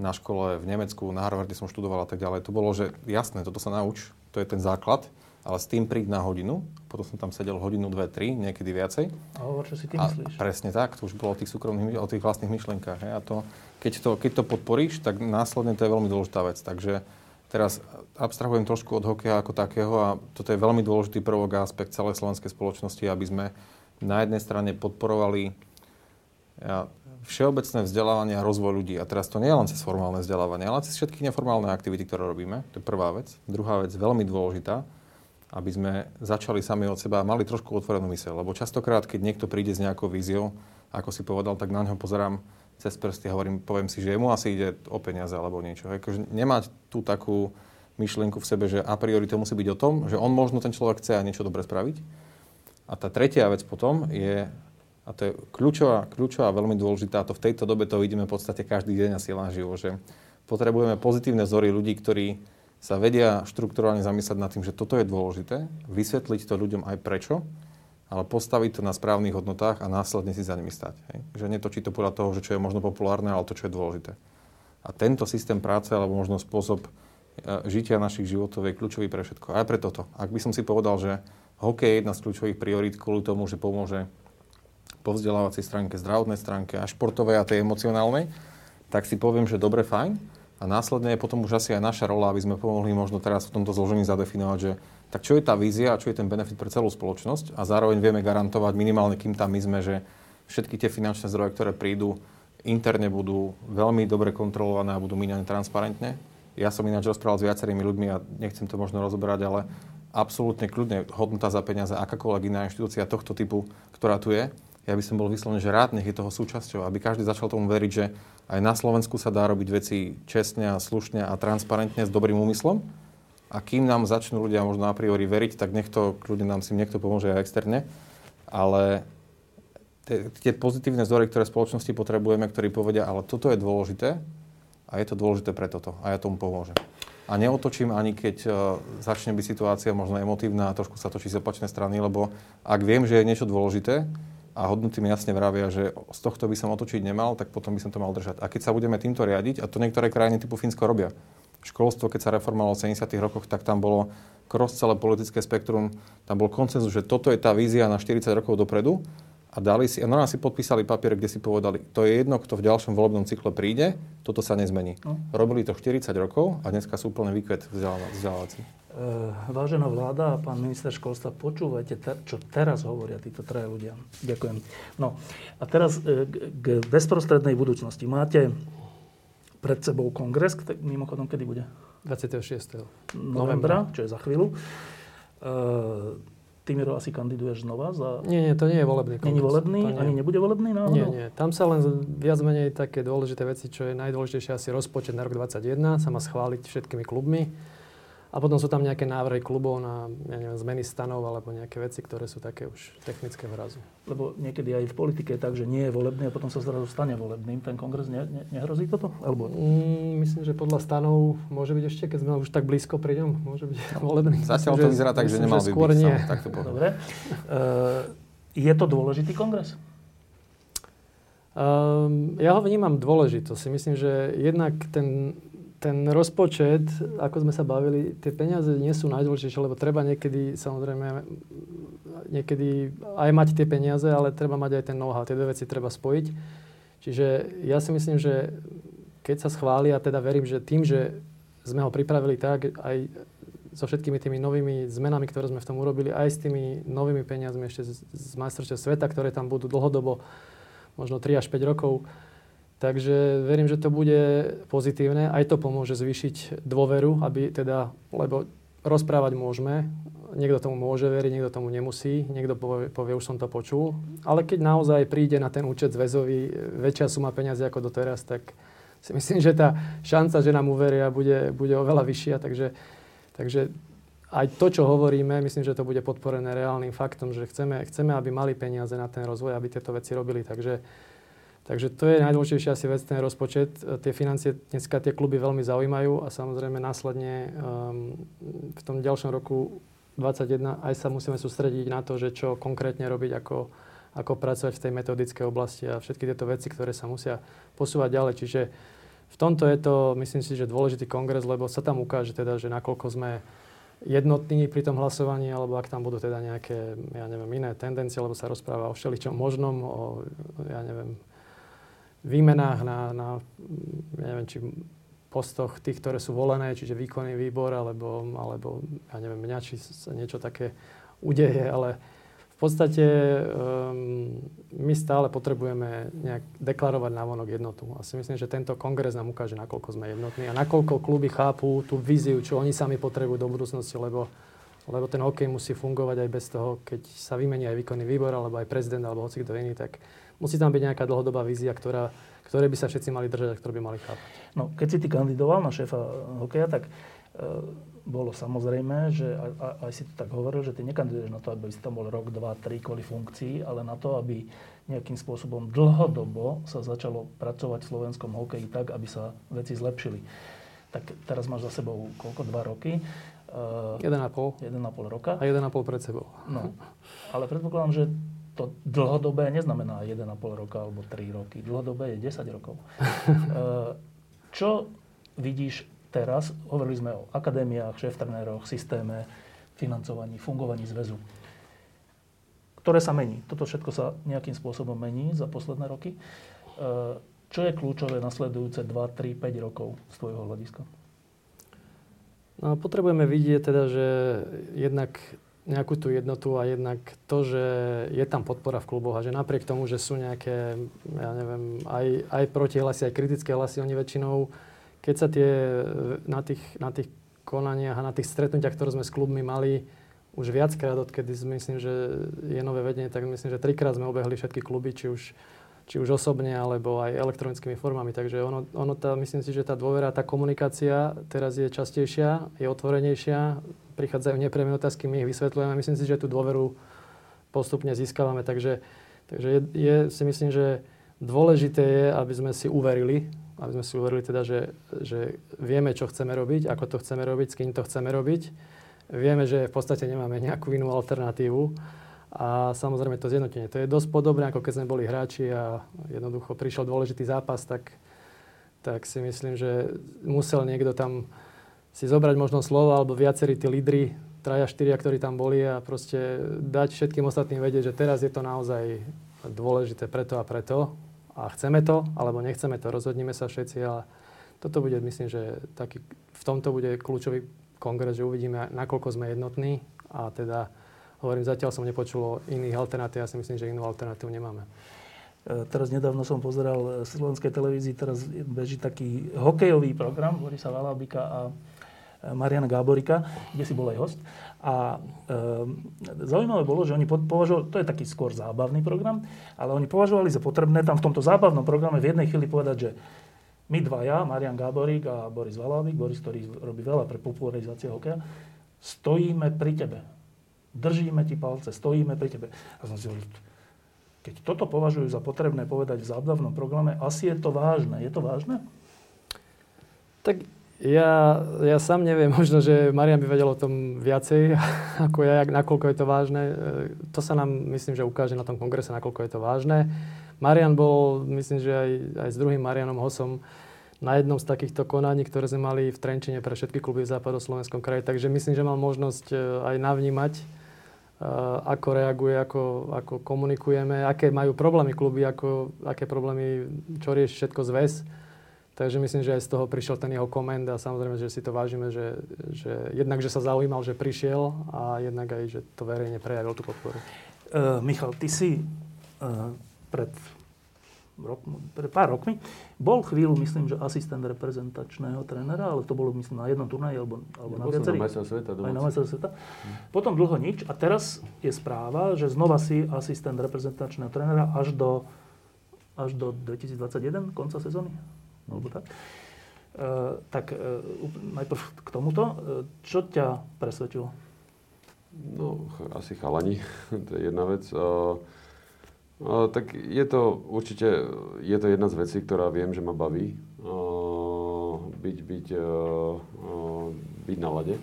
na škole v Nemecku, na Harvarde som študoval a tak ďalej, to bolo, že jasné, toto sa nauč, to je ten základ, ale s tým príď na hodinu, potom som tam sedel hodinu, dve, tri, niekedy viacej. A hovor, čo si ty myslíš. A presne tak, to už bolo o tých súkromných, o tých vlastných myšlenkách. Hej. A to, keď, to, keď to podporíš, tak následne to je veľmi dôležitá vec. Takže teraz abstrahujem trošku od hokeja ako takého a toto je veľmi dôležitý prvok a aspekt celej slovenskej spoločnosti, aby sme na jednej strane podporovali všeobecné vzdelávanie a rozvoj ľudí. A teraz to nie je len cez formálne vzdelávanie, ale cez všetky neformálne aktivity, ktoré robíme. To je prvá vec. Druhá vec, veľmi dôležitá, aby sme začali sami od seba a mali trošku otvorenú myseľ. Lebo častokrát, keď niekto príde s nejakou víziou, ako si povedal, tak na neho pozerám cez prsty hovorím, poviem si, že mu asi ide o peniaze alebo niečo. Akože nemať tú takú myšlienku v sebe, že a priori to musí byť o tom, že on možno ten človek chce aj niečo dobre spraviť. A tá tretia vec potom je, a to je kľúčová, kľúčová veľmi dôležitá, a to v tejto dobe to vidíme v podstate každý deň asi len živo, že potrebujeme pozitívne vzory ľudí, ktorí sa vedia štruktúrálne zamyslieť nad tým, že toto je dôležité, vysvetliť to ľuďom aj prečo, ale postaviť to na správnych hodnotách a následne si za nimi stať. Hej. Že netočí to podľa toho, že čo je možno populárne, ale to, čo je dôležité. A tento systém práce, alebo možno spôsob e, žitia našich životov je kľúčový pre všetko. Aj pre toto. Ak by som si povedal, že hokej je jedna z kľúčových priorít kvôli tomu, že pomôže po vzdelávacej stránke, zdravotnej stránke a športovej a tej emocionálnej, tak si poviem, že dobre, fajn a následne je potom už asi aj naša rola, aby sme pomohli možno teraz v tomto zložení zadefinovať, že tak čo je tá vízia a čo je ten benefit pre celú spoločnosť a zároveň vieme garantovať minimálne, kým tam my sme, že všetky tie finančné zdroje, ktoré prídu, interne budú veľmi dobre kontrolované a budú míňané transparentne. Ja som ináč rozprával s viacerými ľuďmi a nechcem to možno rozoberať, ale absolútne kľudne hodnota za peniaze, akákoľvek iná inštitúcia tohto typu, ktorá tu je, ja by som bol vyslovene, že rád, nech je toho súčasťou, aby každý začal tomu veriť, že aj na Slovensku sa dá robiť veci čestne a slušne a transparentne s dobrým úmyslom. A kým nám začnú ľudia možno a priori veriť, tak nech to kľudne nám si niekto pomôže aj externe. Ale tie pozitívne vzory, ktoré spoločnosti potrebujeme, ktorí povedia, ale toto je dôležité a je to dôležité pre toto a ja tomu pomôžem. A neotočím ani keď uh, začne byť situácia možno emotívna a trošku sa točí z opačnej strany, lebo ak viem, že je niečo dôležité a hodnoty mi jasne vravia, že z tohto by som otočiť nemal, tak potom by som to mal držať. A keď sa budeme týmto riadiť, a to niektoré krajiny typu Fínsko robia, školstvo, keď sa reformovalo v 70. rokoch, tak tam bolo cross celé politické spektrum, tam bol koncenzus, že toto je tá vízia na 40 rokov dopredu a dali si, a normálne si podpísali papier, kde si povedali, to je jedno, kto v ďalšom volebnom cykle príde, toto sa nezmení. No. Robili to 40 rokov a dneska sú úplne výkvet vzdelávací. Uh, vážená vláda a pán minister školstva, počúvajte, te, čo teraz hovoria títo traja ľudia. Ďakujem. No a teraz uh, k bezprostrednej budúcnosti. Máte pred sebou kongres, mimochodom, kedy bude? 26. novembra, čo je za chvíľu. Uh, Ty, Miro, asi kandiduješ znova za... Nie, nie, to nie je volebný kongres. Je volebný? Nie. Ani nebude volebný náhodou? Nie, nie. Tam sa len viac menej také dôležité veci, čo je najdôležitejšie asi rozpočet na rok 2021, sa má schváliť všetkými klubmi. A potom sú tam nejaké návrhy klubov na ja neviem, zmeny stanov alebo nejaké veci, ktoré sú také už technické vrazu. Lebo niekedy aj v politike je tak, že nie je volebný a potom sa zrazu stane volebným. Ten kongres ne, ne, nehrozí toto? Alebo... Mm, myslím, že podľa stanov môže byť ešte, keď sme už tak blízko pri ňom, môže byť no, volebný. Zatiaľ to vyzerá tak, že nemal by skôr byť. Nie. Sám, tak to Dobre. Uh, je to dôležitý kongres? Um, ja ho vnímam dôležito. Si myslím, že jednak ten ten rozpočet, ako sme sa bavili, tie peniaze nie sú najdôležitejšie, lebo treba niekedy, samozrejme, niekedy aj mať tie peniaze, ale treba mať aj ten know-how. Tie dve veci treba spojiť. Čiže ja si myslím, že keď sa schváli, teda verím, že tým, že sme ho pripravili tak, aj so všetkými tými novými zmenami, ktoré sme v tom urobili, aj s tými novými peniazmi ešte z, z majstrovstiev sveta, ktoré tam budú dlhodobo, možno 3 až 5 rokov, Takže verím, že to bude pozitívne. Aj to pomôže zvýšiť dôveru, aby teda, lebo rozprávať môžeme, niekto tomu môže veriť, niekto tomu nemusí, niekto povie, povie už som to počul. Ale keď naozaj príde na ten účet zväzový väčšia suma peniazy ako doteraz, tak si myslím, že tá šanca, že nám uveria, bude, bude oveľa vyššia. Takže, takže aj to, čo hovoríme, myslím, že to bude podporené reálnym faktom, že chceme, chceme, aby mali peniaze na ten rozvoj, aby tieto veci robili. Takže Takže to je najdôležitejšia asi vec, ten rozpočet. E, tie financie dneska tie kluby veľmi zaujímajú a samozrejme následne um, v tom ďalšom roku 2021 aj sa musíme sústrediť na to, že čo konkrétne robiť, ako, ako pracovať v tej metodickej oblasti a všetky tieto veci, ktoré sa musia posúvať ďalej. Čiže v tomto je to, myslím si, že dôležitý kongres, lebo sa tam ukáže teda, že nakoľko sme jednotní pri tom hlasovaní, alebo ak tam budú teda nejaké, ja neviem, iné tendencie, lebo sa rozpráva o všeličom možnom, o, ja neviem, výmenách na, na neviem, či postoch tých, ktoré sú volené, čiže výkonný výbor, alebo, alebo ja neviem, mňa, či sa niečo také udeje, ale v podstate um, my stále potrebujeme nejak deklarovať návonok jednotu. A si myslím, že tento kongres nám ukáže, nakoľko sme jednotní a nakoľko kluby chápu tú víziu, čo oni sami potrebujú do budúcnosti, lebo, lebo ten hokej musí fungovať aj bez toho, keď sa vymení aj výkonný výbor, alebo aj prezident, alebo hoci kto iný, tak Musí tam byť nejaká dlhodobá vízia, ktorá, ktoré by sa všetci mali držať a ktoré by mali chápať. No, keď si ty kandidoval na šéfa hokeja, tak e, bolo samozrejme, že aj, aj si to tak hovoril, že ty nekandiduješ na to, aby si tam bol rok, dva, tri kvôli funkcii, ale na to, aby nejakým spôsobom dlhodobo sa začalo pracovať v slovenskom hokeji tak, aby sa veci zlepšili. Tak teraz máš za sebou koľko? Dva roky. 1,5. Uh, 1,5 roka. A 1,5 pred sebou. No. Ale predpokladám, že to dlhodobé neznamená 1,5 roka alebo 3 roky. Dlhodobé je 10 rokov. Eh, čo vidíš teraz? Hovorili sme o akadémiách, šéf-trenéroch, systéme, financovaní, fungovaní zväzu, ktoré sa mení. Toto všetko sa nejakým spôsobom mení za posledné roky. Eh, čo je kľúčové nasledujúce 2, 3, 5 rokov z tvojho hľadiska? No, potrebujeme vidieť teda, že jednak nejakú tú jednotu a jednak to, že je tam podpora v kluboch a že napriek tomu, že sú nejaké, ja neviem, aj, aj protihlasy, aj kritické hlasy, oni väčšinou, keď sa tie na tých, na tých konaniach a na tých stretnutiach, ktoré sme s klubmi mali, už viackrát, odkedy myslím, že je nové vedenie, tak myslím, že trikrát sme obehli všetky kluby, či už, či už osobne, alebo aj elektronickými formami. Takže ono, ono tá, myslím si, že tá dôvera, tá komunikácia teraz je častejšia, je otvorenejšia, prichádzajú nepriame otázky, my ich vysvetľujeme. Myslím si, že tú dôveru postupne získavame. Takže, takže je, je, si myslím, že dôležité je, aby sme si uverili, aby sme si uverili teda, že, že vieme, čo chceme robiť, ako to chceme robiť, s kým to chceme robiť Vieme, že v podstate nemáme nejakú inú alternatívu. A samozrejme to zjednotenie. To je dosť podobné, ako keď sme boli hráči a jednoducho prišiel dôležitý zápas, tak, tak si myslím, že musel niekto tam si zobrať možno slovo, alebo viacerí tí lídry, traja, štyria, ktorí tam boli a proste dať všetkým ostatným vedieť, že teraz je to naozaj dôležité preto a preto a chceme to, alebo nechceme to, rozhodníme sa všetci, ale toto bude, myslím, že taký, v tomto bude kľúčový kongres, že uvidíme, nakoľko sme jednotní a teda hovorím, zatiaľ som nepočul iných alternatív, ja si myslím, že inú alternatívu nemáme. E, teraz nedávno som pozeral v slovenskej televízii, teraz beží taký hokejový program Borisa Valabika a Mariana Gáborika, kde si bol aj host. A e, zaujímavé bolo, že oni považovali, to je taký skôr zábavný program, ale oni považovali za potrebné tam v tomto zábavnom programe v jednej chvíli povedať, že my dvaja, Marian Gáborík a Boris Valávík, Boris, ktorý robí veľa pre popularizáciu hokeja, stojíme pri tebe. Držíme ti palce, stojíme pri tebe. A som si hovoril, keď toto považujú za potrebné povedať v zábavnom programe, asi je to vážne. Je to vážne? Tak ja, ja sám neviem, možno, že Marian by vedel o tom viacej ako ja, nakoľko je to vážne. E, to sa nám, myslím, že ukáže na tom kongrese, nakoľko je to vážne. Marian bol, myslím, že aj, aj s druhým Marianom Hosom na jednom z takýchto konaní, ktoré sme mali v Trenčine pre všetky kluby v západoslovenskom kraji. Takže myslím, že mal možnosť e, aj navnímať, e, ako reaguje, ako, ako komunikujeme, aké majú problémy kluby, ako, aké problémy, čo rieši všetko zväz. Takže myslím, že aj z toho prišiel ten jeho koment a samozrejme, že si to vážime, že, že jednak, že sa zaujímal, že prišiel a jednak aj, že to verejne prejavil tú podporu. Uh, Michal, ty si uh, pred, rok, pred pár rokmi bol chvíľu, myslím, že asistent reprezentačného trénera, ale to bolo, myslím, na jednom turnaji alebo, alebo na viacerých. Na sveta, aj na sveta. Hmm. Potom dlho nič a teraz je správa, že znova si asistent reprezentačného trénera až do, až do 2021, konca sezóny. Alebo tak. Uh, tak uh, najprv k tomuto. Uh, čo ťa presvedčilo? No, asi chalani, to je jedna vec. Uh, Uh, tak je to určite, je to jedna z vecí, ktorá viem, že ma baví. Uh, byť, byť, byť na lade.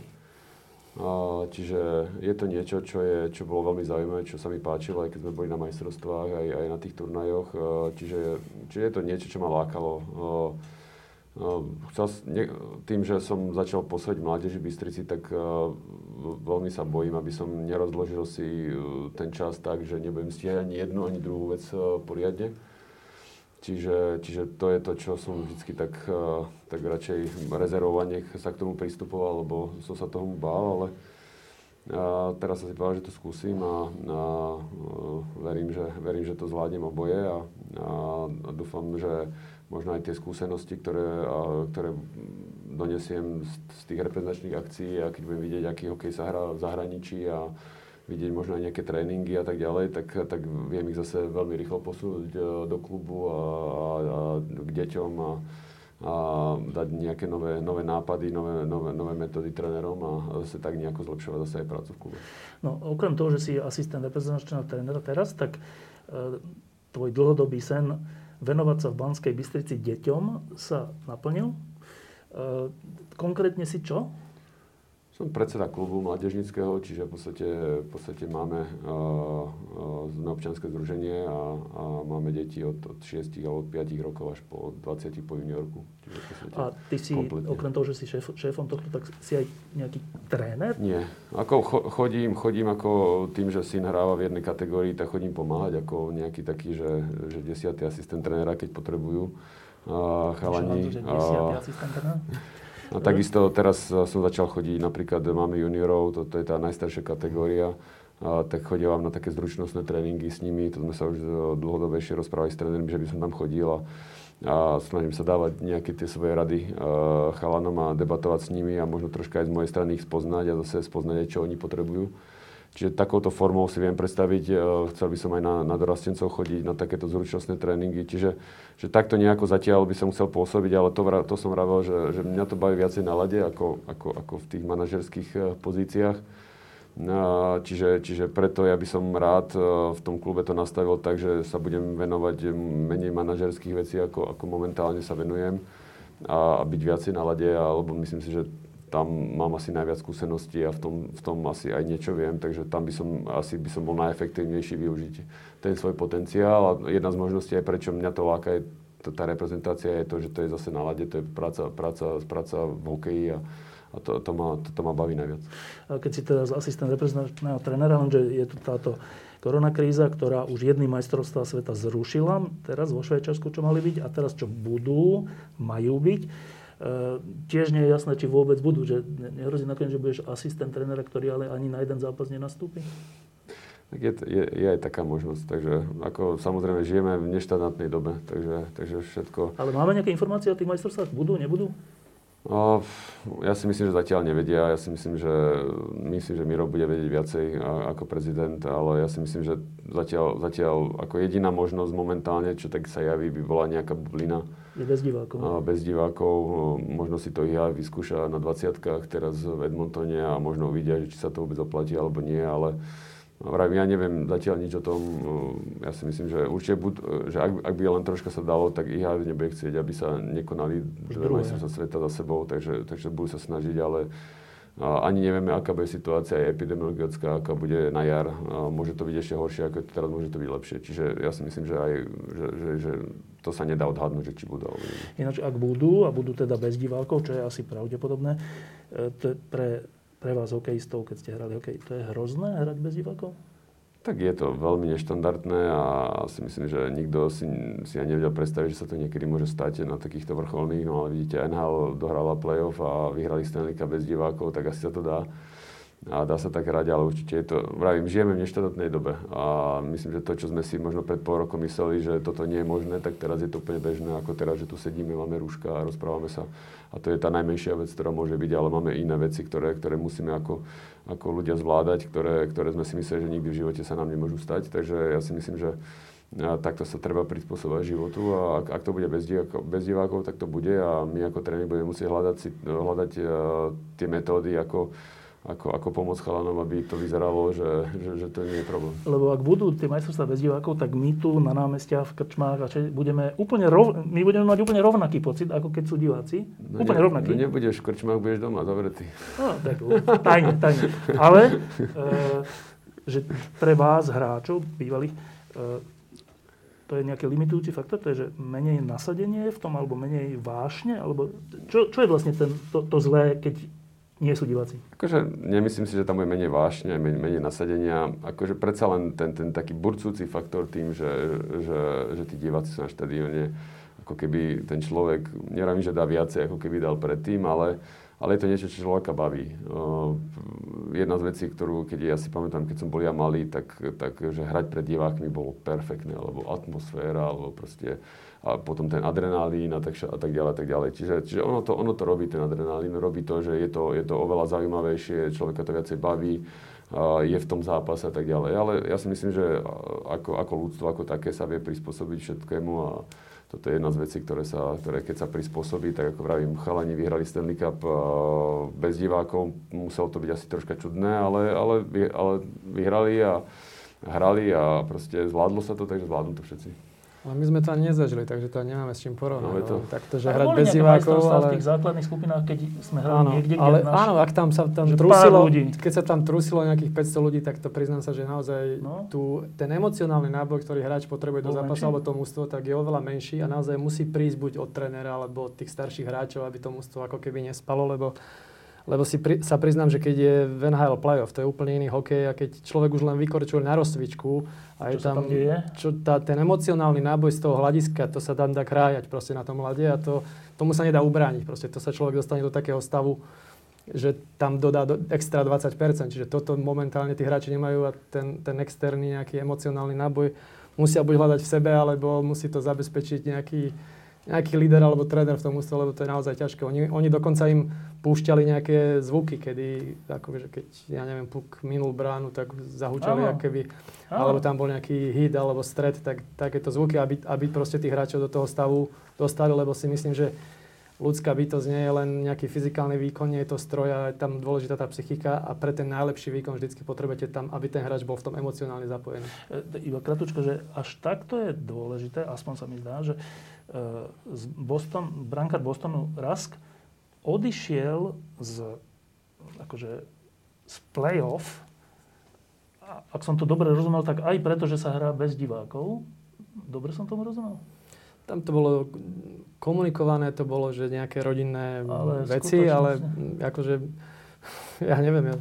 Čiže je to niečo, čo, je, čo bolo veľmi zaujímavé, čo sa mi páčilo, aj keď sme boli na majstrovstvách, aj, aj na tých turnajoch. Čiže, čiže je to niečo, čo ma lákalo. Chcel, tým, že som začal posledť mládeži Bystrici, tak veľmi sa bojím, aby som nerozložil si e, ten čas tak, že nebudem stíhať ani jednu, ani druhú vec e, poriadne. Čiže, čiže to je to, čo som vždy tak, e, tak radšej rezervovane sa k tomu pristupoval, lebo som sa tomu bál, ale a teraz sa si povedal, že to skúsim a, a verím, že, verím, že to zvládnem oboje a, a, a dúfam, že možno aj tie skúsenosti, ktoré, a, ktoré donesiem z, z tých reprezentačných akcií a keď budem vidieť, aký hokej sa hrá v zahraničí a vidieť možno aj nejaké tréningy a tak ďalej, tak, tak viem ich zase veľmi rýchlo posunúť e, do klubu a, a, a k deťom a, a dať nejaké nové, nové nápady, nové, nové, nové metódy trénerom a zase tak nejako zlepšovať zase aj prácu v klube. No, okrem toho, že si asistent reprezentačného trénera teraz, tak e, tvoj dlhodobý sen venovať sa v Banskej Bystrici deťom sa naplnil. E, konkrétne si čo? Som predseda klubu mládežnického, čiže v podstate, v podstate máme uh, uh, sme občianske združenie a, a máme deti od, od 6 alebo od 5 rokov až po 20 po juniorku. Čiže a ty si, kompletne. okrem toho, že si šéf, šéfom tohto, tak si aj nejaký tréner? Nie. Ako chodím, chodím ako tým, že syn hráva v jednej kategórii, tak chodím pomáhať ako nejaký taký, že, že desiatý asistent trénera, keď potrebujú uh, chalani. Uh, a takisto teraz som začal chodiť, napríklad máme juniorov, to, to je tá najstaršia kategória, a, tak chodím vám na také zručnostné tréningy s nimi, to sme sa už dlhodobejšie rozprávali s trénermi, že by som tam chodil a, a snažím sa dávať nejaké tie svoje rady chalanom a debatovať s nimi a možno troška aj z mojej strany ich spoznať a zase spoznať čo oni potrebujú. Čiže takouto formou si viem predstaviť, e, chcel by som aj na, na dorastencov chodiť, na takéto zručnostné tréningy. Čiže že takto nejako zatiaľ by som chcel pôsobiť, ale to, to som vravel, že, že mňa to baví viacej na lade ako, ako, ako v tých manažerských e, pozíciách. Čiže, čiže preto ja by som rád e, v tom klube to nastavil tak, že sa budem venovať menej manažerských vecí, ako, ako momentálne sa venujem a byť viacej na lade, alebo myslím si, že tam mám asi najviac skúseností a v tom, v tom asi aj niečo viem, takže tam by som, asi by som bol najefektívnejší využiť ten svoj potenciál a jedna z možností aj prečo mňa to láka je to, tá reprezentácia je to, že to je zase na lade, to je práca, práca, práca v hokeji a, a to, to, ma, to, to ma baví najviac. A keď si teraz asistent reprezentačného trénera, lenže je tu táto koronakríza, ktorá už jedný majstrovstvá sveta zrušila, teraz vo Švajčiarsku, čo mali byť, a teraz čo budú, majú byť tiež nie je jasné, či vôbec budú. Že nehrozí nakoniec, že budeš asistent trénera, ktorý ale ani na jeden zápas nenastúpi? Tak je, je, je aj taká možnosť. Takže ako samozrejme žijeme v neštandardnej dobe, takže, takže všetko... Ale máme nejaké informácie o tých majstrovstvách? Budú, nebudú? No, ja si myslím, že zatiaľ nevedia. Ja si myslím, že myslím, že Miro bude vedieť viacej ako prezident, ale ja si myslím, že zatiaľ, zatiaľ ako jediná možnosť momentálne, čo tak sa javí, by bola nejaká bublina je bez divákov. A bez divákov. Možno si to IHA vyskúša na 20 teraz v Edmontone a možno uvidia, či sa to vôbec oplatí alebo nie, ale Vravím, ja neviem zatiaľ nič o tom. Ja si myslím, že určite, bud, že ak, ak by len troška sa dalo, tak IHA nebude chcieť, aby sa nekonali dve majstrovstvá sveta za sebou, takže, takže budú sa snažiť, ale ani nevieme, aká bude situácia epidemiologická, aká bude na jar. Môže to byť ešte horšie, ako to teraz, môže to byť lepšie. Čiže ja si myslím, že aj že, že, že to sa nedá odhadnúť, že či budú. Ináč, ak budú a budú teda bez divákov, čo je asi pravdepodobné, e, to pre, pre vás hokejistov, keď ste hrali hokej, to je hrozné hrať bez divákov? Tak je to veľmi neštandardné a si myslím, že nikto si, si ani nevedel predstaviť, že sa to niekedy môže stať na takýchto vrcholných. No ale vidíte, NHL dohrala playoff a vyhrali Stanley Cup bez divákov, tak asi sa to dá. A dá sa tak hrať, ale určite je to, vravím, žijeme v neštandardnej dobe. A myslím, že to, čo sme si možno pred pol rokom mysleli, že toto nie je možné, tak teraz je to úplne bežné, ako teraz, že tu sedíme, máme rúška a rozprávame sa. A to je tá najmenšia vec, ktorá môže byť, ale máme iné veci, ktoré, ktoré musíme ako ako ľudia zvládať, ktoré, ktoré sme si mysleli, že nikdy v živote sa nám nemôžu stať. Takže ja si myslím, že takto sa treba prispôsobovať životu a ak, ak to bude bez divákov, bez divákov, tak to bude a my ako tréner budeme musieť hľadať, si, hľadať uh, tie metódy, ako, ako, ako pomôcť chalanom, aby to vyzeralo, že, že, že to nie je problém. Lebo ak budú tie majstrovstvá bez divákov, tak my tu na námestiach, v krčmách a budeme úplne rov, my budeme mať úplne rovnaký pocit, ako keď sú diváci. No úplne ne, rovnaký. No nebudeš v krčmách, budeš doma, zavretý. No, tak tajne, tajne. Ale, e, že pre vás, hráčov, bývalých, e, to je nejaký limitujúci faktor, to je, že menej nasadenie v tom, alebo menej vášne, alebo čo, čo je vlastne ten, to, to zlé, keď nie sú diváci. Akože nemyslím si, že tam bude menej vášne, menej, menej nasadenia. Akože predsa len ten, ten taký burcúci faktor tým, že, že, že tí diváci sú na štadióne, ako keby ten človek, neravím, že dá viacej, ako keby dal predtým, ale, ale je to niečo, čo človeka baví. Jedna z vecí, ktorú, keď ja si pamätám, keď som bol ja malý, tak, tak že hrať pred divákmi bolo perfektné, alebo atmosféra, alebo proste a potom ten adrenalín a tak, a tak ďalej, a tak ďalej. Čiže, čiže ono, to, ono to robí, ten adrenalín, robí to, že je to, je to oveľa zaujímavejšie, človeka to viacej baví, je v tom zápase a tak ďalej. Ale ja si myslím, že ako, ako ľudstvo ako také sa vie prispôsobiť všetkému a toto je jedna z vecí, ktoré, sa, ktoré keď sa prispôsobí, tak ako vravím, chalani vyhrali Stanley Cup bez divákov, muselo to byť asi troška čudné, ale, ale, ale vyhrali a hrali a proste zvládlo sa to, takže zvládnu to všetci. Ale my sme to ani nezažili, takže to nemáme s čím porovnať. No, to... Takto, že hrať bez divákov, ale... v tých základných skupinách, keď sme hrali áno, niekde, kde ale, náš... Áno, ak tam sa tam trusilo, keď sa tam trusilo nejakých 500 ľudí, tak to priznám sa, že naozaj no? tu, ten emocionálny náboj, ktorý hráč potrebuje do zápasu alebo to mústvo, tak je oveľa menší a naozaj musí prísť buď od trénera alebo od tých starších hráčov, aby to mústvo ako keby nespalo, lebo lebo si pri, sa priznám, že keď je v NHL playoff, to je úplne iný hokej a keď človek už len vykorčuje na rozcvičku a je tam, tam deje? čo tá, ten emocionálny náboj z toho hľadiska, to sa tam dá krájať proste na tom mlade a to, tomu sa nedá ubrániť. Proste to sa človek dostane do takého stavu, že tam dodá do, extra 20%. Čiže toto momentálne tí hráči nemajú a ten, ten externý nejaký emocionálny náboj musia buď hľadať v sebe, alebo musí to zabezpečiť nejaký nejaký líder alebo tréner v tom ústve, lebo to je naozaj ťažké. Oni, oni dokonca im púšťali nejaké zvuky, kedy, akože keď, ja neviem, puk minul bránu, tak zahúčali, keby, alebo tam bol nejaký hit alebo stred, tak takéto zvuky, aby, aby proste tých hráčov do toho stavu dostali, lebo si myslím, že ľudská bytosť nie je len nejaký fyzikálny výkon, nie je to stroj, ale je tam dôležitá tá psychika a pre ten najlepší výkon vždycky potrebujete tam, aby ten hráč bol v tom emocionálne zapojený. E, iba kratučko, že až takto je dôležité, aspoň sa mi zdá, že e, z Boston, brankár Bostonu Rask odišiel z, akože, z play-off, ak som to dobre rozumel, tak aj preto, že sa hrá bez divákov. Dobre som tomu rozumel? Tam to bolo komunikované, to bolo, že nejaké rodinné ale veci, ale akože, ja neviem, ja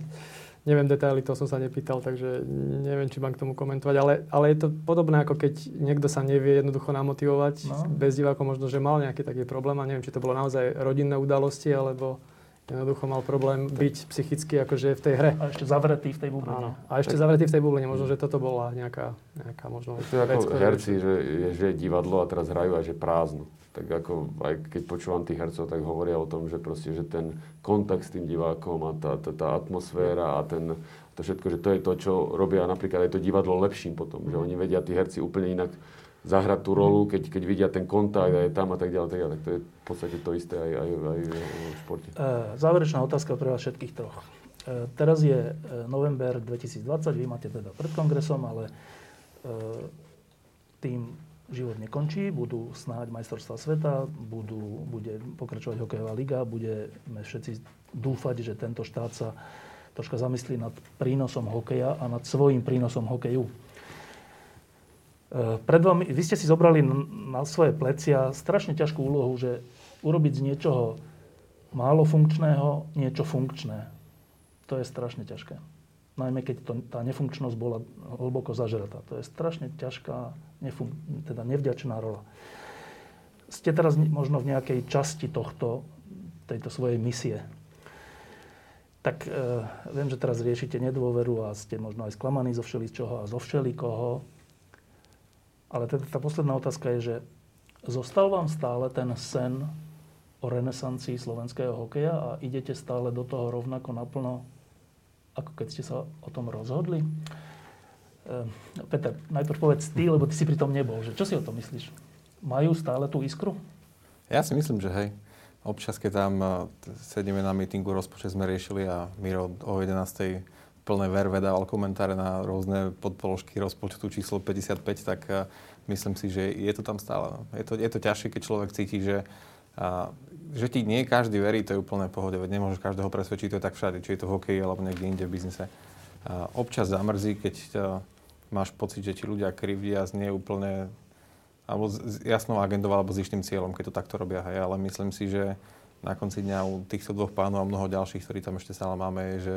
neviem detaily, to som sa nepýtal, takže neviem, či mám k tomu komentovať, ale, ale je to podobné, ako keď niekto sa nevie jednoducho namotivovať no. bez divákov, možno, že mal nejaký taký problém a neviem, či to bolo naozaj rodinné udalosti, alebo jednoducho mal problém byť psychicky akože v tej hre. A ešte zavretý v tej bubline. Áno. A ešte tak... zavretý v tej bubline. Možno, že toto bola nejaká, nejaká možno To je ako vec, herci, že je, že je divadlo a teraz hrajú a že prázdno. Tak ako aj keď počúvam tých hercov, tak hovoria o tom, že proste, že ten kontakt s tým divákom a tá, tá, tá atmosféra a ten, to všetko, že to je to, čo robia napríklad aj to divadlo lepším potom. Že oni vedia tí herci úplne inak zahrať tú rolu, keď, keď vidia ten kontakt a je tam a tak ďalej, tak ďalej. To je v podstate to isté aj, aj, aj v športe. E, záverečná otázka pre vás všetkých troch. E, teraz je e, november 2020, vy máte teda pred kongresom, ale tým život nekončí, budú snáď majstrovstvá sveta, budú, bude pokračovať hokejová liga, budeme všetci dúfať, že tento štát sa troška zamyslí nad prínosom hokeja a nad svojím prínosom hokeju. Eh, pred vami, vy ste si zobrali na svoje plecia strašne ťažkú úlohu, že urobiť z niečoho málo funkčného niečo funkčné. To je strašne ťažké. Najmä keď to, tá nefunkčnosť bola hlboko zažratá. To je strašne ťažká, nefun- teda nevďačná rola. Ste teraz možno v nejakej časti tohto, tejto svojej misie. Tak e, viem, že teraz riešite nedôveru a ste možno aj sklamaní zo všeličoho a zo všelikoho ale teda tá posledná otázka je, že zostal vám stále ten sen o renesancii slovenského hokeja a idete stále do toho rovnako naplno, ako keď ste sa o tom rozhodli? Ehm, Peter, najprv povedz ty, lebo ty si pri tom nebol. Že čo si o tom myslíš? Majú stále tú iskru? Ja si myslím, že hej. Občas, keď tam eh, sedíme na mítingu, rozpočet sme riešili a Miro o 11 plné verve dával komentáre na rôzne podpoložky rozpočtu číslo 55, tak uh, myslím si, že je to tam stále. No. Je to, je to ťažšie, keď človek cíti, že, uh, že ti nie každý verí, to je úplne pohode, veď nemôžeš každého presvedčiť, to je tak všade, či je to v hokeji alebo niekde inde v biznise. Uh, občas zamrzí, keď máš pocit, že ti ľudia krivdia, znie úplne alebo s jasnou agendou alebo s istým cieľom, keď to takto robia. Hej. Ale myslím si, že na konci dňa u týchto dvoch pánov a mnoho ďalších, ktorí tam ešte stále máme, je, že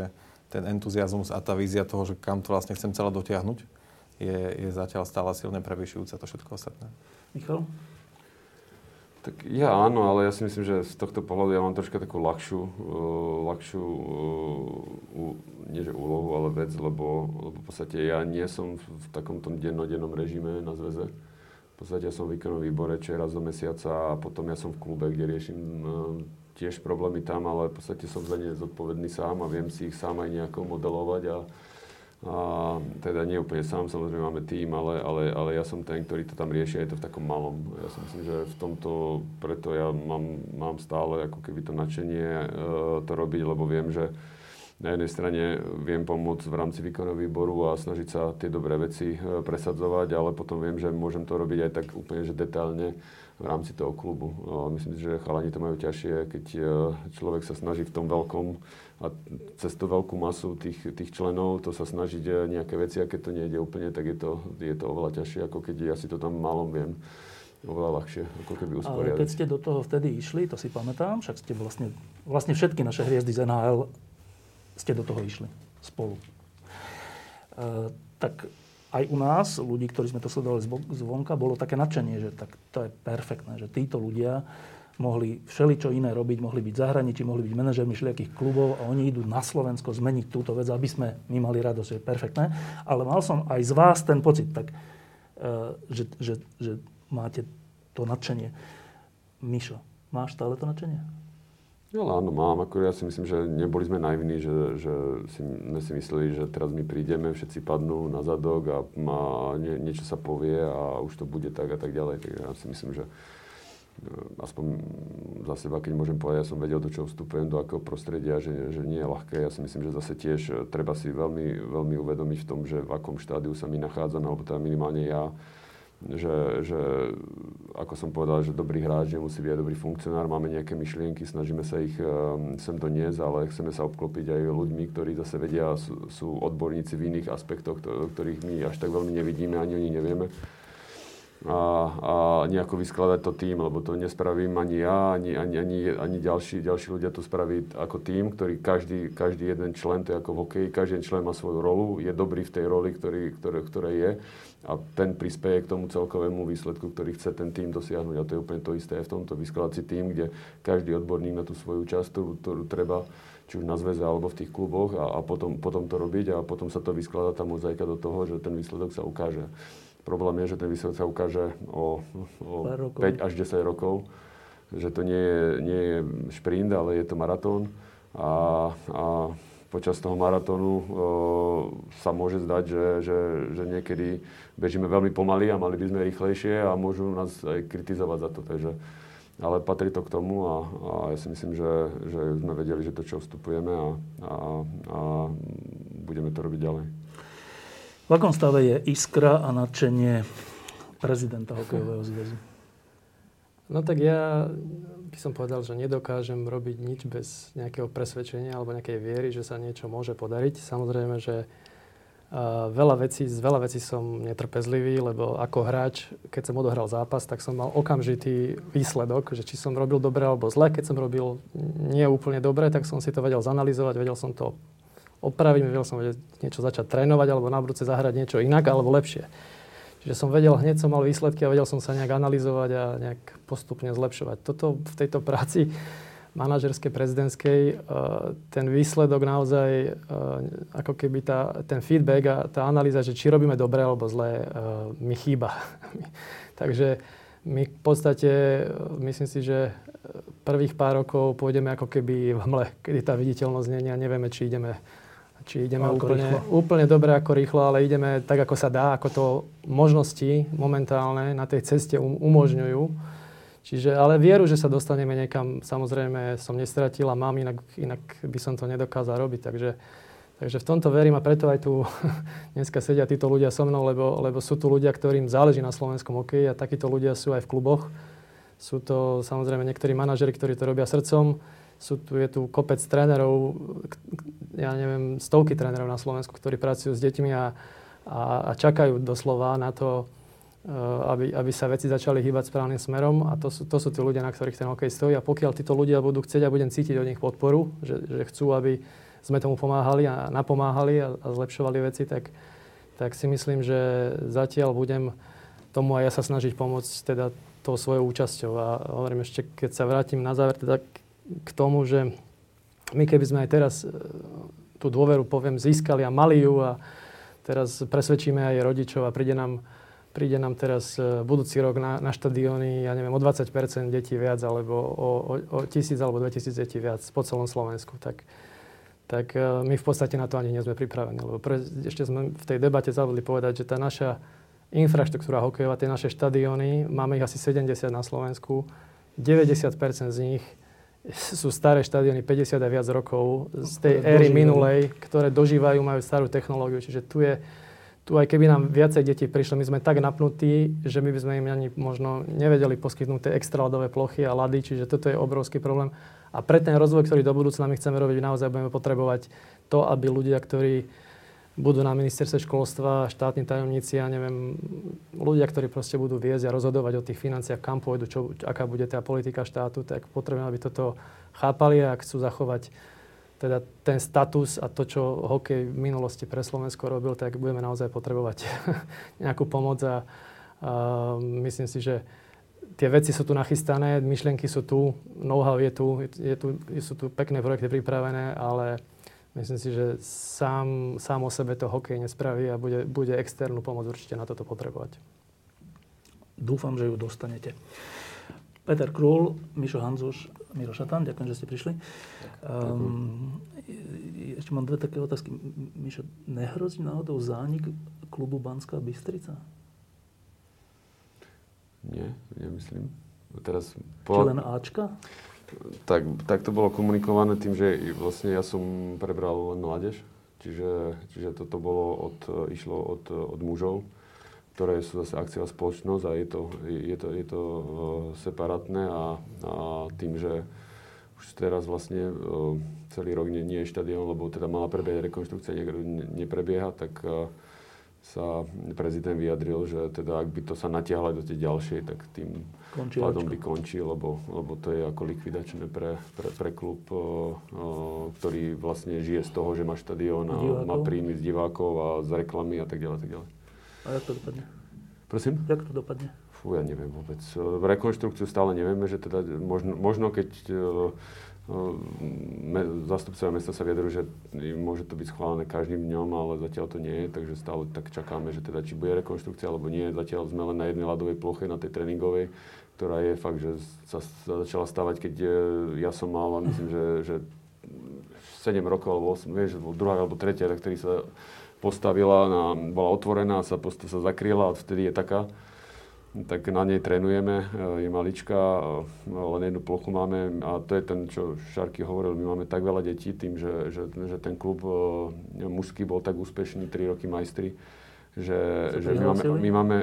ten entuziasmus a tá vízia toho, že kam to vlastne chcem celé dotiahnuť, je, je zatiaľ stále silne prevyšujúce to všetko ostatné. Michal? Tak ja áno, ale ja si myslím, že z tohto pohľadu ja mám troška takú ľahšiu, uh, ľahšiu uh, nie že úlohu, ale vec, lebo, lebo v podstate ja nie som v, v takom tom dennodennom režime na zväze. V podstate ja som v výkonnom výbore, čo je raz do mesiaca a potom ja som v klube, kde riešim uh, tiež problémy tam, ale v podstate som za ne zodpovedný sám a viem si ich sám aj nejako modelovať a, a teda nie úplne sám, samozrejme máme tým, ale, ale, ale ja som ten, ktorý to tam rieši, je to v takom malom. Ja si myslím, že v tomto, preto ja mám, mám stále ako keby to nadšenie e, to robiť, lebo viem, že na jednej strane viem pomôcť v rámci výkonného výboru a snažiť sa tie dobré veci e, presadzovať, ale potom viem, že môžem to robiť aj tak úplne, že detailne v rámci toho klubu. Myslím si, že chalani to majú ťažšie, keď e, človek sa snaží v tom veľkom a cez tú veľkú masu tých, tých členov to sa snažiť nejaké veci a keď to nejde úplne, tak je to, je to oveľa ťažšie, ako keď ja si to tam malom viem oveľa ľahšie, ako keby usporiadať. Ale keď ste do toho vtedy išli, to si pamätám, však ste vlastne, vlastne všetky naše hviezdy z NHL ste do toho išli spolu. E, tak aj u nás, ľudí, ktorí sme to sledovali zvonka, bolo také nadšenie, že tak to je perfektné, že títo ľudia mohli všeličo iné robiť, mohli byť zahraničí, mohli byť manažermi všelijakých klubov a oni idú na Slovensko zmeniť túto vec, aby sme my mali radosť, že je perfektné. Ale mal som aj z vás ten pocit, tak, eh, že, že, že máte to nadšenie. Mišo, máš stále to nadšenie? No áno, mám. Ako ja si myslím, že neboli sme naivní, že, že si, sme si mysleli, že teraz my prídeme, všetci padnú na zadok a má, nie, niečo sa povie a už to bude tak a tak ďalej. Tak ja si myslím, že e, aspoň za seba, keď môžem povedať, ja som vedel, do čoho vstupujem, do akého prostredia, že, že nie je ľahké. Ja si myslím, že zase tiež e, treba si veľmi, veľmi uvedomiť v tom, že v akom štádiu sa my nachádzame, alebo teda minimálne ja, že, že ako som povedal, že dobrý hráč nemusí byť aj dobrý funkcionár, máme nejaké myšlienky, snažíme sa ich um, sem doniesť, ale chceme sa obklopiť aj ľuďmi, ktorí zase vedia, sú, sú odborníci v iných aspektoch, ktorých my až tak veľmi nevidíme, ani oni nevieme a, a nejako vyskladať to tým, lebo to nespravím ani ja, ani, ani, ani, ani ďalší, ďalší ľudia to spraví ako tým, ktorý každý, každý jeden člen, to je ako v hokeji, každý člen má svoju rolu, je dobrý v tej roli, ktorý, ktoré, ktoré je a ten prispieje k tomu celkovému výsledku, ktorý chce ten tým dosiahnuť. A to je úplne to isté v tomto vyskladať si tým, kde každý odborník na tú svoju časť, ktorú, ktorú treba či už na zväze alebo v tých kluboch a, a potom, potom to robiť a potom sa to vyskladá tá mozaika do toho, že ten výsledok sa ukáže. Problém je, že ten výsledok sa ukáže o, o 5 až 10 rokov, že to nie je, nie je šprint, ale je to maratón. A, a počas toho maratónu o, sa môže zdať, že, že, že niekedy bežíme veľmi pomaly a mali by sme rýchlejšie a môžu nás aj kritizovať za to. Takže, ale patrí to k tomu a, a ja si myslím, že, že sme vedeli, že to, čo vstupujeme a, a, a budeme to robiť ďalej. V akom stave je iskra a nadšenie prezidenta hokejového zväzu? No tak ja by som povedal, že nedokážem robiť nič bez nejakého presvedčenia alebo nejakej viery, že sa niečo môže podariť. Samozrejme, že uh, veľa vecí, z veľa vecí som netrpezlivý, lebo ako hráč, keď som odohral zápas, tak som mal okamžitý výsledok, že či som robil dobre alebo zle. Keď som robil nie úplne dobre, tak som si to vedel zanalizovať, vedel som to opravím, vedel som vedieť niečo začať trénovať alebo na budúce zahrať niečo inak alebo lepšie. Čiže som vedel, hneď som mal výsledky a vedel som sa nejak analyzovať a nejak postupne zlepšovať. Toto v tejto práci manažerskej, prezidentskej, e, ten výsledok naozaj, e, ako keby tá, ten feedback a tá analýza, že či robíme dobre alebo zle, e, mi chýba. Takže my v podstate, myslím si, že prvých pár rokov pôjdeme ako keby v hmle, kedy tá viditeľnosť nie a nevieme, či ideme či ideme úplne, úplne dobre ako rýchlo, ale ideme tak, ako sa dá, ako to možnosti momentálne na tej ceste um, umožňujú. Čiže, ale vieru, že sa dostaneme niekam, samozrejme som nestratil a mám, inak, inak by som to nedokázal robiť. Takže, takže v tomto verím a preto aj tu dneska sedia títo ľudia so mnou, lebo, lebo sú tu ľudia, ktorým záleží na slovenskom hokeji a takíto ľudia sú aj v kluboch. Sú to samozrejme niektorí manažeri, ktorí to robia srdcom sú tu, je tu kopec trénerov, ja neviem, stovky trénerov na Slovensku, ktorí pracujú s deťmi a, a, a čakajú doslova na to, e, aby, aby sa veci začali hýbať správnym smerom a to sú, to sú tí ľudia, na ktorých ten hokej stojí a pokiaľ títo ľudia budú chcieť a budem cítiť od nich podporu, že, že chcú, aby sme tomu pomáhali a napomáhali a, a zlepšovali veci, tak, tak si myslím, že zatiaľ budem tomu aj ja sa snažiť pomôcť teda tou svojou účasťou. A hovorím ešte, keď sa vrátim na záver, teda k tomu, že my keby sme aj teraz e, tú dôveru, poviem, získali a mali ju a teraz presvedčíme aj rodičov a príde nám, príde nám teraz e, budúci rok na, na štadióny, ja neviem, o 20% detí viac alebo o, o, o 1000 alebo 2000 detí viac po celom Slovensku, tak, tak e, my v podstate na to ani nie sme pripravení. Lebo pre, ešte sme v tej debate zabudli povedať, že tá naša infraštruktúra hokejová, tie naše štadióny, máme ich asi 70 na Slovensku, 90% z nich sú staré štadióny 50 a viac rokov z tej éry minulej, ktoré dožívajú, majú starú technológiu. Čiže tu je, tu aj keby nám viacej detí prišlo, my sme tak napnutí, že my by sme im ani možno nevedeli poskytnúť tie extraladové plochy a lady, čiže toto je obrovský problém. A pre ten rozvoj, ktorý do budúcna my chceme robiť, naozaj budeme potrebovať to, aby ľudia, ktorí budú na ministerstve školstva, štátni tajomníci, ja neviem, ľudia, ktorí proste budú viesť a rozhodovať o tých financiách, kam pôjdu, čo, aká bude tá politika štátu, tak potrebujeme, aby toto chápali a chcú zachovať teda ten status a to, čo hokej v minulosti pre Slovensko robil, tak budeme naozaj potrebovať nejakú pomoc a, a myslím si, že tie veci sú tu nachystané, myšlienky sú tu, know-how je tu, je tu, sú tu pekné projekty pripravené, ale Myslím si, že sám, sám o sebe to hokej nespraví a bude, bude externú pomoc určite na toto potrebovať. Dúfam, že ju dostanete. Peter Krul, Mišo Hanzuš, Miro Šatan, ďakujem, že ste prišli. Um, ešte mám dve také otázky. Mišo, nehrozí náhodou zánik klubu Banská Bystrica? Nie, nemyslím. Teraz po... Či len Ačka? Tak, tak to bolo komunikované tým, že vlastne ja som prebral len mládež. Čiže, čiže toto bolo od, išlo od, od mužov ktoré sú zase akciová spoločnosť a je to, je to, je to uh, separátne a, a tým, že už teraz vlastne uh, celý rok nie, nie je štadión, lebo teda mala prebiehať rekonštrukcia, ne, neprebieha, tak uh, sa prezident vyjadril, že teda ak by to sa natiahlo do tej ďalšej, tak tým Končí pádom by končil, lebo, lebo to je ako likvidačné pre, pre, pre klub, o, o, ktorý vlastne žije z toho, že má štadión a divákov. má príjmy z divákov a z reklamy a tak ďalej. Tak ďalej. A jak to dopadne? Prosím? Jak to dopadne? Fú, ja neviem vôbec. V rekonštrukciu stále nevieme, že teda možno, možno keď me, zastupcovia mesta sa vyjadrujú, že môže to byť schválené každým dňom, ale zatiaľ to nie je, takže stále tak čakáme, že teda či bude rekonštrukcia alebo nie. Zatiaľ sme len na jednej ľadovej ploche, na tej tréningovej, ktorá je fakt, že sa, začala stavať, keď je, ja som mal, myslím, že, že 7 rokov alebo 8, vieš, druhá alebo tretia, tak ktorý sa postavila, na, bola otvorená, sa, post- sa zakryla a vtedy je taká. Tak na nej trénujeme, e, je malička, e, len jednu plochu máme a to je ten, čo Šarky hovoril, my máme tak veľa detí tým, že, že, že ten klub e, mužský bol tak úspešný, 3 roky majstri, že, že my, máme, my máme,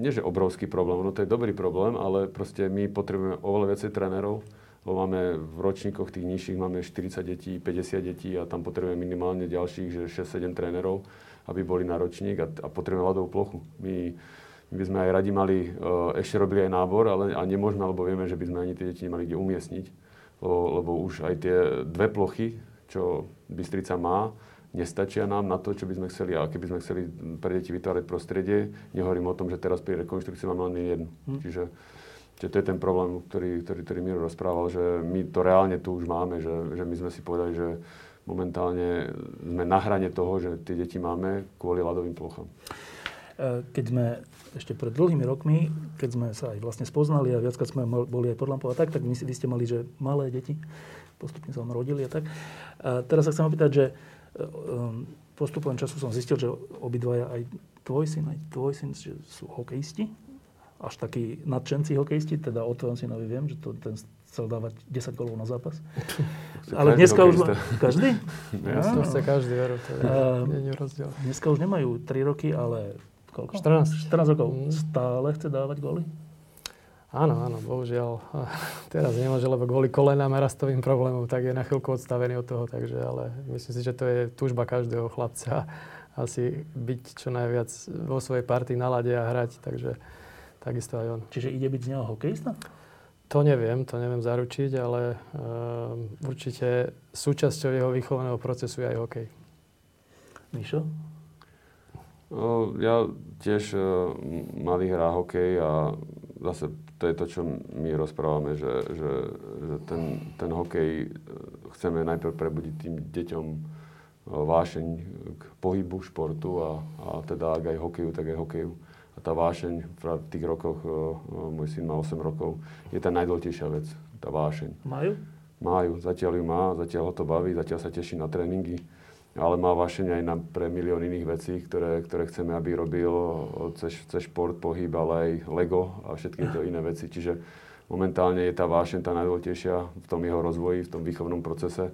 nie že obrovský problém, no to je dobrý problém, ale proste my potrebujeme oveľa viacej trénerov, lebo máme v ročníkoch tých nižších máme 40 detí, 50 detí a tam potrebujeme minimálne ďalších, že 6-7 trénerov aby boli na ročník a, a potrebujeme ľadovú plochu. My, my by sme aj radi mali, uh, ešte robili aj nábor, ale a nemôžeme, lebo vieme, že by sme ani tie deti nemali kde umiestniť, lebo, lebo už aj tie dve plochy, čo Bystrica má, nestačia nám na to, čo by sme chceli. A keby sme chceli pre deti vytvárať prostredie, nehovorím o tom, že teraz pri rekonštrukcii máme len jednu. Hmm. Čiže, čiže to je ten problém, ktorý, ktorý, ktorý Miro rozprával, že my to reálne tu už máme, že, že my sme si povedali, že momentálne sme na hrane toho, že tie deti máme kvôli ľadovým plochám. E, keď sme ešte pred dlhými rokmi, keď sme sa aj vlastne spoznali a viackrát sme boli aj pod lampou a tak, tak vy ste mali, že malé deti postupne sa vám rodili a tak. A teraz sa chcem opýtať, že e, postupom času som zistil, že obidvaja aj tvoj syn, aj tvoj syn že sú hokejisti. Až takí nadšenci hokejisti, teda o tvojom synovi viem, že to, ten chcel dávať 10 golov na zápas. Ale dneska už... Ma... Každý? Ja som chce každý, veru. To je, nie je rozdiel. Dneska už nemajú 3 roky, ale koľko? 14. 14 rokov. Mm. Stále chce dávať góly? Áno, áno, bohužiaľ. Teraz nemôže, lebo kvôli kolenám a rastovým problémom, tak je na chvíľku odstavený od toho, takže, ale myslím si, že to je túžba každého chlapca asi byť čo najviac vo svojej partii na lade a hrať, takže takisto aj on. Čiže ide byť z neho hokejista? To neviem, to neviem zaručiť, ale uh, určite súčasťou jeho výchovného procesu je aj hokej. Mišo? No, ja tiež uh, malý hrá hokej a zase to je to, čo my rozprávame, že, že, že ten, ten hokej e, chceme najprv prebudiť tým deťom vášeň k pohybu, športu a, a teda ak aj hokeju, tak aj hokeju a tá vášeň v tých rokoch, e, e, môj syn má 8 rokov, je tá najdôležitejšia vec, tá vášeň. Majú? Majú, zatiaľ ju má, zatiaľ ho to baví, zatiaľ sa teší na tréningy, ale má vášeň aj na, pre milión iných vecí, ktoré, ktoré chceme, aby robil cez, cez šport, pohyb, ale aj Lego a všetky tie iné veci. Čiže momentálne je tá vášeň tá najdôležitejšia v tom jeho rozvoji, v tom výchovnom procese.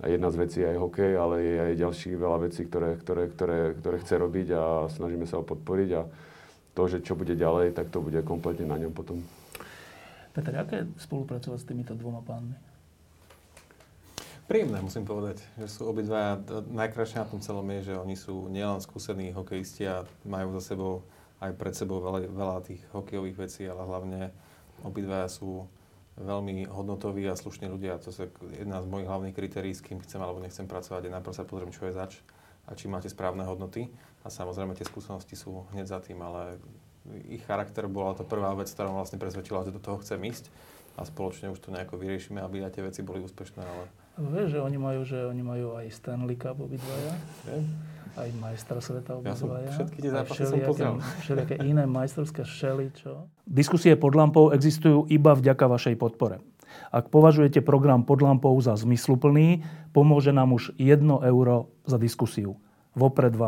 A jedna z vecí je aj hokej, ale je aj ďalších veľa vecí, ktoré, ktoré, ktoré, ktoré chce robiť a snažíme sa ho podporiť. A to, že čo bude ďalej, tak to bude kompletne na ňom potom. Peter, aké je spolupracovať s týmito dvoma pánmi? Príjemné, musím povedať, že sú obidva, najkrajšie na tom celom je, že oni sú nielen skúsení hokejisti a majú za sebou aj pred sebou veľa, veľa tých hokejových vecí, ale hlavne obidva sú veľmi hodnotoví a slušní ľudia. To je jedna z mojich hlavných kritérií, s kým chcem alebo nechcem pracovať. Je najprv sa pozriem, čo je zač a či máte správne hodnoty. A samozrejme tie skúsenosti sú hneď za tým, ale ich charakter bola to prvá vec, ktorá vlastne presvedčila, že do toho chcem ísť a spoločne už to nejako vyriešime, aby aj tie veci boli úspešné. Ale... A Vieš, že oni majú, že oni majú aj Stanley Cup obidvaja. Aj majstra sveta obidvaja. Ja som všetky tie zápasy som pozrel. Všelijaké iné majstrovské šely, čo? Diskusie pod lampou existujú iba vďaka vašej podpore. Ak považujete program pod lampou za zmysluplný, pomôže nám už 1 euro za diskusiu. Vopred vám